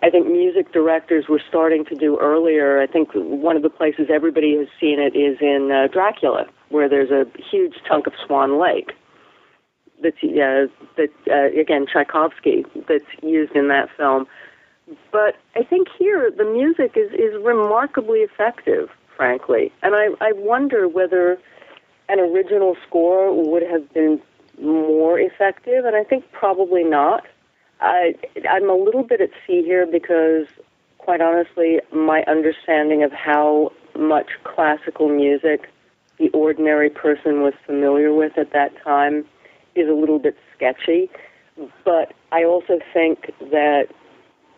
I think music directors were starting to do earlier. I think one of the places everybody has seen it is in uh, Dracula, where there's a huge chunk of Swan Lake that's uh, that uh, again Tchaikovsky that's used in that film. But I think here the music is is remarkably effective, frankly, and I I wonder whether an original score would have been more effective, and I think probably not. I, I'm a little bit at sea here because, quite honestly, my understanding of how much classical music the ordinary person was familiar with at that time is a little bit sketchy. But I also think that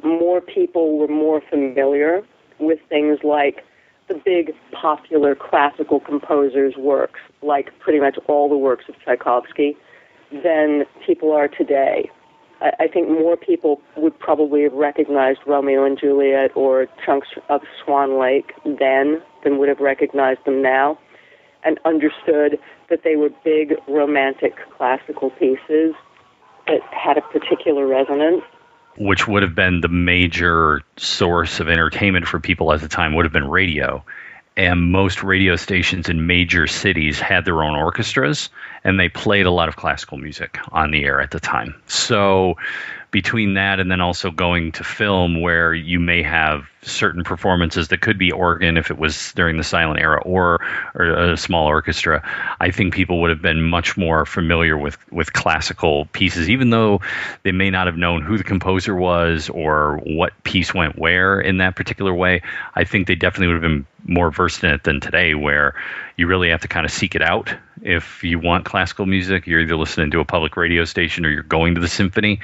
more people were more familiar with things like the big popular classical composers' works, like pretty much all the works of Tchaikovsky, than people are today. I, I think more people would probably have recognized Romeo and Juliet or chunks of Swan Lake then than would have recognized them now and understood that they were big romantic classical pieces that had a particular resonance. which would have been the major source of entertainment for people at the time would have been radio and most radio stations in major cities had their own orchestras and they played a lot of classical music on the air at the time so between that and then also going to film where you may have certain performances that could be organ if it was during the silent era or, or a small orchestra i think people would have been much more familiar with with classical pieces even though they may not have known who the composer was or what piece went where in that particular way. I think they definitely would have been more versed in it than today where you really have to kind of seek it out. If you want classical music you're either listening to a public radio station or you're going to the symphony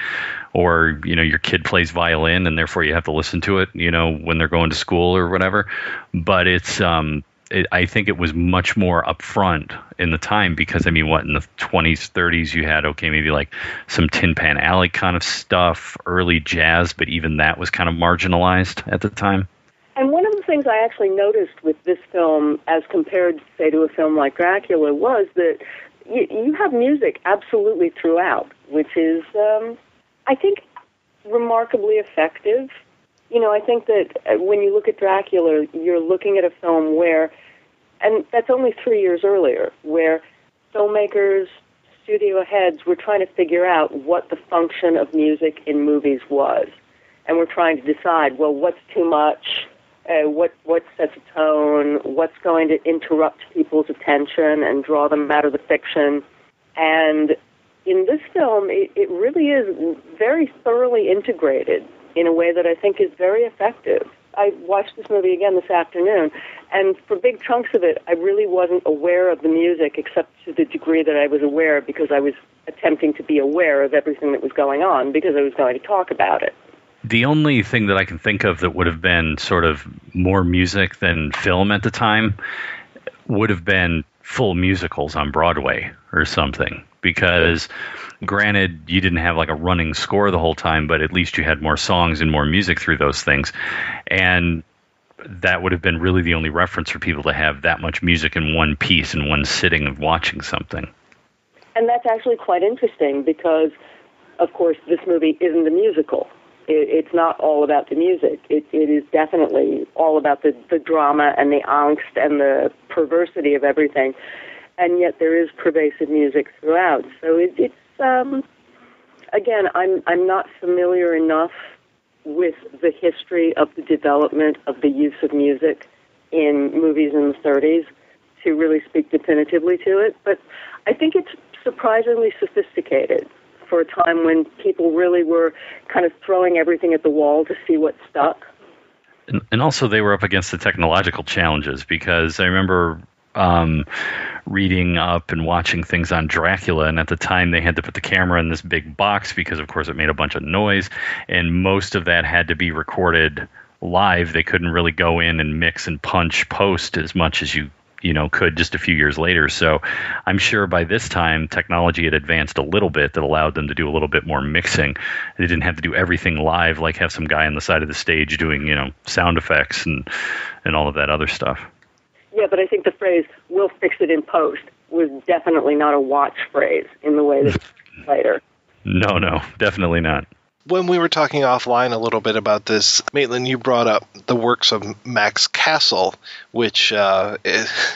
or you know your kid plays violin and therefore you have to listen to it you know when they're going to school or whatever but it's um it, I think it was much more upfront in the time because I mean, what in the 20s, 30s, you had okay, maybe like some Tin Pan Alley kind of stuff, early jazz, but even that was kind of marginalized at the time. And one of the things I actually noticed with this film, as compared, say, to a film like Dracula, was that you, you have music absolutely throughout, which is, um, I think, remarkably effective. You know, I think that uh, when you look at Dracula, you're looking at a film where, and that's only three years earlier, where filmmakers, studio heads were trying to figure out what the function of music in movies was. And we're trying to decide, well, what's too much? Uh, what what sets a tone? What's going to interrupt people's attention and draw them out of the fiction? And in this film, it, it really is very thoroughly integrated in a way that I think is very effective. I watched this movie again this afternoon, and for big chunks of it, I really wasn't aware of the music except to the degree that I was aware because I was attempting to be aware of everything that was going on because I was going to talk about it. The only thing that I can think of that would have been sort of more music than film at the time would have been full musicals on Broadway or something. Because, granted, you didn't have like a running score the whole time, but at least you had more songs and more music through those things. And that would have been really the only reference for people to have that much music in one piece in one sitting of watching something. And that's actually quite interesting because, of course, this movie isn't a musical it, it's not all about the music. It, it is definitely all about the, the drama and the angst and the perversity of everything. And yet there is pervasive music throughout. So it, it's um, again, I'm I'm not familiar enough with the history of the development of the use of music in movies in the 30s to really speak definitively to it. But I think it's surprisingly sophisticated for a time when people really were kind of throwing everything at the wall to see what stuck. And, and also, they were up against the technological challenges because I remember um, reading up and watching things on Dracula, and at the time they had to put the camera in this big box because, of course, it made a bunch of noise, and most of that had to be recorded live. They couldn't really go in and mix and punch post as much as you you know could just a few years later. So I'm sure by this time technology had advanced a little bit that allowed them to do a little bit more mixing. They didn't have to do everything live, like have some guy on the side of the stage doing you know sound effects and and all of that other stuff. Yeah, but I think the phrase "we'll fix it in post" was definitely not a watch phrase in the way that later. No, no, definitely not when we were talking offline a little bit about this, Maitland, you brought up the works of Max Castle, which uh,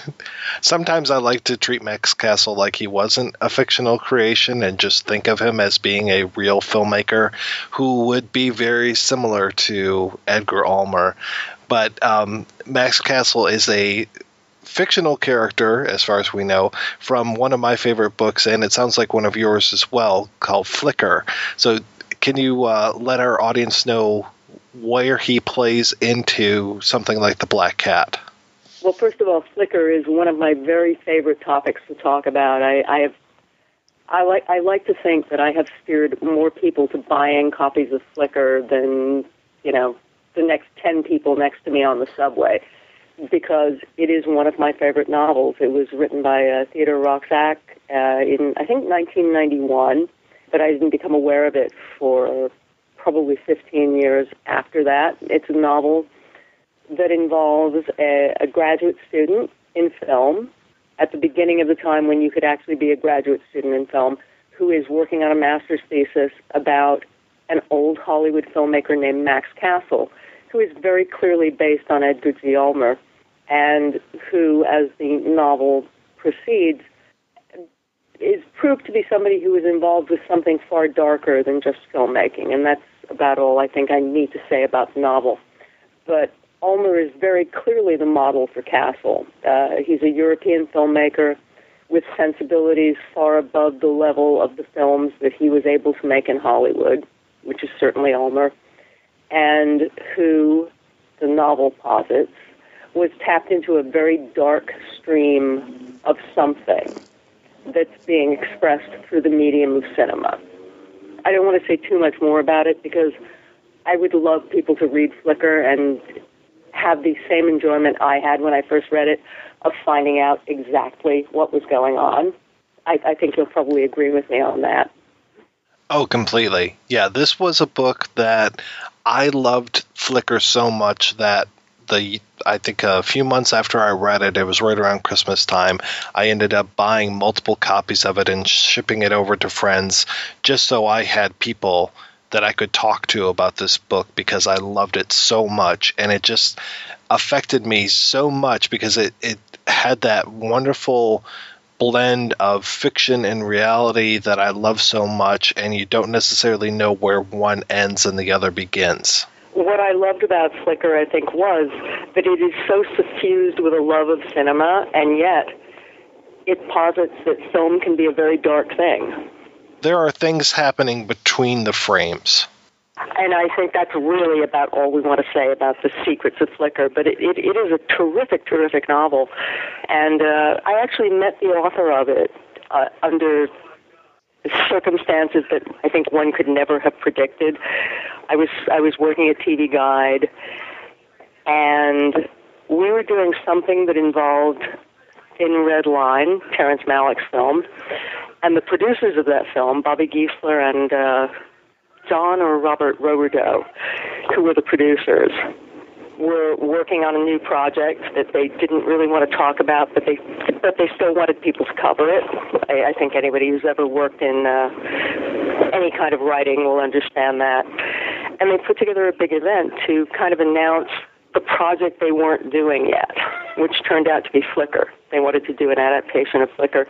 sometimes I like to treat Max Castle like he wasn't a fictional creation and just think of him as being a real filmmaker who would be very similar to Edgar Ulmer. But um, Max Castle is a fictional character, as far as we know, from one of my favorite books, and it sounds like one of yours as well, called Flicker. So can you uh, let our audience know where he plays into something like the Black Cat? Well, first of all, Flicker is one of my very favorite topics to talk about. I, I have, I like, I like to think that I have steered more people to buying copies of Flicker than, you know, the next ten people next to me on the subway, because it is one of my favorite novels. It was written by uh, Theodore Roszak uh, in, I think, 1991, but I didn't become aware of it for probably 15 years after that. It's a novel that involves a, a graduate student in film at the beginning of the time when you could actually be a graduate student in film who is working on a master's thesis about an old Hollywood filmmaker named Max Castle, who is very clearly based on Edgar G. Ulmer, and who, as the novel proceeds, is proved to be somebody who is involved with something far darker than just filmmaking, and that's about all I think I need to say about the novel. But Ulmer is very clearly the model for Castle. Uh, he's a European filmmaker with sensibilities far above the level of the films that he was able to make in Hollywood, which is certainly Ulmer, and who, the novel posits, was tapped into a very dark stream of something that's being expressed through the medium of cinema. I don't want to say too much more about it because I would love people to read Flicker and have the same enjoyment I had when I first read it of finding out exactly what was going on. I, I think you'll probably agree with me on that. Oh, completely. Yeah, this was a book that I loved Flicker so much that the I think a few months after I read it, it was right around Christmas time. I ended up buying multiple copies of it and shipping it over to friends just so I had people that I could talk to about this book because I loved it so much and it just affected me so much because it, it had that wonderful blend of fiction and reality that I love so much and you don't necessarily know where one ends and the other begins what I loved about Flicker, I think, was that it is so suffused with a love of cinema, and yet it posits that film can be a very dark thing. There are things happening between the frames. And I think that's really about all we want to say about the secrets of Flicker. But it, it, it is a terrific, terrific novel. And uh, I actually met the author of it uh, under circumstances that I think one could never have predicted. I was I was working at TV Guide, and we were doing something that involved in Red Line, Terrence Malick's film, and the producers of that film, Bobby Geisler and uh, John or Robert Roberdeau, who were the producers, were working on a new project that they didn't really want to talk about, but they but they still wanted people to cover it. I, I think anybody who's ever worked in uh, any kind of writing will understand that. And they put together a big event to kind of announce the project they weren't doing yet, which turned out to be Flicker. They wanted to do an adaptation of Flicker,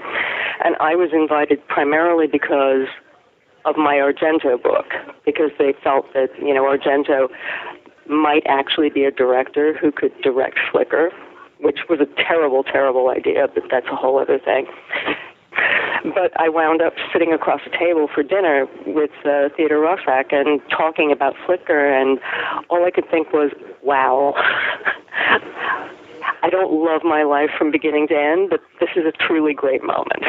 and I was invited primarily because of my Argento book because they felt that you know Argento might actually be a director who could direct Flicker, which was a terrible, terrible idea, but that's a whole other thing. But I wound up sitting across the table for dinner with uh, Theodore Roszak and talking about Flicker, and all I could think was, wow. I don't love my life from beginning to end, but this is a truly great moment.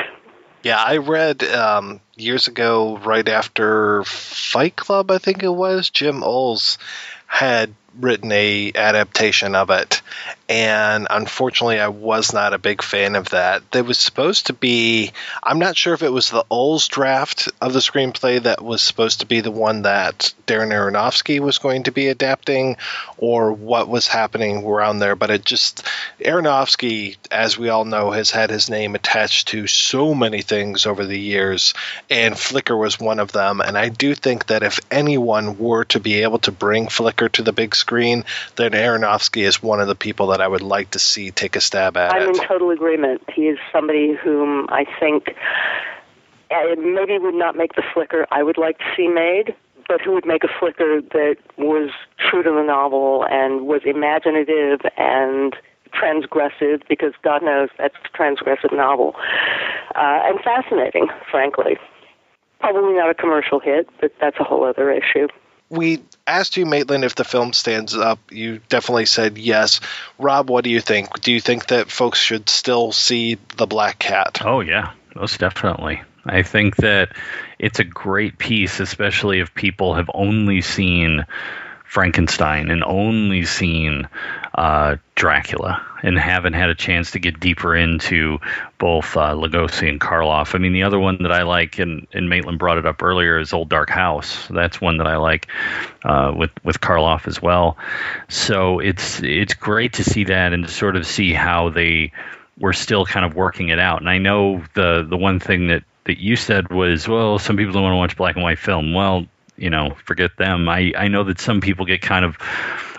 Yeah, I read um, years ago, right after Fight Club, I think it was, Jim Uhls had written a adaptation of it and unfortunately I was not a big fan of that. There was supposed to be I'm not sure if it was the Uhls draft of the screenplay that was supposed to be the one that Darren Aronofsky was going to be adapting or what was happening around there, but it just Aronofsky as we all know has had his name attached to so many things over the years and Flicker was one of them and I do think that if anyone were to be able to bring Flicker to the big screen, then Aronofsky is one of the people that I would like to see take a stab at I'm in total agreement. He is somebody whom I think maybe would not make the flicker I would like to see made, but who would make a flicker that was true to the novel and was imaginative and transgressive because God knows that's a transgressive novel uh, and fascinating, frankly. Probably not a commercial hit, but that's a whole other issue. We asked you, Maitland, if the film stands up. You definitely said yes. Rob, what do you think? Do you think that folks should still see The Black Cat? Oh, yeah, most definitely. I think that it's a great piece, especially if people have only seen Frankenstein and only seen uh, Dracula and haven't had a chance to get deeper into both uh, Lugosi and Karloff. I mean, the other one that I like, and, and Maitland brought it up earlier, is Old Dark House. That's one that I like uh, with with Karloff as well. So it's it's great to see that and to sort of see how they were still kind of working it out. And I know the the one thing that that you said was, well, some people don't want to watch black and white film. Well, you know, forget them. I, I know that some people get kind of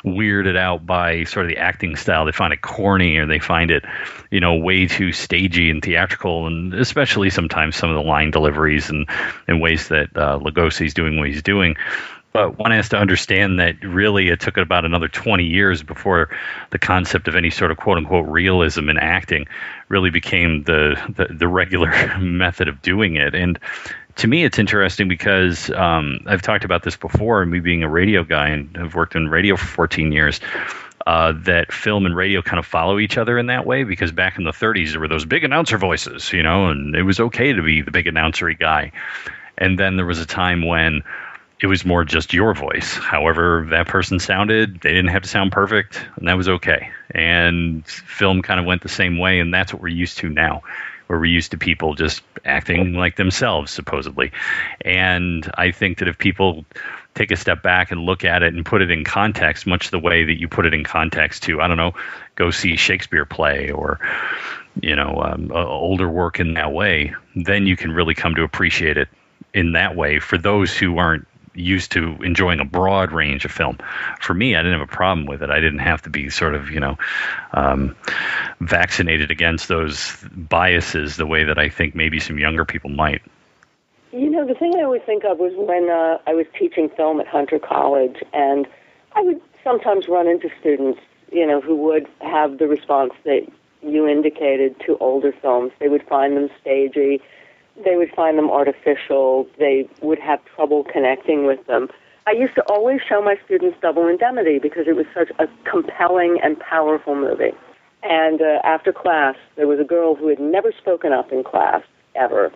weirded out by sort of the acting style. They find it corny or they find it, you know, way too stagey and theatrical, and especially sometimes some of the line deliveries and, and ways that uh, Lugosi's doing what he's doing. But one has to understand that really it took about another 20 years before the concept of any sort of quote unquote realism in acting really became the, the, the regular method of doing it. And to me, it's interesting because um, I've talked about this before, me being a radio guy and have worked in radio for 14 years. Uh, that film and radio kind of follow each other in that way because back in the 30s there were those big announcer voices, you know, and it was okay to be the big announcery guy. And then there was a time when it was more just your voice. However, that person sounded, they didn't have to sound perfect, and that was okay. And film kind of went the same way, and that's what we're used to now where we're used to people just acting like themselves, supposedly. And I think that if people take a step back and look at it and put it in context, much the way that you put it in context to, I don't know, go see Shakespeare play or, you know, um, older work in that way, then you can really come to appreciate it in that way for those who aren't used to enjoying a broad range of film. For me, I didn't have a problem with it. I didn't have to be sort of, you know, um, vaccinated against those biases the way that I think maybe some younger people might. You know, the thing I always think of was when uh, I was teaching film at Hunter College, and I would sometimes run into students, you know, who would have the response that you indicated to older films. They would find them stagey they would find them artificial. They would have trouble connecting with them. I used to always show my students Double Indemnity because it was such a compelling and powerful movie. And uh, after class, there was a girl who had never spoken up in class ever,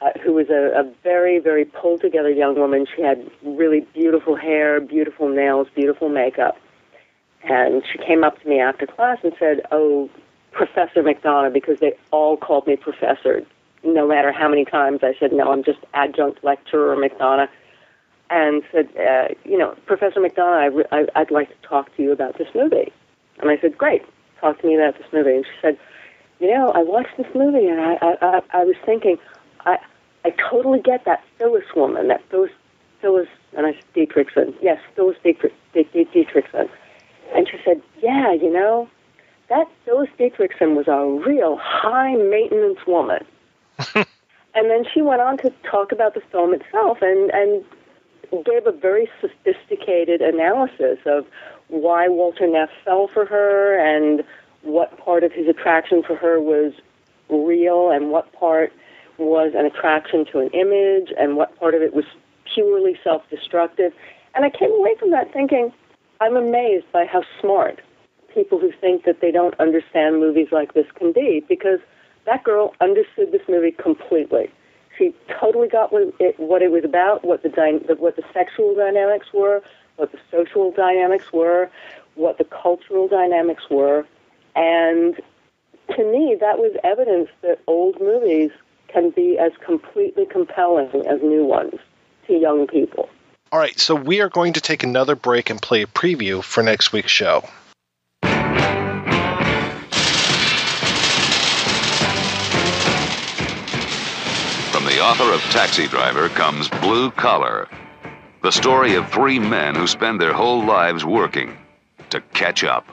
uh, who was a, a very, very pulled together young woman. She had really beautiful hair, beautiful nails, beautiful makeup. And she came up to me after class and said, Oh, Professor McDonagh, because they all called me Professor no matter how many times I said, no, I'm just adjunct lecturer McDonagh, and said, uh, you know, Professor McDonagh, I re- I, I'd like to talk to you about this movie. And I said, great, talk to me about this movie. And she said, you know, I watched this movie and I, I, I, I was thinking, I, I totally get that Phyllis woman, that Phyllis, Phyllis, and I said Dietrichson. Yes, Phyllis Dietrichson. And she said, yeah, you know, that Phyllis Dietrichson was a real high maintenance woman. and then she went on to talk about the film itself and, and gave a very sophisticated analysis of why Walter Neff fell for her and what part of his attraction for her was real and what part was an attraction to an image and what part of it was purely self destructive. And I came away from that thinking, I'm amazed by how smart people who think that they don't understand movies like this can be because that girl understood this movie completely. She totally got what it, what it was about, what the, dy- what the sexual dynamics were, what the social dynamics were, what the cultural dynamics were, and to me, that was evidence that old movies can be as completely compelling as new ones to young people. All right, so we are going to take another break and play a preview for next week's show. Author of Taxi Driver comes Blue Collar, the story of three men who spend their whole lives working to catch up.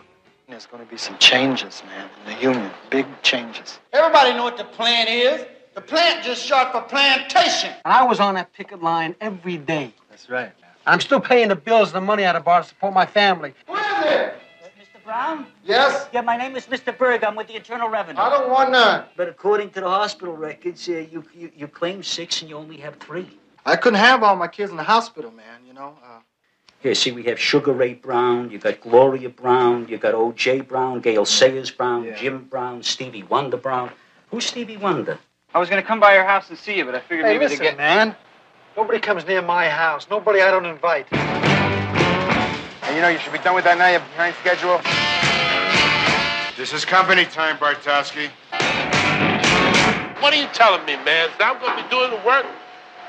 There's going to be some changes, man, in the union. Big changes. Everybody know what the plant is. The plant just short for plantation. I was on that picket line every day. That's right. I'm still paying the bills and the money out of bar to support my family. Who is it? Brown? Yes? Yeah, my name is Mr. Berg. I'm with the Internal Revenue. I don't want none. But according to the hospital records, uh, you, you, you claim six and you only have three. I couldn't have all my kids in the hospital, man, you know. Uh, Here, see, we have Sugar Ray Brown, you got Gloria Brown, you got O.J. Brown, Gale Sayers Brown, Jim Brown, Stevie Wonder Brown. Who's Stevie Wonder? I was going to come by your house and see you, but I figured hey, maybe listen, to get. man. Nobody comes near my house. Nobody I don't invite. And you know, you should be done with that now. You're behind schedule. This is company time, Bartowski. What are you telling me, man? That I'm going to be doing the work?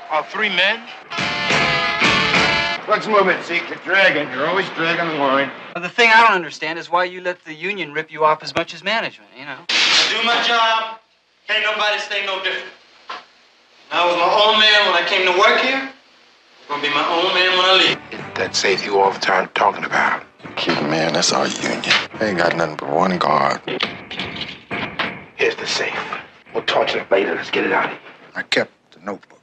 All three men? Let's move it, Zeke. You're dragging. You're always dragging the line. Well, the thing I don't understand is why you let the union rip you off as much as management, you know? I do my job. Can't nobody say no different. I was my own man when I came to work here. I'm gonna be my own man when I leave. That safe you all the time talking about. Kid, man, that's our union. They ain't got nothing but one guard. Here's the safe. We'll torture it later. Let's get it out of here. I kept the notebook.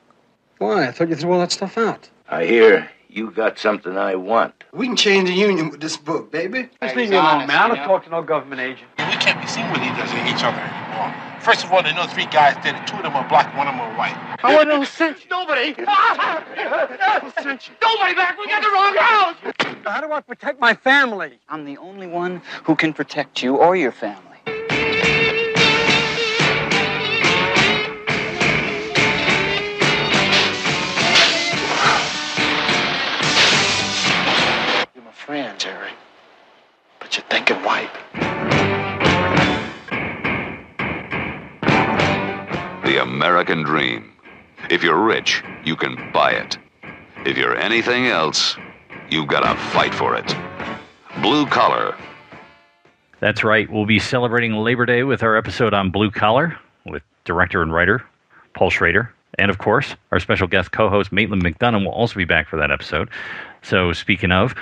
Why? I thought you threw all that stuff out. I hear you got something I want. We can change the union with this book, baby. Just leave me alone, man. I don't talk to no government agent. We can't be seen with each other anymore. First of all, they know three guys did it. Two of them are black, one of them are white. I want no sense. Nobody. Nobody back. We got the wrong house. How do I protect my family? I'm the only one who can protect you or your family. You're my friend, Terry. But you're thinking white. American Dream. If you're rich, you can buy it. If you're anything else, you've got to fight for it. Blue Collar. That's right. We'll be celebrating Labor Day with our episode on Blue Collar with director and writer Paul Schrader. And of course, our special guest co host Maitland McDonagh will also be back for that episode. So, speaking of,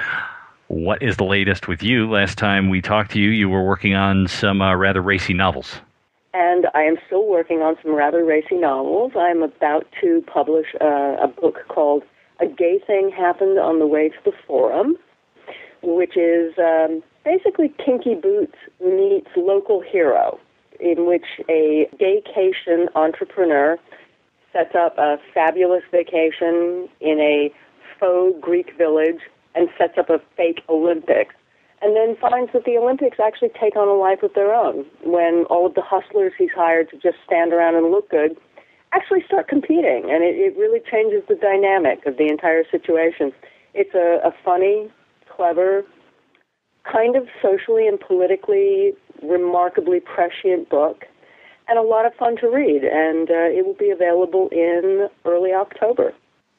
what is the latest with you? Last time we talked to you, you were working on some uh, rather racy novels. And I am still working on some rather racy novels. I'm about to publish uh, a book called A Gay Thing Happened on the Way to the Forum, which is um, basically Kinky Boots meets Local Hero, in which a gaycation entrepreneur sets up a fabulous vacation in a faux Greek village and sets up a fake Olympics and then finds that the Olympics actually take on a life of their own when all of the hustlers he's hired to just stand around and look good actually start competing. And it, it really changes the dynamic of the entire situation. It's a, a funny, clever, kind of socially and politically remarkably prescient book and a lot of fun to read. And uh, it will be available in early October.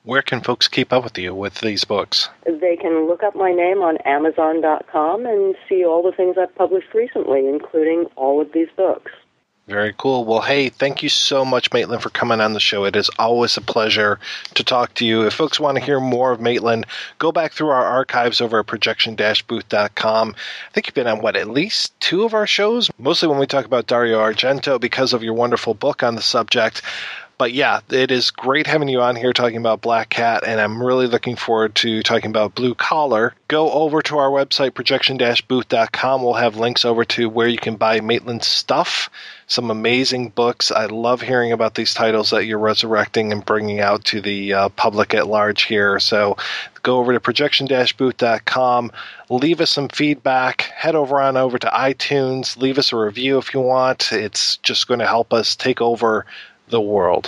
Where can folks keep up with you with these books? They can look up my name on Amazon.com and see all the things I've published recently, including all of these books. Very cool. Well, hey, thank you so much, Maitland, for coming on the show. It is always a pleasure to talk to you. If folks want to hear more of Maitland, go back through our archives over at projection-booth.com. I think you've been on, what, at least two of our shows? Mostly when we talk about Dario Argento because of your wonderful book on the subject. But yeah, it is great having you on here talking about Black Cat, and I'm really looking forward to talking about Blue Collar. Go over to our website, projection-booth.com. We'll have links over to where you can buy Maitland's stuff, some amazing books. I love hearing about these titles that you're resurrecting and bringing out to the uh, public at large here. So go over to projection-booth.com, leave us some feedback, head over on over to iTunes, leave us a review if you want. It's just going to help us take over the world.